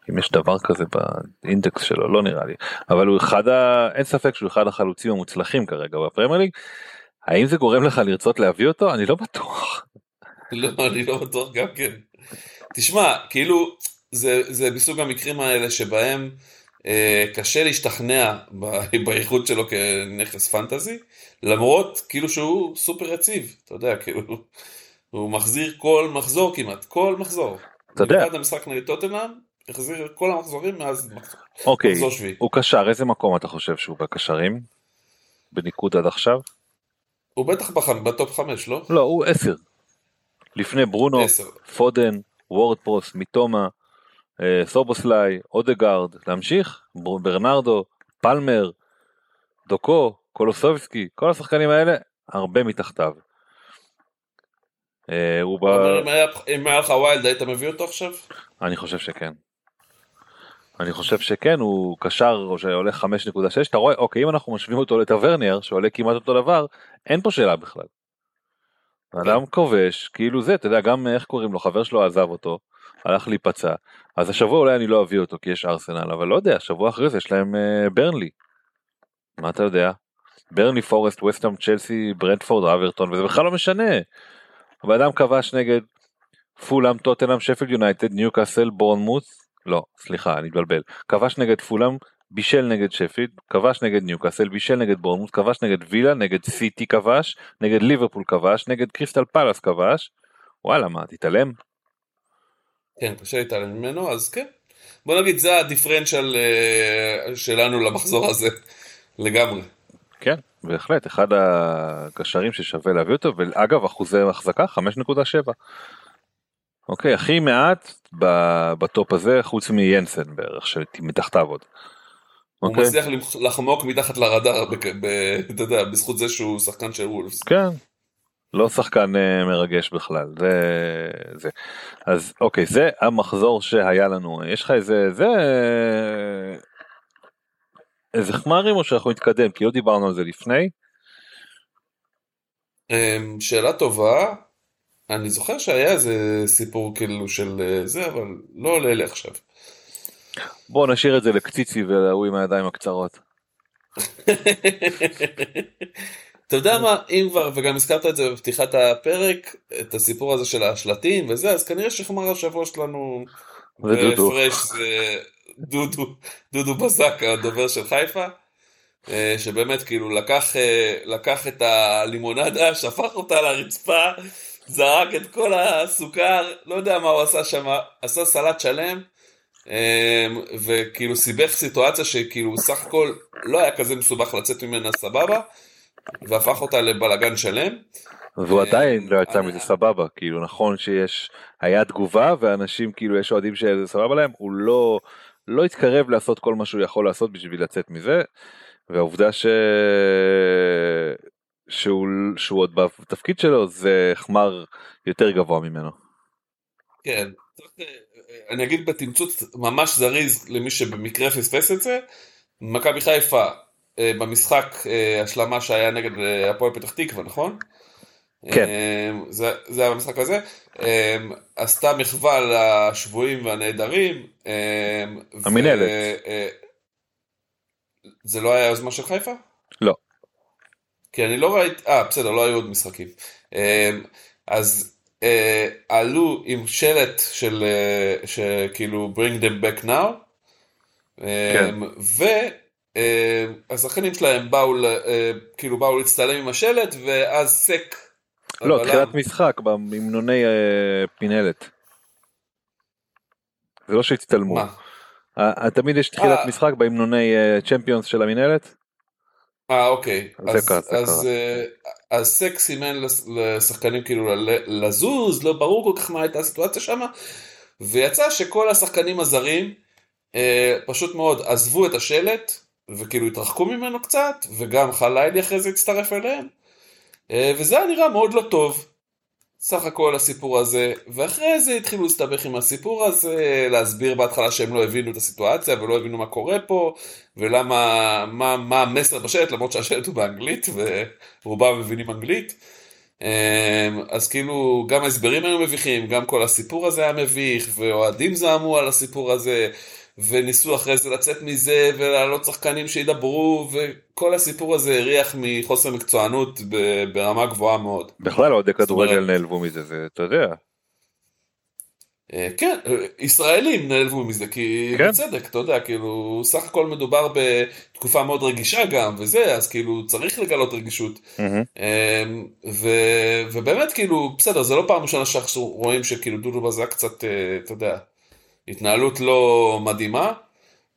אם יש דבר כזה באינדקס שלו לא נראה לי אבל הוא אחד ה... אין ספק שהוא אחד החלוצים המוצלחים כרגע בפרמייר ליג. האם זה גורם לך לרצות להביא אותו אני לא בטוח. לא, אני לא בטוח גם כן. תשמע, כאילו, זה, זה מסוג המקרים האלה שבהם קשה להשתכנע באיכות שלו כנכס פנטזי, למרות כאילו שהוא סופר יציב, אתה יודע, כאילו, הוא מחזיר כל מחזור כמעט, כל מחזור. אתה יודע. מלבד המשחק נגד טוטנאם, החזיר כל המחזורים מאז אוקיי מחזור שביעי. הוא קשר איזה מקום אתה חושב שהוא בקשרים? בניקוד עד עכשיו? הוא בטח בח- בטופ חמש, לא? לא הוא 10. לפני ברונו, עשר. פודן, וורדפרוס, מיטומה, אה, סובוסליי, אודגרד, להמשיך? בר- ברנרדו, פלמר, דוקו, קולוסבסקי, כל השחקנים האלה הרבה מתחתיו. אה, הוא ב... אבל אם היה- לך wild היית מביא אותו עכשיו? אני חושב שכן. אני חושב שכן הוא קשר או שעולה 5.6 אתה רואה אוקיי אם אנחנו משווים אותו לטוורניאר שעולה כמעט אותו דבר אין פה שאלה בכלל. אדם כובש כאילו זה אתה יודע גם איך קוראים לו חבר שלו עזב אותו הלך להיפצע אז השבוע אולי אני לא אביא אותו כי יש ארסנל אבל לא יודע שבוע אחרי זה יש להם אה, ברנלי. מה אתה יודע? ברני פורסט וסטאם צ'לסי ברנדפורד אברטון וזה בכלל לא משנה. הבן אדם כבש נגד פולאם, טוטנאם, שפילד יונייטד, ניוקאסל, בורנמוס, לא, סליחה, אני מתבלבל. כבש נגד פולאם, בישל נגד שפילד, כבש נגד ניוקאסל, בישל נגד בורנמוס, כבש נגד וילה, נגד סיטי כבש, נגד ליברפול כבש, נגד קריסטל פלאס כבש. וואלה, מה, תתעלם? כן, קשה להתעלם ממנו, אז כן. בוא נגיד, זה הדיפרנציאל אה, שלנו למחזור הזה, לגמרי. כן, בהחלט, אחד הקשרים ששווה להביא אותו, ואגב, אחוזי החזקה 5.7. אוקיי, הכי מעט בטופ הזה, חוץ מיינסן בערך, שמתחתיו עוד. הוא אוקיי? מצליח לחמוק מתחת לרדאר, אתה יודע, בזכות זה שהוא שחקן של וולפס. כן. לא שחקן אה, מרגש בכלל זה זה אז אוקיי זה המחזור שהיה לנו יש לך איזה זה איזה חמרים או שאנחנו נתקדם כי לא דיברנו על זה לפני אמ, שאלה טובה, אני זוכר שהיה איזה סיפור כאילו של אה, זה, אבל לא עולה לי עכשיו. בוא נשאיר את זה לקציצי ולהוא עם הידיים הקצרות. אתה יודע מה, אם כבר, וגם הזכרת את זה בפתיחת הפרק, את הסיפור הזה של השלטים וזה, אז כנראה שחמר השבוע שלנו. והפרש זה דודו, דודו בזק, הדובר של חיפה, אה, שבאמת כאילו לקח, אה, לקח את הלימונדה, שפך אותה על הרצפה, זרק את כל הסוכר, לא יודע מה הוא עשה שם, עשה סלט שלם, וכאילו סיבך סיטואציה שכאילו סך הכל לא היה כזה מסובך לצאת ממנה סבבה, והפך אותה לבלגן שלם. והוא אה, עדיין לא יצא. מזה סבבה כאילו נכון שיש היה תגובה ואנשים כאילו יש אוהדים שזה סבבה להם הוא לא לא התקרב לעשות כל מה שהוא יכול לעשות בשביל לצאת מזה והעובדה ש... שהוא שהוא עוד בתפקיד שלו זה חמר יותר גבוה ממנו. כן, צריך, אה, אני אגיד בתמצות ממש זריז למי שבמקרה פספס את זה, מכבי חיפה אה, במשחק אה, השלמה שהיה נגד אה, הפועל פתח תקווה, נכון? כן. זה, זה היה במשחק הזה, עשתה מחווה לשבויים והנעדרים. ו- המינהלת. זה לא היה יוזמה של חיפה? לא. כי אני לא ראיתי, אה בסדר, לא היו עוד משחקים. אז אה, עלו עם שלט של אה, שכאילו bring them back now, כן. והשחקנים שלהם באו, אה, כאילו באו להצטלם עם השלט, ואז סק. לא, הבלם- תחילת משחק בהמנוני אה, פינלט. זה לא שהצטלמו. מה? אה, תמיד יש תחילת אה. משחק בהמנוני אה, צ'מפיונס של המינהלת. אה אוקיי, אז, קרה, אז, קרה. אה, אז סק סימן לשחקנים כאילו לזוז, לא ברור כל כך מה הייתה הסיטואציה שם, ויצא שכל השחקנים הזרים אה, פשוט מאוד עזבו את השלט, וכאילו התרחקו ממנו קצת, וגם חלילי אחרי זה הצטרף אליהם, אה, וזה היה נראה מאוד לא טוב. סך הכל הסיפור הזה, ואחרי זה התחילו להסתבך עם הסיפור הזה, להסביר בהתחלה שהם לא הבינו את הסיטואציה ולא הבינו מה קורה פה, ולמה, מה, מה המסר בשלט, למרות שהשלט הוא באנגלית, ורובם מבינים אנגלית. אמ, אז כאילו, גם ההסברים היו מביכים, גם כל הסיפור הזה היה מביך, ואוהדים זעמו על הסיפור הזה, וניסו אחרי זה לצאת מזה, ולהעלות שחקנים שידברו, וכל הסיפור הזה הריח מחוסר מקצוענות ברמה גבוהה מאוד. בכלל אוהדי כדורגל נעלבו מזה, זה אתה יודע. אה, כן, ישראלים נעלבו מזה, כי כן. בצדק, אתה יודע, כאילו, סך הכל מדובר בתקופה מאוד רגישה גם, וזה, אז כאילו, צריך לגלות רגישות. אמ, ו, ובאמת, כאילו, בסדר, זה לא פעם ראשונה שאנחנו רואים שכאילו דודו בזק קצת, אה, אתה יודע, התנהלות לא מדהימה.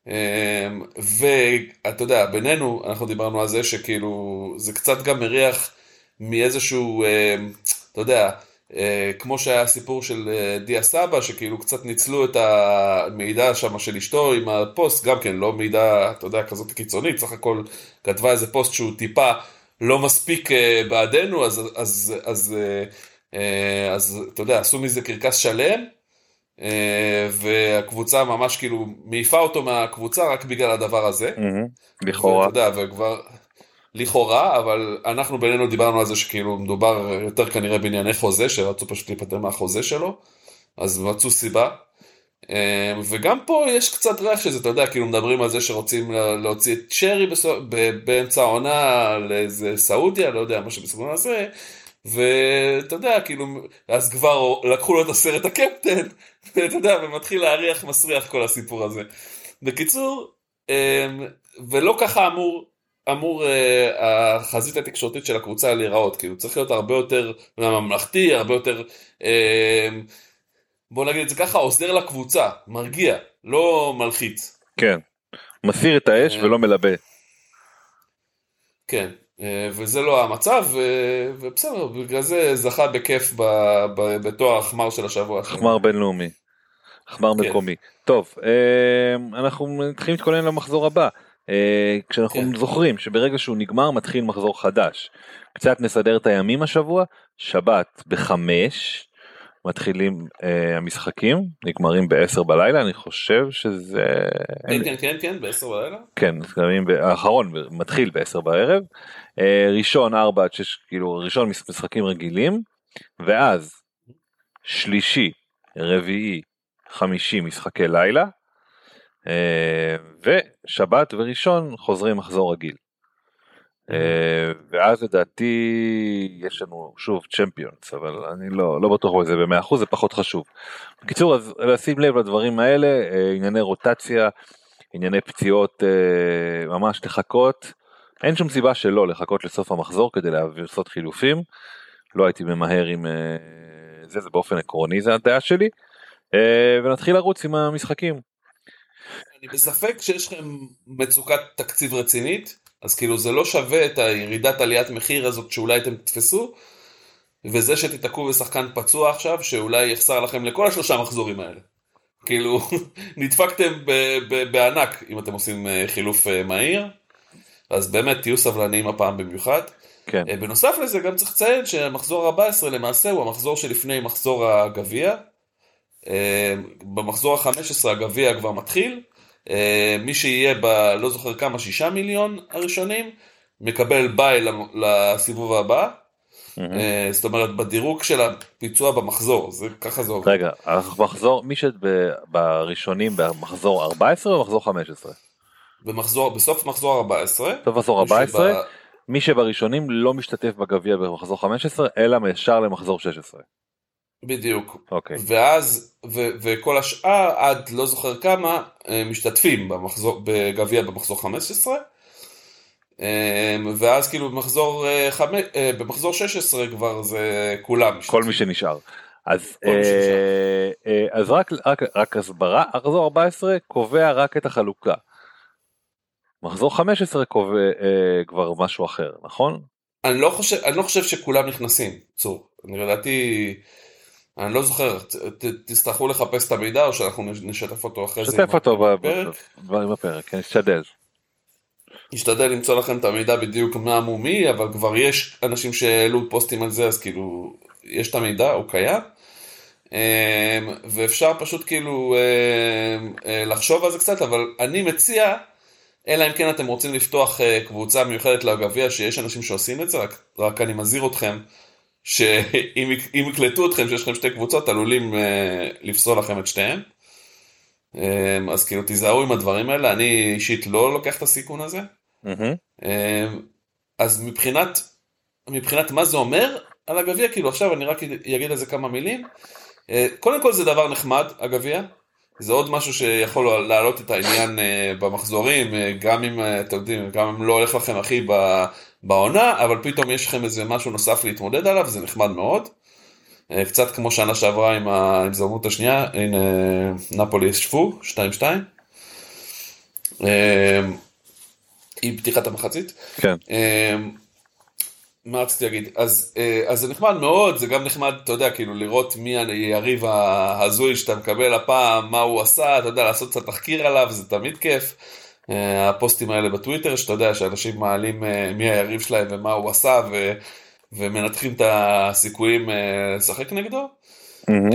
אמ, ואתה יודע, בינינו, אנחנו דיברנו על זה שכאילו, זה קצת גם מריח מאיזשהו, אמ, אתה יודע, אה, כמו שהיה הסיפור של אה, דיה סבא, שכאילו קצת ניצלו את המידע שם של אשתו עם הפוסט, גם כן, לא מידע, אתה יודע, כזאת קיצונית, סך הכל כתבה איזה פוסט שהוא טיפה לא מספיק אה, בעדנו, אז, אז, אז, אה, אז אתה יודע, עשו מזה קרקס שלם, והקבוצה ממש כאילו מעיפה אותו מהקבוצה רק בגלל הדבר הזה. לכאורה. ואתה יודע, וכבר... לכאורה, אבל אנחנו בינינו דיברנו על זה שכאילו מדובר יותר כנראה בענייני חוזה, שרצו פשוט להיפטר מהחוזה שלו, אז מצאו סיבה. אה, וגם פה יש קצת ריח שזה, אתה יודע, כאילו מדברים על זה שרוצים לה- להוציא את שרי בסו- באמצע העונה לאיזה סעודיה, לא יודע, משהו בסגנון הזה, ואתה יודע, כאילו, אז כבר לקחו לו את הסרט הקפטן, ואתה יודע, ומתחיל להריח מסריח כל הסיפור הזה. בקיצור, אה, ולא ככה אמור, אמור אה, החזית התקשורתית של הקבוצה להיראות, כאילו צריך להיות הרבה יותר ממלכתי, הרבה יותר, אה, בוא נגיד את זה ככה, עוזר לקבוצה, מרגיע, לא מלחיץ. כן. מסיר את האש אה. ולא מלבה. כן, וזה לא המצב, ובסדר, בגלל זה זכה בכיף ב- ב- בתואר החמר של השבוע. חמר בינלאומי. חמר כן. מקומי. טוב, אה, אנחנו מתחילים להתכונן למחזור הבא. אה, כשאנחנו כן. זוכרים שברגע שהוא נגמר מתחיל מחזור חדש. קצת נסדר את הימים השבוע, שבת בחמש מתחילים אה, המשחקים, נגמרים בעשר בלילה, אני חושב שזה... כן, כן, כן, כן, בעשר בלילה. כן, ב- האחרון מתחיל בעשר בערב, אה, ראשון ארבע עד שש, כאילו ראשון מש- משחקים רגילים, ואז שלישי, רביעי, חמישי משחקי לילה, אה, ושבת וראשון חוזרים מחזור רגיל. אה, ואז לדעתי יש לנו שוב צ'מפיונס אבל אני לא לא בטוח בזה במאה אחוז זה פחות חשוב. בקיצור אז לשים לב לדברים האלה אה, ענייני רוטציה ענייני פציעות אה, ממש לחכות אין שום סיבה שלא לחכות לסוף המחזור כדי לעשות חילופים לא הייתי ממהר עם זה זה באופן עקרוני זה הדעה שלי ונתחיל לרוץ עם המשחקים. אני בספק שיש לכם מצוקת תקציב רצינית, אז כאילו זה לא שווה את הירידת עליית מחיר הזאת שאולי אתם תתפסו, וזה שתיתקעו בשחקן פצוע עכשיו, שאולי יחסר לכם לכל השלושה מחזורים האלה. כאילו, נדפקתם ב- ב- בענק אם אתם עושים אה, חילוף אה, מהיר, אז באמת תהיו סבלניים הפעם במיוחד. כן. אה, בנוסף לזה גם צריך לציין שמחזור 14 למעשה הוא המחזור שלפני מחזור הגביע. במחזור ה-15 הגביע כבר מתחיל. אה, מי שיהיה ב... לא זוכר כמה, שישה מיליון הראשונים, מקבל ביי לסיבוב הבא. אה, זאת אומרת בדירוג של הביצוע במחזור, זה ככה זה עובד. רגע, המחזור, מי שבראשונים במחזור 14 או מחזור 15? במחזור, בסוף מחזור 14. בסוף מחזור 14, מי שבראשונים לא משתתף בגביע במחזור 15, אלא ישר למחזור 16. בדיוק. אוקיי. ואז, ו, וכל השאר, עד לא זוכר כמה, אה, משתתפים במחזור, בגביע במחזור 15. אה, ואז כאילו במחזור, אה, חמ... במחזור 16 כבר זה כולם. כל מי שנשאר. אז, אה, אז רק, רק, רק הסברה, מחזור 14 קובע רק את החלוקה. מחזור 15 קובע אה, כבר משהו אחר, נכון? אני לא חושב, אני לא חושב שכולם נכנסים, צור. אני לדעתי, אני לא זוכר, ת, תצטרכו לחפש את המידע או שאנחנו נשתף אותו אחרי זה. נשתף אותו בפרק, בפרק, נשתדל. נשתדל למצוא לכם את המידע בדיוק מה מומי, אבל כבר יש אנשים שהעלו פוסטים על זה, אז כאילו, יש את המידע, הוא קיים. אמ, ואפשר פשוט כאילו אמ, אה, לחשוב על זה קצת, אבל אני מציע, אלא אם כן אתם רוצים לפתוח אה, קבוצה מיוחדת לגביע, שיש אנשים שעושים את זה, רק, רק אני מזהיר אתכם, שאם יקלטו אתכם שיש לכם שתי קבוצות, עלולים אה, לפסול לכם את שתיהן. אמ, אז כאילו תיזהרו עם הדברים האלה, אני אישית לא לוקח את הסיכון הזה. Mm-hmm. אז מבחינת, מבחינת מה זה אומר על הגביע, כאילו עכשיו אני רק אגיד על זה כמה מילים. אה, קודם כל זה דבר נחמד, הגביע. זה עוד משהו שיכול להעלות את העניין אה, במחזורים, אה, גם אם, אתם יודעים, גם אם לא הולך לכם הכי בעונה, אבל פתאום יש לכם איזה משהו נוסף להתמודד עליו, זה נחמד מאוד. קצת כמו שנה שעברה עם ההזדמנות השנייה, הנה נפולי ישבו, 2-2. עם פתיחת המחצית. כן. מה רציתי להגיד? אז, אה, אז זה נחמד מאוד, זה גם נחמד, אתה יודע, כאילו לראות מי היריב ההזוי שאתה מקבל הפעם, מה הוא עשה, אתה יודע, לעשות קצת תחקיר עליו, זה תמיד כיף. אה, הפוסטים האלה בטוויטר, שאתה יודע, שאנשים מעלים אה, מי היריב שלהם ומה הוא עשה, ו, ומנתחים את הסיכויים לשחק נגדו. Mm-hmm.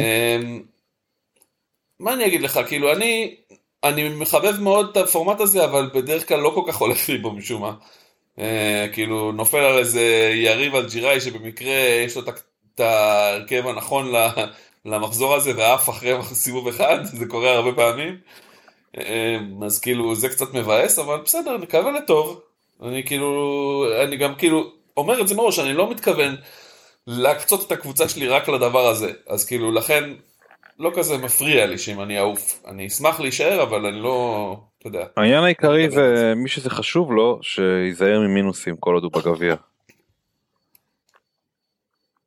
מה אני אגיד לך, כאילו, אני, אני מחבב מאוד את הפורמט הזה, אבל בדרך כלל לא כל כך הולך לי בו משום מה. אה, כאילו נופל על איזה יריב אלג'יראי שבמקרה יש לו את ההרכב הנכון למחזור הזה ועף אחרי סיבוב אחד, זה קורה הרבה פעמים. אה, אז כאילו זה קצת מבאס, אבל בסדר, נקווה לטוב. אני כאילו, אני גם כאילו אומר את זה מראש, אני לא מתכוון להקצות את הקבוצה שלי רק לדבר הזה. אז כאילו לכן לא כזה מפריע לי שאם אני אעוף. אני אשמח להישאר, אבל אני לא, אתה יודע. העניין העיקרי זה מי שזה חשוב לו, שייזהר ממינוסים כל עוד הוא בגביע.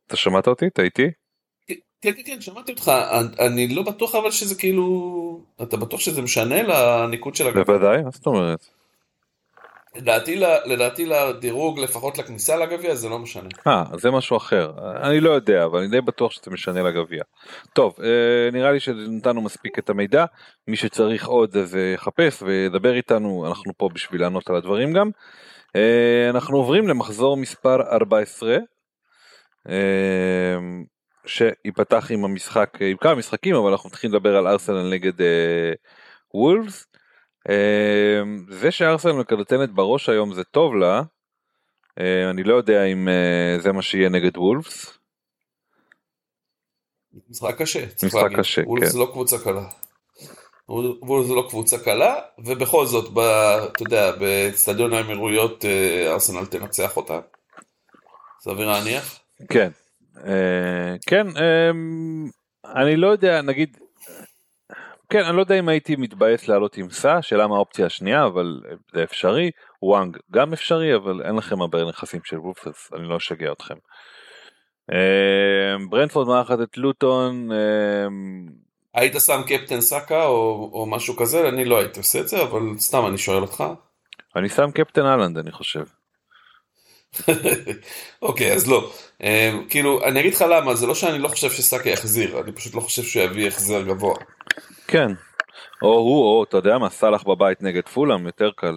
אתה שמעת אותי? אתה איתי? כן, כן, כן, שמעתי אותך. אני לא בטוח אבל שזה כאילו... אתה בטוח שזה משנה לניקוד של הגביע? בוודאי, מה זאת אומרת? לדעתי, לדעתי לדירוג, לפחות לכניסה לגביע, זה לא משנה. אה, זה משהו אחר. אני לא יודע, אבל אני די בטוח שזה משנה לגביע. טוב, אה, נראה לי שנתנו מספיק את המידע. מי שצריך עוד אז יחפש וידבר איתנו, אנחנו פה בשביל לענות על הדברים גם. אה, אנחנו עוברים למחזור מספר 14, אה, שיפתח עם המשחק, עם כמה משחקים, אבל אנחנו מתחילים לדבר על ארסנל נגד וולפס. אמ, זה שארסנל מקרטנת בראש היום זה טוב לה, אה, אני לא יודע אם אה, זה מה שיהיה נגד וולפס. משחק קשה, משחק קשה, כן. וולפס לא קבוצה קלה. וולפס לא קבוצה קלה, ובכל זאת, ב, אתה יודע, באצטדיון האמירויות אה, ארסנל תנצח אותה. סביר להניח? כן. כן, אמ, אני לא יודע, נגיד, כן, אני לא יודע אם הייתי מתבאס לעלות עם סע, שאלה מה האופציה השנייה, אבל זה אפשרי. וואנג גם אפשרי, אבל אין לכם הרבה נכסים של וולפס, אז אני לא אשגע אתכם. אמ, ברנפורד מארחת את לוטון. אמ, היית שם קפטן סאקה או, או משהו כזה? אני לא הייתי עושה את זה, אבל סתם אני שואל אותך. אני שם קפטן אהלנד, אני חושב. אוקיי, אז לא. אמ, כאילו, אני אגיד לך למה, זה לא שאני לא חושב שסאקה יחזיר, אני פשוט לא חושב שהוא יביא החזר גבוה. כן. או הוא או אתה יודע מה סאלח בבית נגד פולאם יותר קל.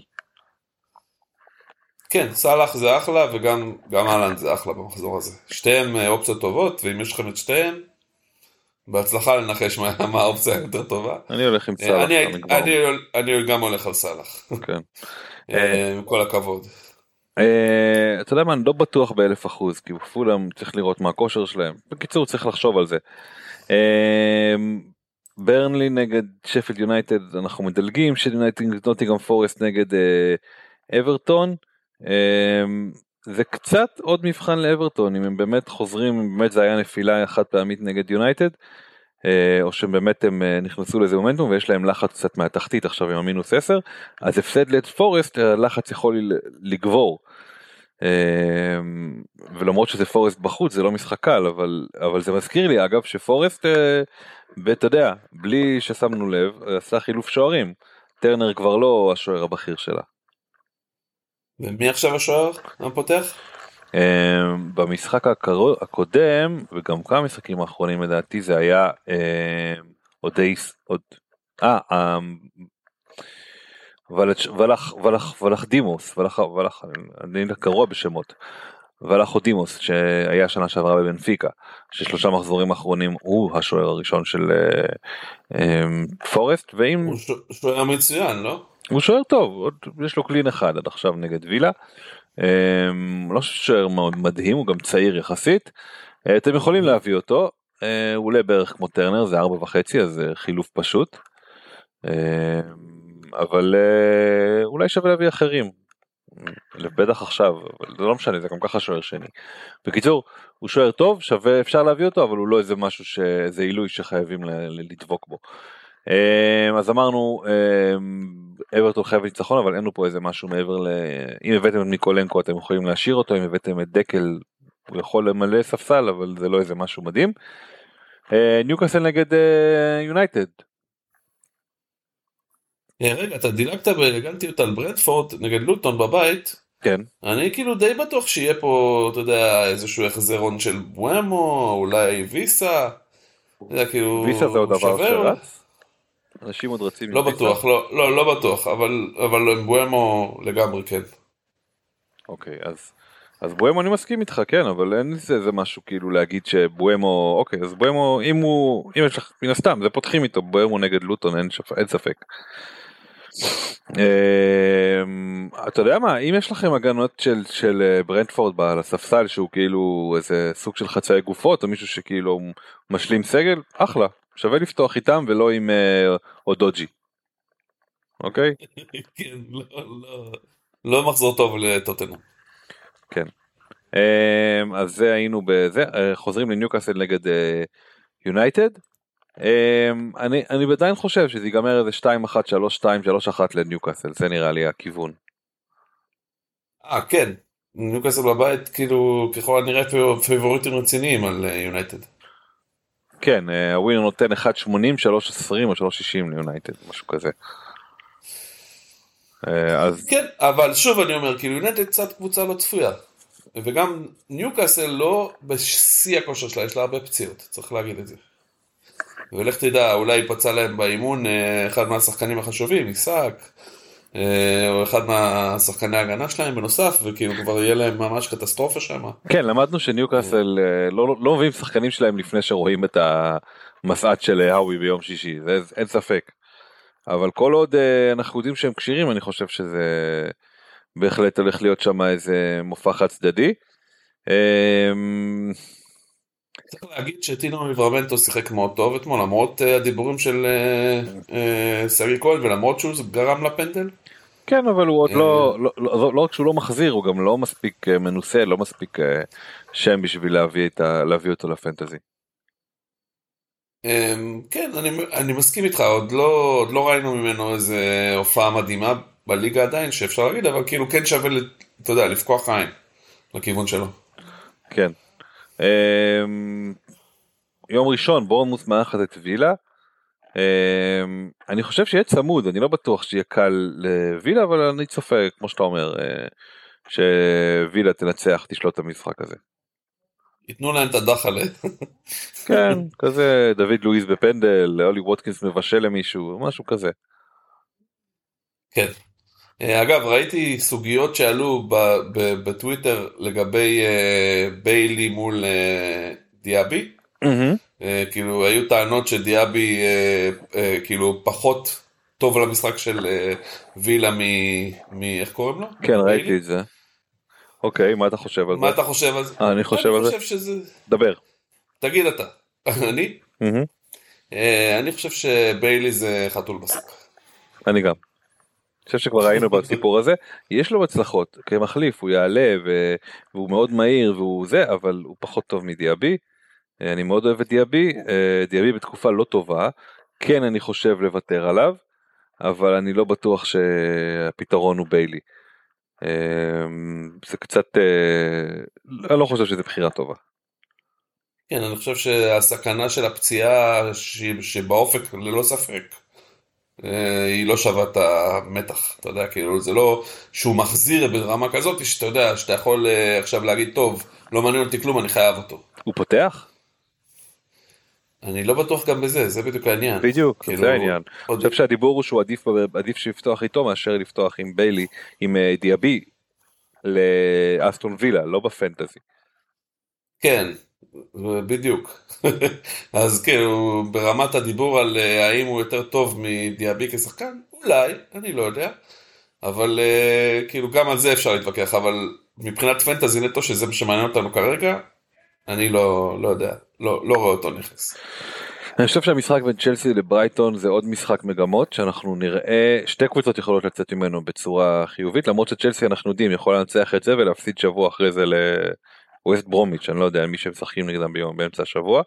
כן סאלח זה אחלה וגם גם אהלן זה אחלה במחזור הזה. שתיהם אה, אופציות טובות ואם יש לכם את שתיהם בהצלחה לנחש מה, מה האופציה היותר טובה. אני הולך עם אה, סאלח. אני, אני, אני, אני גם הולך על סאלח. כן. אה, עם כל הכבוד. אתה יודע מה אני לא בטוח באלף אחוז כי פולאם צריך לראות מה הכושר שלהם. בקיצור צריך לחשוב על זה. ברנלי נגד שפילד יונייטד אנחנו מדלגים, של יונייטד נוטיגם פורסט נגד אה, אברטון. אה, זה קצת עוד מבחן לאברטון אם הם באמת חוזרים אם באמת זה היה נפילה חד פעמית נגד יונייטד אה, או שבאמת הם אה, נכנסו לזה מומנטום ויש להם לחץ קצת מהתחתית עכשיו עם המינוס 10 אז הפסד לפורסט הלחץ יכול לגבור. אה, ולמרות שזה פורסט בחוץ זה לא משחק קל אבל אבל זה מזכיר לי אגב שפורסט ואתה יודע בלי ששמנו לב עשה חילוף שוערים טרנר כבר לא השוער הבכיר שלה. ומי עכשיו השוער הפותח? אמ, במשחק הקודם וגם כמה משחקים האחרונים לדעתי זה היה עוד דייס עוד אה אמ, ולח ולח ולח דימוס ולח ולח אני גרוע בשמות ולח דימוס שהיה שנה שעברה בבנפיקה ששלושה מחזורים אחרונים הוא השוער הראשון של אה, אמ, פורסט ואם הוא שוער מצוין לא? הוא שוער טוב עוד יש לו קלין אחד עד עכשיו נגד וילה. אמ, לא שוער מאוד מדהים הוא גם צעיר יחסית. אה, אתם יכולים להביא אותו אה, הוא עולה בערך כמו טרנר זה ארבע וחצי אז חילוף פשוט. אבל אה, אולי שווה להביא אחרים. בטח עכשיו אבל זה לא משנה זה גם ככה שוער שני. בקיצור הוא שוער טוב שווה אפשר להביא אותו אבל הוא לא איזה משהו שזה עילוי שחייבים לדבוק בו. אמ, אז אמרנו אמ, אברטון חייב ניצחון אבל אין לו פה איזה משהו מעבר ל... אם הבאתם את מיקולנקו אתם יכולים להשאיר אותו אם הבאתם את דקל הוא יכול למלא ספסל אבל זה לא איזה משהו מדהים. אה, ניוקאסל נגד אה, יונייטד. אה, רגע אתה דילגת באלגנטיות על ברדפורד נגד לוטון בבית. כן. אני כאילו די בטוח שיהיה פה אתה יודע איזשהו החזרון של בואמו אולי ויסה. כאילו, ויסה זה עוד דבר שרץ? אנשים עוד רצים... לא בטוח, לא, לא, לא בטוח, אבל, אבל בואמו לגמרי כן. אוקיי, אז, אז בואמו אני מסכים איתך, כן, אבל אין לזה איזה משהו כאילו להגיד שבואמו, אוקיי, אז בואמו, אם הוא, אם יש לך, מן הסתם, זה פותחים איתו, בואמו נגד לוטון, אין, שפ, אין ספק. אמ, אתה יודע מה אם יש לכם הגנות של של אה, ברנדפורד על הספסל שהוא כאילו איזה סוג של חצאי גופות או מישהו שכאילו משלים סגל אחלה שווה לפתוח איתם ולא עם אה, אודוג'י. אוקיי? כן, לא, לא, לא מחזור טוב לטוטנאם. כן. אמ, אז זה היינו בזה, אה, חוזרים לניוקאסל נגד יונייטד. אמ, אני, אני עדיין חושב שזה ייגמר איזה 2-1, 3-2, 3-1 לניוקאסל, זה נראה לי הכיוון. אה, כן. ניוקאסל בבית כאילו ככל הנראה פיבוריטים רציניים על יונייטד. Uh, כן, אה, הווינר נותן 1.80, 3.20 או 3.60 ליונייטד, משהו כזה. אה, אז... כן, אבל שוב אני אומר, כאילו יונייטד קצת קבוצה לא צפויה. וגם ניוקאסל לא בשיא הכושר שלה, יש לה הרבה פציעות, צריך להגיד את זה. ולך תדע, אולי פצע להם באימון אה, אחד מהשחקנים החשובים, עיסק, אה, או אחד מהשחקני ההגנה שלהם בנוסף וכאילו כבר יהיה להם ממש קטסטרופה שם. כן למדנו שניוקאסל אה, לא לא מביאים שחקנים שלהם לפני שרואים את המסעת של האווי ביום שישי זה אין ספק. אבל כל עוד אנחנו יודעים שהם כשירים אני חושב שזה בהחלט הולך להיות שם איזה מופע חד צדדי. צריך להגיד שטינו מברמנטו שיחק מאוד טוב אתמול למרות הדיבורים של סגי כהן ולמרות שהוא גרם לפנדל. כן אבל הוא עוד לא לא לא לא רק שהוא לא מחזיר הוא גם לא מספיק אה, מנוסה לא מספיק אה, שם בשביל להביא אותו לפנטזי. אמ, כן אני, אני מסכים איתך לא עוד לא ראינו ממנו איזה הופעה מדהימה בליגה עדיין שאפשר להגיד אבל כאילו כן שווה אתה יודע לפקוח עין לכיוון שלו. כן. אמ, יום ראשון בורנמוס מארחת את וילה. אמ, אני חושב שיהיה צמוד אני לא בטוח שיהיה קל לווילה אבל אני צופה כמו שאתה אומר אה, שווילה תנצח תשלוט את המשחק הזה. ייתנו להם את הדחלה. כן כזה דוד לואיז בפנדל אולי ווטקינס מבשל למישהו משהו כזה. כן. אה, אגב ראיתי סוגיות שעלו בטוויטר לגבי אה, ביילי מול דיאבי. אה, כאילו היו טענות שדיאבי כאילו פחות טוב למשחק של וילה מ... איך קוראים לו? כן ראיתי את זה. אוקיי מה אתה חושב על זה? מה אתה חושב על זה? אני חושב על זה. שזה... דבר. תגיד אתה. אני? אני חושב שביילי זה חתול בשק. אני גם. חושב שכבר ראינו בסיפור הזה, יש לו הצלחות כמחליף, הוא יעלה ו... והוא מאוד מהיר והוא זה, אבל הוא פחות טוב מדיאבי. אה, אני מאוד אוהב את דיאבי, אה, דיאבי בתקופה לא טובה, כן אני חושב לוותר עליו, אבל אני לא בטוח שהפתרון הוא ביילי. אה, זה קצת, אני לא חושב שזו בחירה טובה. כן, אני חושב שהסכנה של הפציעה שבאופק ללא ספק היא לא שווה את המתח, אתה יודע, כאילו זה לא שהוא מחזיר ברמה כזאת שאתה יודע שאתה יכול עכשיו להגיד טוב, לא מעניין אותי כלום, אני חייב אותו. הוא פותח? אני לא בטוח גם בזה, זה בדיוק העניין. בדיוק, כאילו, זה העניין. עוד... אני חושב שהדיבור הוא שהוא עדיף, עדיף לפתוח איתו מאשר לפתוח עם ביילי, עם uh, דיאבי, לאסטון וילה, לא בפנטזי. כן, בדיוק. אז כאילו, ברמת הדיבור על uh, האם הוא יותר טוב מדיאבי כשחקן, אולי, אני לא יודע. אבל uh, כאילו גם על זה אפשר להתווכח, אבל מבחינת פנטזי נטו, שזה מה שמעניין אותנו כרגע, אני לא, לא יודע, לא, לא רואה אותו נכנס. אני חושב שהמשחק בין צ'לסי לברייטון זה עוד משחק מגמות שאנחנו נראה שתי קבוצות יכולות לצאת ממנו בצורה חיובית למרות שצ'לסי אנחנו יודעים יכולה לנצח את זה ולהפסיד שבוע אחרי זה לווסט ברומיץ' אני לא יודע מי שמשחקים נגדם ביום באמצע השבוע.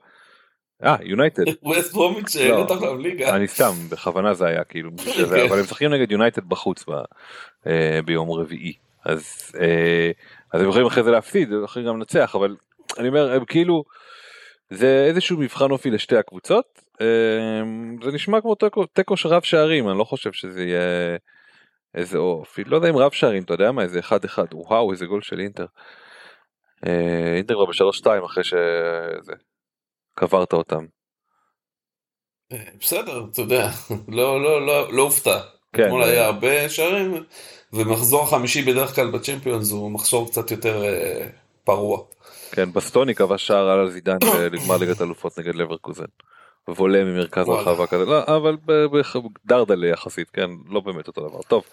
אה יונייטד. ווסט ברומיץ' לא, לא תחלם ליגה. אני סתם בכוונה זה היה כאילו כן. אבל הם משחקים נגד יונייטד בחוץ אה, ביום רביעי אז אה, אז הם יכולים אחרי זה להפסיד יכולים גם לנצח אבל אני אומר הם כאילו זה איזשהו מבחן אופי לשתי הקבוצות אמ, זה נשמע כמו תיקו של רב שערים אני לא חושב שזה יהיה איזה אופי לא יודע אם רב שערים אתה יודע מה איזה אחד אחד וואו איזה גול של אינטר. אה, אינטר כבר בשלוש שתיים אחרי שזה קברת אותם. אה, בסדר אתה יודע לא לא לא לא הופתע. כן, אתמול היה הרבה שערים ומחזור חמישי בדרך כלל בצ'מפיונס הוא מחזור קצת יותר אה, פרוע. כן, בסטוני כבש שער על זידן בגמר ליגת אלופות נגד לברקוזן. וולה ממרכז הרחבה כזה, לא, אבל דרדלה יחסית, כן, לא באמת אותו דבר. טוב.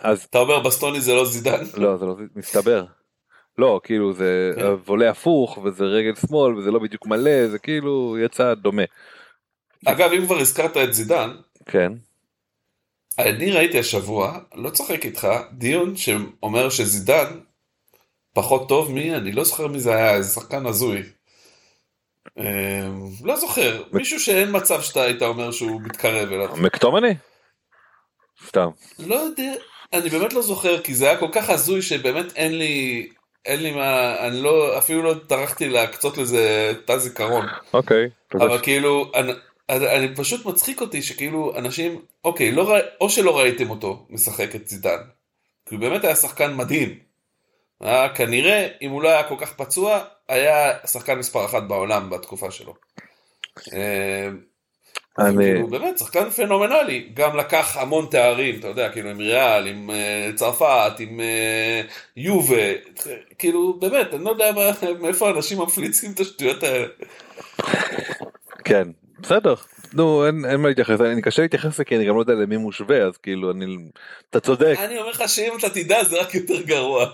אז... אתה אומר בסטוני זה לא זידן? לא, זה לא מסתבר. לא, כאילו זה כן. וולה הפוך וזה רגל שמאל וזה לא בדיוק מלא, זה כאילו יצא דומה. אגב, אם כבר הזכרת את זידן, כן. אני ראיתי השבוע, לא צוחק איתך, דיון שאומר שזידן פחות טוב מי? אני לא זוכר מי זה היה, איזה שחקן הזוי. אמ, לא זוכר, מישהו שאין מצב שאתה היית אומר שהוא מתקרב אליו. מקטומני? סתם. לא יודע, אני באמת לא זוכר, כי זה היה כל כך הזוי שבאמת אין לי, אין לי מה, אני לא, אפילו לא טרחתי להקצות לזה תא זיכרון. אוקיי. אבל כאילו, אני, אני פשוט מצחיק אותי שכאילו אנשים, אוקיי, לא, או שלא ראיתם אותו משחק את זידן. כי הוא באמת היה שחקן מדהים. היה כנראה, אם הוא לא היה כל כך פצוע, היה שחקן מספר אחת בעולם בתקופה שלו. אה, אני... כאילו, באמת, שחקן פנומנלי, גם לקח המון תארים, אתה יודע, כאילו עם ריאל, עם uh, צרפת, עם uh, יובה, כאילו, באמת, אני לא יודע מאיפה אנשים מפליצים את השטויות האלה. כן, בסדר, נו אין, אין מה להתייחס. אני קשה להתייחס כי אני גם לא יודע למי מושווה אז כאילו אני אתה צודק. אני אומר לך שאם אתה תדע זה רק יותר גרוע.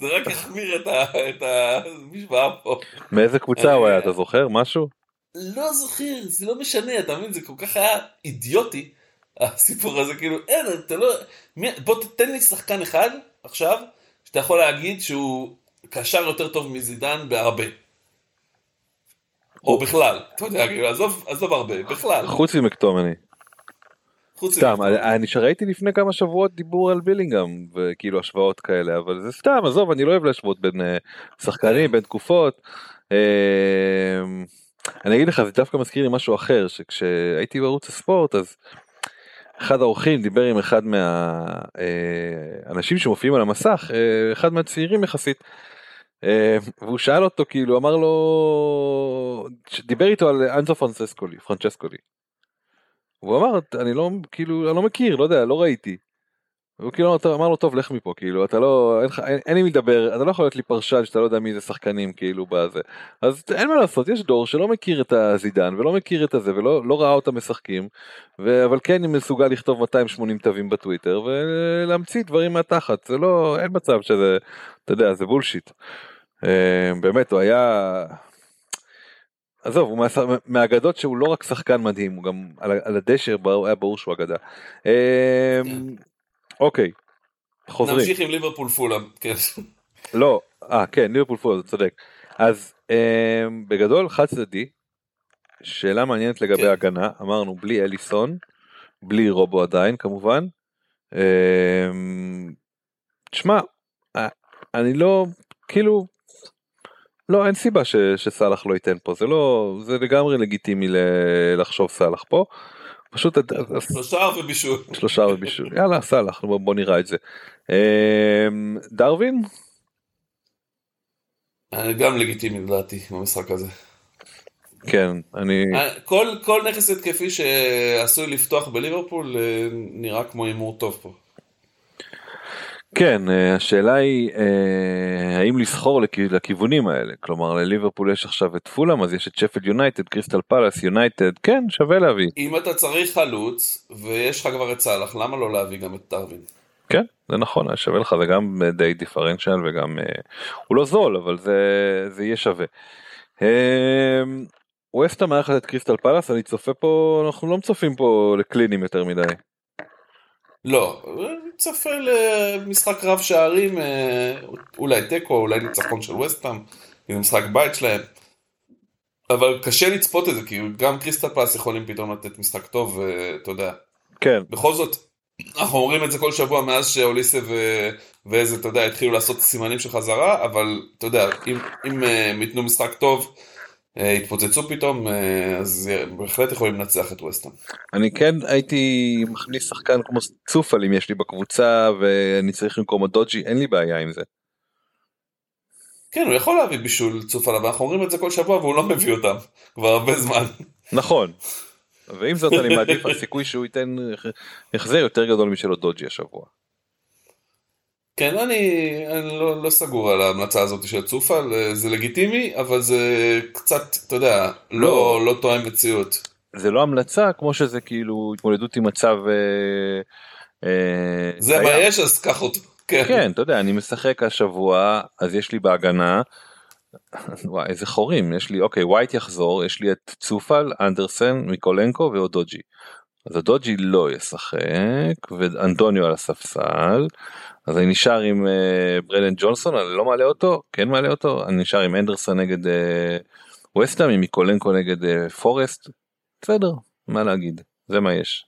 זה רק יחמיר את המשוואה פה. מאיזה קבוצה הוא היה אתה זוכר? משהו? לא זוכר זה לא משנה אתה מבין זה כל כך היה אידיוטי הסיפור הזה כאילו אין אתה לא בוא תתן לי שחקן אחד עכשיו שאתה יכול להגיד שהוא קשר יותר טוב מזידן בהרבה. או בכלל, אתה יודע, כאילו, עזוב, עזוב הרבה, בכלל. חוץ ממקטומני. סתם, אני שראיתי לפני כמה שבועות דיבור על בילינגהם וכאילו השוואות כאלה אבל זה סתם עזוב אני לא אוהב להשוות בין אה, שחקנים בין תקופות. אני אגיד לך זה דווקא מזכיר לי משהו אחר שכשהייתי בערוץ הספורט אז אחד האורחים דיבר עם אחד מהאנשים אה, שמופיעים על המסך אה, אחד מהצעירים יחסית אה, והוא שאל אותו כאילו אמר לו דיבר איתו על אנזו פרנצ'סקולי פרנצ'סקולי. הוא אמר אני לא כאילו אני לא מכיר לא יודע לא ראיתי. הוא כאילו אמר לו טוב לך מפה כאילו אתה לא אין, אין, אין לי מי לדבר אתה לא יכול להיות לי פרשן שאתה לא יודע מי זה שחקנים כאילו בזה אז אין מה לעשות יש דור שלא מכיר את הזידן ולא מכיר את הזה ולא לא ראה אותם משחקים ו, אבל כן מסוגל לכתוב 280 תווים בטוויטר ולהמציא דברים מהתחת זה לא אין מצב שזה אתה יודע זה בולשיט. אמ, באמת הוא היה עזוב, הוא מהש- מהאגדות שהוא לא רק שחקן מדהים, הוא גם על, הדשא היה ברור שהוא אגדה. אוקיי, חוזרים. נמשיך עם ליברפול פולאם, כן. לא, אה כן, ליברפול פול, אתה צודק. אז אמ, בגדול חד צדדי, שאלה מעניינת לגבי כן. הגנה, אמרנו בלי אליסון, בלי רובו עדיין כמובן. אמ, תשמע, אה, אני לא, כאילו, לא אין סיבה ש, שסאלח לא ייתן פה, זה לא, זה לגמרי לגיטימי ל- לחשוב סאלח פה. פשוט שלושה ובישול. שלושה ובישול, יאללה סאלח, בוא, נראה את זה. אמ, דרווין? גם לגיטימי לדעתי במשחק הזה. כן, אני... אה, כל, כל נכס התקפי שעשוי לפתוח בליברפול אה, נראה כמו הימור טוב פה. כן, אה, השאלה היא אה, האם לסחור לכ- לכיוונים האלה, כלומר לליברפול יש עכשיו את פולאם, אז יש את שפלד יונייטד, קריסטל פלאס, יונייטד, כן, שווה להביא. אם אתה צריך חלוץ ויש לך כבר את סאלח, למה לא להביא גם את דרווין? כן, זה נכון, היה שווה לך, זה גם די דיפרנציאל וגם, אה, הוא לא זול, אבל זה, זה יהיה שווה. אה, ווסטה מארחת את קריסטל פלאס, אני צופה פה, אנחנו לא מצופים פה לקלינים יותר מדי. לא, צופה למשחק רב שערים, אה, אולי תיקו, אולי ניצחון של וסטהאם, זה משחק בית שלהם. אבל קשה לצפות את זה, כי גם קריסטל פלס יכולים פתאום לתת משחק טוב, ואתה יודע. כן, בכל זאת, אנחנו אומרים את זה כל שבוע מאז שאוליסה ו... ואיזה, אתה יודע, התחילו לעשות סימנים של חזרה, אבל אתה יודע, אם, אם אה, הם ייתנו משחק טוב, אה, יתפוצצו פתאום, אה, אז בהחלט יכולים לנצח את ווסטהאם. אני כן הייתי מכניס שחקן כמו צופל אם יש לי בקבוצה ואני צריך במקום דוג'י, אין לי בעיה עם זה. כן, הוא יכול להביא בישול צוף עליו, אנחנו אומרים את זה כל שבוע והוא לא מביא אותם, כבר הרבה זמן. נכון. ועם זאת אני מעדיף הסיכוי שהוא ייתן החזר יותר גדול משל דוג'י השבוע. כן, אני, אני לא, לא סגור על ההמלצה הזאת של צופל, אה, זה לגיטימי, אבל זה קצת, אתה יודע, לא, לא. לא תואם מציאות. זה לא המלצה כמו שזה כאילו התמודדות עם מצב. אה, אה, זה מה. יש, אז קח אותו. כן. כן אתה יודע אני משחק השבוע אז יש לי בהגנה. וואי איזה חורים יש לי אוקיי ווייט יחזור יש לי את צופל אנדרסן מיקולנקו ואודוג'י. אז הדוג'י לא ישחק ואנטוניו על הספסל אז אני נשאר עם uh, ברלן ג'ונסון אני לא מעלה אותו כן מעלה אותו אני נשאר עם אנדרסון נגד uh, וסטאם עם מיקולנקו נגד uh, פורסט בסדר מה להגיד זה מה יש.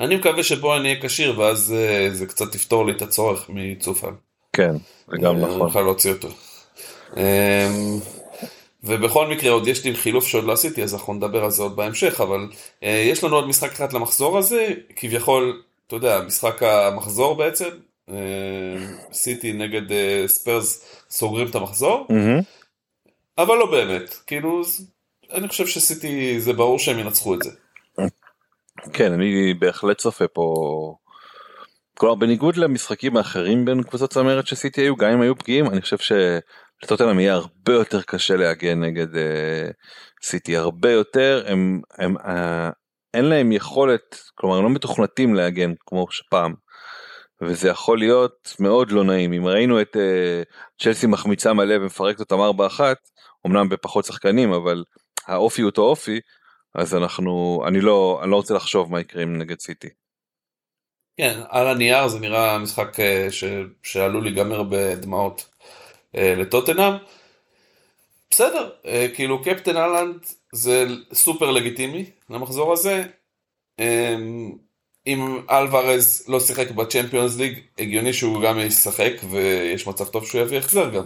אני מקווה שבו אני אהיה כשיר, ואז אה, זה קצת תפתור לי את הצורך מצופל. כן זה גם נכון. אני אוכל להוציא אותו. אמ, ובכל מקרה עוד יש לי חילוף שעוד לא עשיתי אז אנחנו נדבר על זה עוד בהמשך אבל אה, יש לנו עוד משחק אחד למחזור הזה כביכול אתה יודע משחק המחזור בעצם אה, סיטי נגד אה, ספיירס סוגרים את המחזור. אבל לא באמת כאילו אני חושב שסיטי זה ברור שהם ינצחו את זה. כן אני בהחלט צופה פה. כלומר בניגוד למשחקים האחרים בין קבוצות צמרת שסיטי היו גם אם היו פגיעים אני חושב שלטוטנאם יהיה הרבה יותר קשה להגן נגד אה, סיטי הרבה יותר הם, הם אה, אין להם יכולת כלומר הם לא מתוכנתים להגן כמו שפעם. וזה יכול להיות מאוד לא נעים אם ראינו את אה, צ'לסי מחמיצה מלא ומפרקת אותם 4-1 אמנם בפחות שחקנים אבל האופי הוא אותו אופי אז אנחנו אני לא אני לא רוצה לחשוב מה יקרה עם נגד סיטי. כן על הנייר זה נראה משחק אה, ש... שעלול להיגמר בדמעות אה, לטוטנאם. בסדר, אה, כאילו קפטן אהלנד זה סופר לגיטימי למחזור הזה. אה, אם אלוורז לא שיחק בצ'מפיונס ליג, הגיוני שהוא גם ישחק ויש מצב טוב שהוא יביא החזר גם.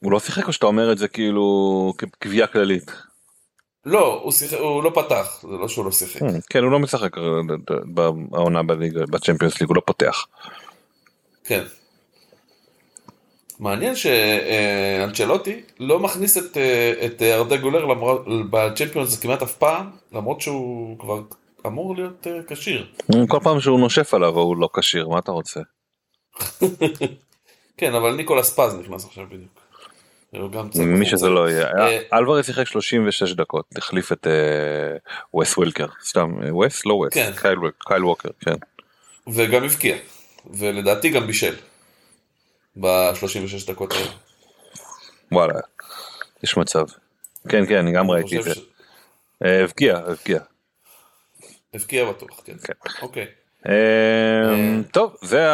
הוא לא שיחק או שאתה אומר את זה כאילו כקביעה כללית? לא, הוא, שיחק, הוא לא פתח, זה לא שהוא לא שיחק. כן הוא לא משחק בעונה בליגה בצ'מפיונס ליג הוא לא פותח. כן. מעניין שאנצ'לוטי לא מכניס את, אה, את ארדה גולר בצ'מפיונס כמעט אף פעם, למרות שהוא כבר אמור להיות אה, כשיר. כל פעם שהוא נושף עליו הוא לא כשיר מה אתה רוצה. כן, אבל ניקולס פז נכנס עכשיו בדיוק. מי שזה לא יהיה. אה, אלוורז שיחק 36 דקות החליף את וס ווילקר סתם וס לא וס כן. קייל ווקר כן. וגם הבקיע, ולדעתי גם בישל. ב-36 דקות האלה. וואלה. יש מצב. כן, כן, אני גם ראיתי את זה. אה, הבקיע, הבקיע. הבקיע בטוח, כן. כן. אוקיי. אמ, טוב, זה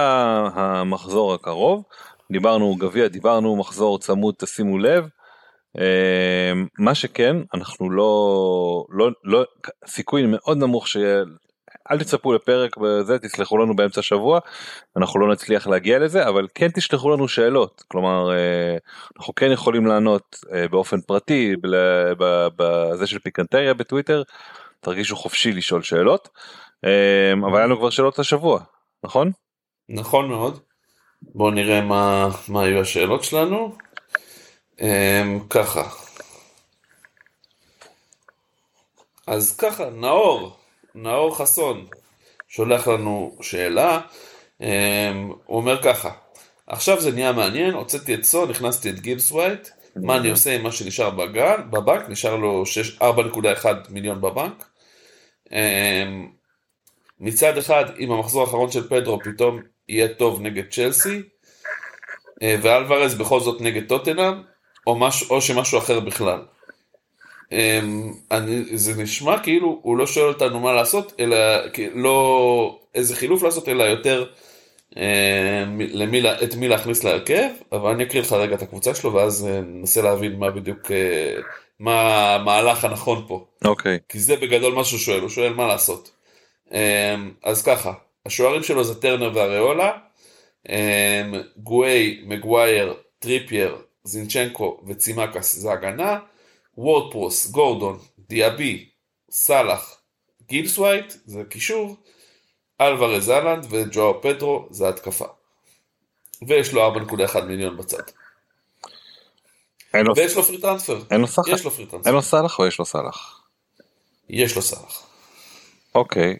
המחזור הקרוב. דיברנו גביע, דיברנו מחזור צמוד, תשימו לב. אמ, מה שכן, אנחנו לא, לא, לא, סיכוי מאוד נמוך שיהיה, אל תצפו לפרק בזה, תסלחו לנו באמצע השבוע, אנחנו לא נצליח להגיע לזה, אבל כן תשלחו לנו שאלות, כלומר, אה, אנחנו כן יכולים לענות אה, באופן פרטי, בזה של פיקנטריה בטוויטר, תרגישו חופשי לשאול שאלות, אמ, אבל היה לנו כבר שאלות השבוע, נכון? נכון מאוד. בואו נראה מה, מה היו השאלות שלנו. ככה. אז ככה, נאור, נאור חסון, שולח לנו שאלה. Um, הוא אומר ככה, עכשיו זה נהיה מעניין, הוצאתי את סון, הכנסתי את גיבס ווייט, מה אני עושה עם מה שנשאר בגן, בבנק, נשאר לו 6 4.1 מיליון בבנק. Um, מצד אחד, אם המחזור האחרון של פדרו פתאום יהיה טוב נגד צ'לסי, אה, ואלוורז בכל זאת נגד טוטנאם, או, או שמשהו אחר בכלל. אמ, אני, זה נשמע כאילו הוא לא שואל אותנו מה לעשות, אלא לא איזה חילוף לעשות, אלא יותר אה, למי, את מי להכניס להרכב, אבל אני אקריא לך רגע את הקבוצה שלו, ואז אה, ננסה להבין מה בדיוק, אה, מה המהלך הנכון פה. אוקיי, כי זה בגדול מה שהוא שואל, הוא שואל מה לעשות. אמ, אז ככה, השוערים שלו זה טרנר ואריאולה, אמ, גואי, מגווייר, טריפייר, זינצ'נקו וצימיקאס זה הגנה, וורדפרוס, גורדון, דיאבי, סאלח, גיבס ווייט זה קישור, אלוורז הולאנד וז'ואאו פדרו זה התקפה. ויש לו 4.1 מיליון בצד. ויש לו free transfer. אין לו סאלח? יש לו free transfer. אין לו סאלח או יש לו סאלח? יש לו סאלח. אוקיי,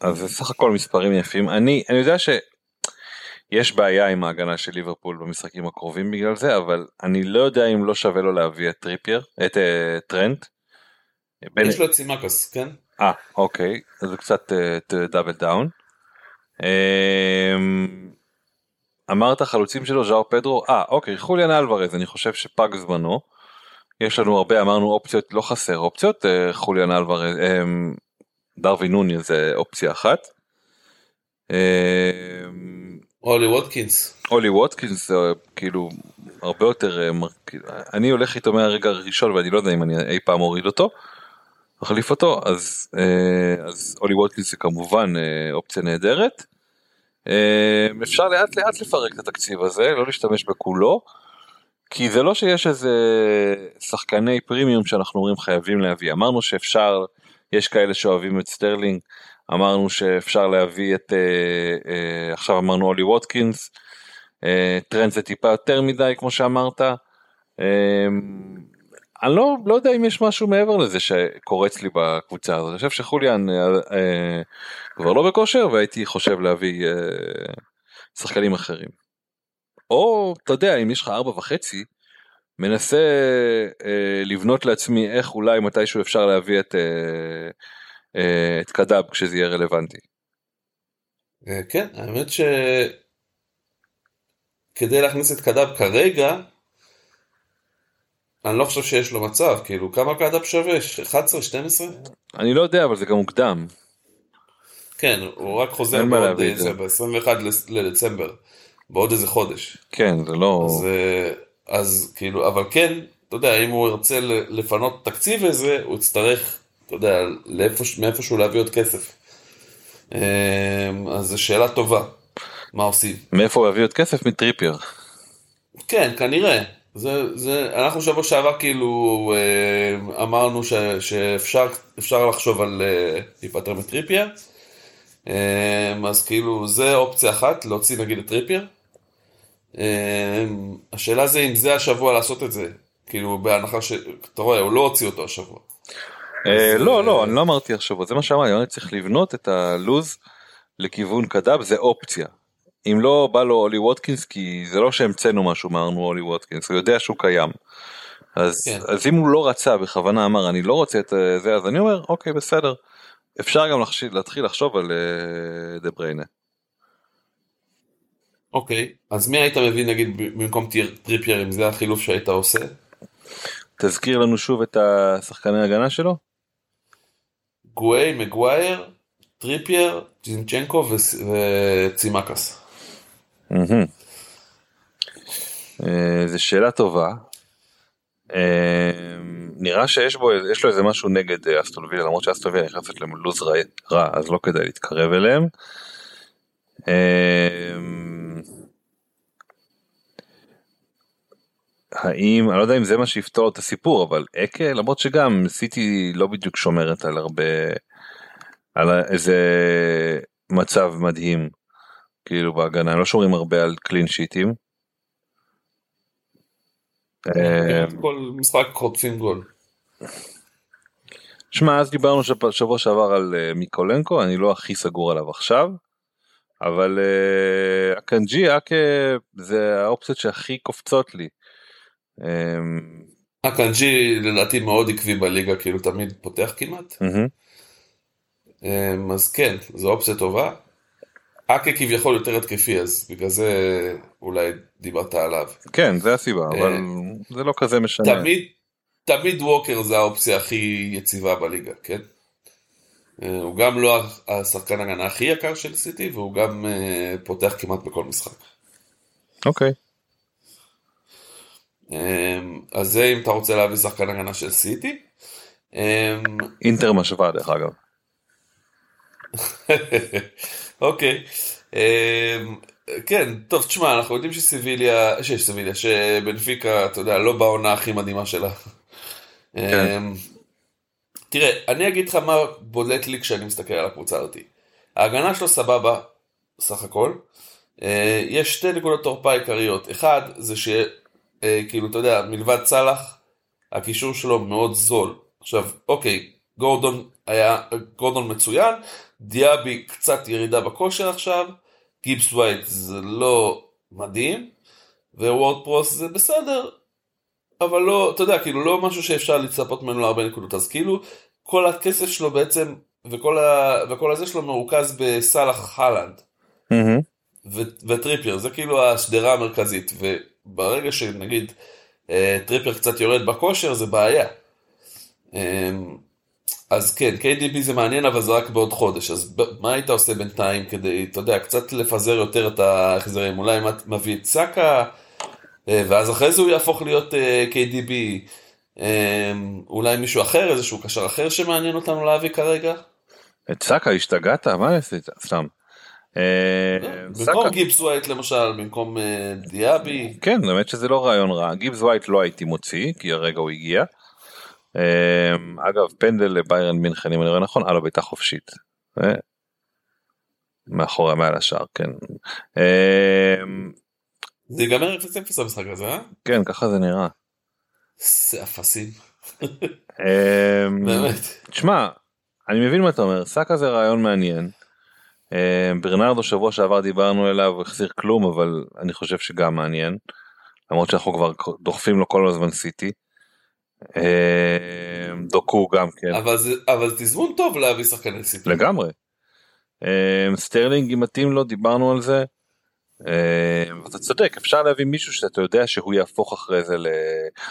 אז זה סך הכל מספרים יפים. אני, אני יודע שיש בעיה עם ההגנה של ליברפול במשחקים הקרובים בגלל זה, אבל אני לא יודע אם לא שווה לו להביא את טריפייר, את אה, טרנט. בין- יש לו את צימיקאס, כן? אה, אוקיי, אז זה קצת double down. אמרת חלוצים שלו ז'או פדרו, אה אוקיי, חוליאן אלוורז, אני חושב שפג זמנו. יש לנו הרבה, אמרנו אופציות, לא חסר אופציות, אה, חוליאן אלוורז, אה, דרווין נונייז זה אופציה אחת. אה, אולי ווטקינס. אולי ווטקינס זה כאילו הרבה יותר, אה, מר- כאילו, אני הולך איתו מהרגע הראשון ואני לא יודע אם אני אי פעם אוריד אותו, מחליף אותו, אז, אה, אז אולי ווטקינס זה כמובן אה, אופציה נהדרת. אה, אפשר לאט לאט לפרק את התקציב הזה, לא להשתמש בכולו, כי זה לא שיש איזה שחקני פרימיום שאנחנו אומרים חייבים להביא, אמרנו שאפשר, יש כאלה שאוהבים את סטרלינג, אמרנו שאפשר להביא את, אה, אה, עכשיו אמרנו אולי ווטקינס, אה, טרנד זה טיפה יותר מדי כמו שאמרת. אני לא, לא יודע אם יש משהו מעבר לזה שקורץ לי בקבוצה הזאת, אני חושב שחוליאן אה, אה, כבר לא בכושר והייתי חושב להביא אה, שחקנים אחרים. או אתה יודע אם יש לך ארבע וחצי מנסה אה, לבנות לעצמי איך אולי מתישהו אפשר להביא את, אה, את קדאב כשזה יהיה רלוונטי. אה, כן, האמת ש... כדי להכניס את קדאב כרגע, אני לא חושב שיש לו מצב, כאילו, כמה קדאב שווה? 11, 12? אני לא יודע אבל זה גם מוקדם. כן, הוא רק חוזר בעוד איזה, ב-21 לדצמבר, בעוד איזה חודש. כן זה לא אז, אה, אז כאילו, אבל כן, אתה יודע, אם הוא ירצה לפנות תקציב לזה, הוא יצטרך, אתה יודע, לאיפה, מאיפשהו להביא עוד כסף. אה, אז זו שאלה טובה, מה עושים? מאיפה הוא יביא עוד כסף מטריפייר. כן, כנראה. זה, זה, אנחנו שבוע שעבר כאילו אה, אמרנו ש, שאפשר אפשר לחשוב על אה, להיפטר מטריפייר. אה, אז כאילו זה אופציה אחת, להוציא נגיד את טריפייר. השאלה זה אם זה השבוע לעשות את זה. כאילו בהנחה ש... אתה רואה, הוא לא הוציא אותו השבוע. אה, אז, לא אה, לא אני לא אמרתי עכשיו זה מה שאמרתי אני צריך לבנות את הלוז לכיוון קדאב זה אופציה. אם לא בא לו אולי ווטקינס כי זה לא שהמצאנו משהו אמרנו אולי ווטקינס הוא יודע שהוא קיים. אז, כן. אז אם הוא לא רצה בכוונה אמר אני לא רוצה את אה, זה אז אני אומר אוקיי בסדר. אפשר גם לחש... להתחיל לחשוב על דה בריינה. אוקיי, אז מי היית מביא נגיד במקום טריפייר אם זה החילוף שהיית עושה? תזכיר לנו שוב את השחקני ההגנה שלו. גואי, מגווייר, טריפייר, זינצ'נקו וצימיקאס. אה, זו שאלה טובה. אה, נראה שיש בו, יש לו איזה משהו נגד אה, אסטון למרות שאסטון נכנסת ללוז רע, אז לא כדאי להתקרב אליהם. האם, אני לא יודע אם זה מה שיפתור את הסיפור, אבל אקה, למרות שגם סיטי לא בדיוק שומרת על הרבה, על איזה מצב מדהים, כאילו בהגנה, לא שומרים הרבה על קלין שיטים. אה, כל משחק חוטפים גול. שמע, אז דיברנו שבוע שעבר על אה, מיקולנקו, אני לא הכי סגור עליו עכשיו, אבל אה, הקנג'י אקה זה האופציות שהכי קופצות לי. הקנג'י לדעתי מאוד עקבי בליגה, כאילו תמיד פותח כמעט. אז כן, זו אופציה טובה. אקה כביכול יותר התקפי, אז בגלל זה אולי דיברת עליו. כן, זה הסיבה, אבל זה לא כזה משנה. תמיד, תמיד ווקר זה האופציה הכי יציבה בליגה, כן? הוא גם לא השחקן הגנה הכי יקר של סיטי, והוא גם פותח כמעט בכל משחק. אוקיי. Okay. אמ, אז זה אם אתה רוצה להביא שחקן הגנה של סיטי. אמ, אינטר משווה דרך אגב. אוקיי. אמ, כן, טוב, תשמע, אנחנו יודעים שסיביליה, שיש סיביליה, שבנפיקה, אתה יודע, לא בעונה הכי מדהימה שלה. כן. תראה, אני אגיד לך מה בולט לי כשאני מסתכל על הקבוצה הזאת. ההגנה שלו סבבה, סך הכל. אה, יש שתי נקודות תורפה עיקריות. אחד, זה ש... אה, כאילו, אתה יודע, מלבד סאלח, הקישור שלו מאוד זול. עכשיו, אוקיי, גורדון היה, גורדון מצוין, דיאבי קצת ירידה בכושר עכשיו, גיבס ווייט זה לא מדהים, וורד פרוס זה בסדר, אבל לא, אתה יודע, כאילו לא משהו שאפשר לצפות ממנו להרבה נקודות, אז כאילו כל הכסף שלו בעצם, וכל, ה, וכל הזה שלו מרוכז בסאלח הולאנד. Mm-hmm. וטריפייר, זה כאילו השדרה המרכזית, וברגע שנגיד אה, טריפייר קצת יורד בכושר זה בעיה. אמ, אז כן, KDB זה מעניין, אבל זה רק בעוד חודש, אז מה היית עושה בינתיים כדי, אתה יודע, קצת לפזר יותר את ההחזרים? אולי אם את מביא את סאקה, אה, ואז אחרי זה הוא יהפוך להיות אה, KDB, אולי מישהו אחר, איזשהו קשר אחר שמעניין אותנו להביא כרגע? את סאקה השתגעת? מה עשית? סתם. אה, במקום גיבס ווייט למשל, במקום אה, דיאבי. כן, באמת שזה לא רעיון רע. גיבס ווייט לא הייתי מוציא, כי הרגע הוא הגיע. אה, אגב, פנדל לביירן מינכן, אם אני רואה נכון, על הביתה חופשית. מאחורי מעל השאר, כן. זה ייגמר 0-0 המשחק הזה, אה? כן, ככה זה נראה. זה אפסים. באמת. תשמע, אני מבין מה אתה אומר, סאקה זה רעיון מעניין. אה, ברנרדו שבוע שעבר דיברנו אליו, החזיר כלום, אבל אני חושב שגם מעניין. למרות שאנחנו כבר דוחפים לו כל הזמן סיטי. אה, דוקו גם כן. אבל זה, אבל תזמון טוב להביא שחקני סיטי. לגמרי. אה, סטרלינג אם מתאים לו, דיברנו על זה. אתה צודק, אפשר להביא מישהו שאתה יודע שהוא יהפוך אחרי זה ל...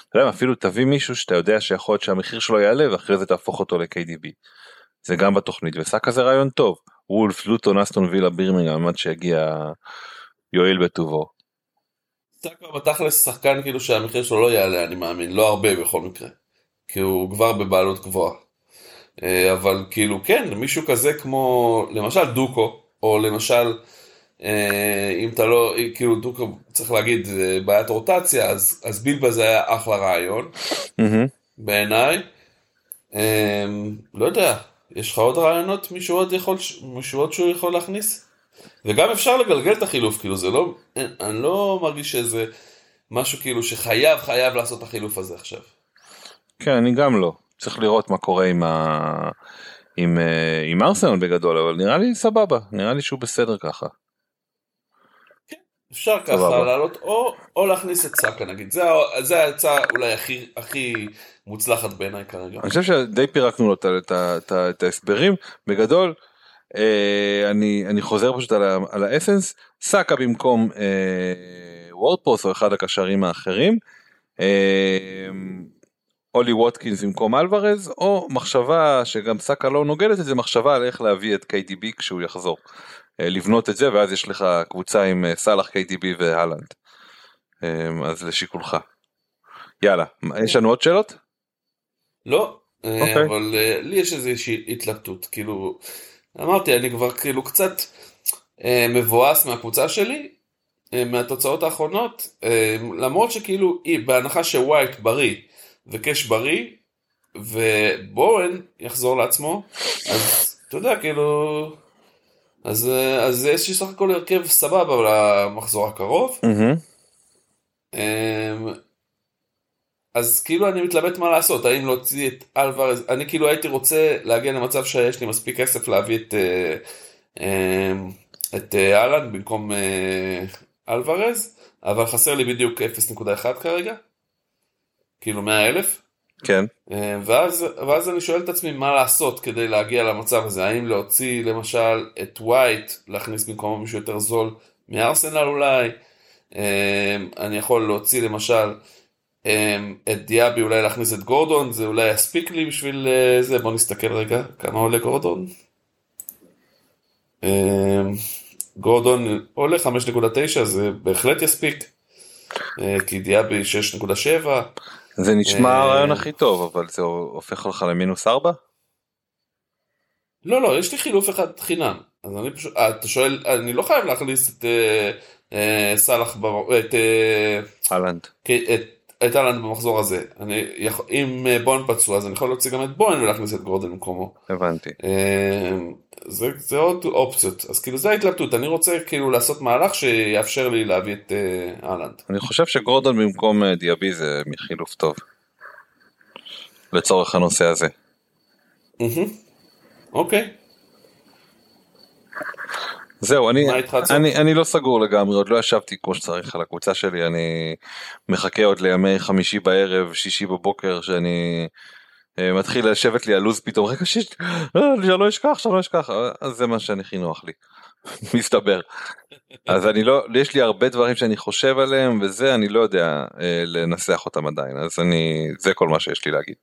אתה יודע, אפילו תביא מישהו שאתה יודע שיכול להיות שהמחיר שלו יעלה ואחרי זה תהפוך אותו ל-KDB. זה גם בתוכנית, וסאקה זה רעיון טוב. וולף, לוטון, אסטון וילה, בירמינגהם, עד שיגיע יואיל בטובו. סאקה בתכלס שחקן כאילו שהמחיר שלו לא יעלה אני מאמין, לא הרבה בכל מקרה. כי הוא כבר בבעלות גבוהה. אה, אבל כאילו כן, מישהו כזה כמו למשל דוקו, או למשל אה, אם אתה לא, כאילו דוקו צריך להגיד בעיית רוטציה, אז, אז בילבה זה היה אחלה רעיון בעיניי. אה, לא יודע, יש לך עוד רעיונות מישהו עוד יכול, מישהו עוד שהוא יכול להכניס? וגם אפשר לגלגל את החילוף, כאילו זה לא, אני לא מרגיש שזה משהו כאילו שחייב חייב לעשות את החילוף הזה עכשיו. כן, אני גם לא. צריך לראות מה קורה עם, ה... עם, אה, עם ארסנל בגדול, אבל נראה לי סבבה, נראה לי שהוא בסדר ככה. כן, אפשר ככה לעלות, או, או להכניס את סאקה נגיד, זה, זה ההצעה אולי הכי, הכי מוצלחת בעיניי כרגע. אני חושב שדי פירקנו לו את ההסברים בגדול. אה, אני אני חוזר פשוט על, על האסנס סאקה במקום אה, וורדפוס או אחד הקשרים האחרים. אה, אולי ווטקינס במקום אלוורז, או מחשבה שגם סאקה לא נוגדת את זה, מחשבה על איך להביא את KDB כשהוא יחזור. לבנות את זה, ואז יש לך קבוצה עם סאלח, KDB והלנד. אז לשיקולך. יאללה, יש לנו עוד שאלות? לא, אה, אוקיי. אבל אה, לי יש איזושהי התלבטות, כאילו, אמרתי, אני כבר כאילו קצת אה, מבואס מהקבוצה שלי, מהתוצאות האחרונות, למרות שכאילו, היא, בהנחה שווייט בריא וקאש בריא, ובורן יחזור לעצמו, אז אתה יודע, כאילו, אז, אז יש לי סך הכל הרכב סבבה למחזור הקרוב. מהמם. אז כאילו אני מתלבט מה לעשות, האם להוציא את אלוורז, אני כאילו הייתי רוצה להגיע למצב שיש לי מספיק כסף להביא את, אה, אמ, את אה, אהלן במקום אה, אלוורז, אבל חסר לי בדיוק 0.1 כרגע, כאילו 100 אלף, כן. אה, ואז, ואז אני שואל את עצמי מה לעשות כדי להגיע למצב הזה, האם להוציא למשל את ווייט, להכניס במקומו מישהו יותר זול מארסנל אולי, אה, אני יכול להוציא למשל אה, את דיאבי, אולי להכניס את גורדון, זה אולי יספיק לי בשביל אה, זה, בוא נסתכל רגע, כמה עולה גורדון? אה, גורדון עולה 5.9, זה בהחלט יספיק, אה, כי דיאבי 6.7. זה נשמע אה, הרעיון הכי טוב, אבל זה הופך לך למינוס ארבע? לא, לא, יש לי חילוף אחד חינם. אז אני פשוט, אתה שואל, אני לא חייב להכניס את סאלח, את, אה, אהלנד. את, את אהלנד במחזור הזה. אני, יכול- אם אה, בוהן פצוע, אז אני יכול להוציא גם את בוהן ולהכניס את גורדון במקומו. הבנתי. אה, זה, זה עוד אופציות. אז כאילו זה ההתלבטות, אני רוצה כאילו לעשות מהלך שיאפשר לי להביא את אה, אהלנד. אני חושב שגורדון במקום דיאבי זה חילוף טוב. לצורך הנושא הזה. אוקיי, זהו, אני? אני, אני לא סגור לגמרי, עוד לא ישבתי כמו שצריך על הקבוצה שלי, אני מחכה עוד לימי חמישי בערב, שישי בבוקר, שאני אה, מתחיל לשבת לי הלו"ז פתאום, רגע, שיש, אה, שאני לא אשכח, שאני לא אשכח, אה, אז זה מה שאני הכי נוח לי, מסתבר. אז אני לא, יש לי הרבה דברים שאני חושב עליהם, וזה אני לא יודע אה, לנסח אותם עדיין, אז אני, זה כל מה שיש לי להגיד.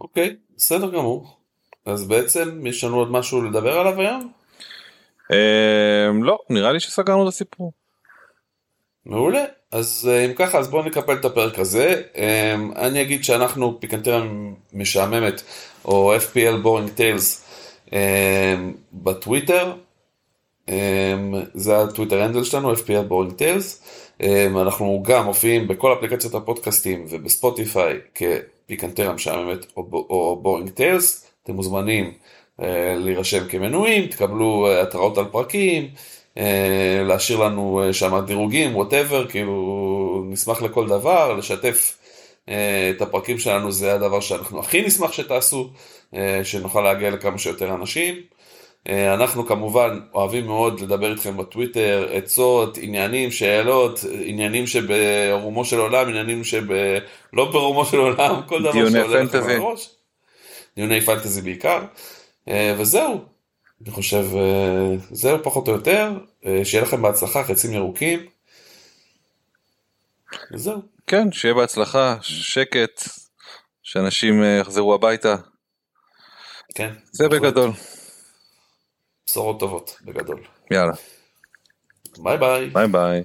אוקיי, בסדר גמור. אז בעצם יש לנו עוד משהו לדבר עליו היום? אה, לא, נראה לי שסגרנו את הסיפור. מעולה. אז אה, אם ככה, אז בואו נקפל את הפרק הזה. אה, אני אגיד שאנחנו פיקנטריה משעממת, או FPL Boring Tales בטוויטר. אה, זה ה Twitter handle שלנו, FPL Boring Tales. אנחנו גם מופיעים בכל אפליקציות הפודקאסטים ובספוטיפיי כפיקנטריה משעממת או Boring Tales. אתם מוזמנים להירשם כמנויים, תקבלו אה, התראות על פרקים, אה, להשאיר לנו אה, שם דירוגים, וואטאבר, כאילו נשמח לכל דבר, לשתף אה, את הפרקים שלנו זה הדבר שאנחנו הכי נשמח שתעשו, אה, שנוכל להגיע לכמה שיותר אנשים. אה, אנחנו כמובן אוהבים מאוד לדבר איתכם בטוויטר, עצות, עניינים, שאלות, עניינים שברומו של עולם, עניינים שלא ברומו של עולם, כל דבר שעולה לכם הראש. דיוני fantasy בעיקר. אה, וזהו, אני חושב, אה, זהו פחות או יותר, אה, שיהיה לכם בהצלחה, חצים ירוקים. וזהו, כן, שיהיה בהצלחה, שקט, שאנשים יחזרו הביתה, כן. זה. בגדול. בשורות טובות, בגדול. יאללה, ביי ביי. ביי ביי.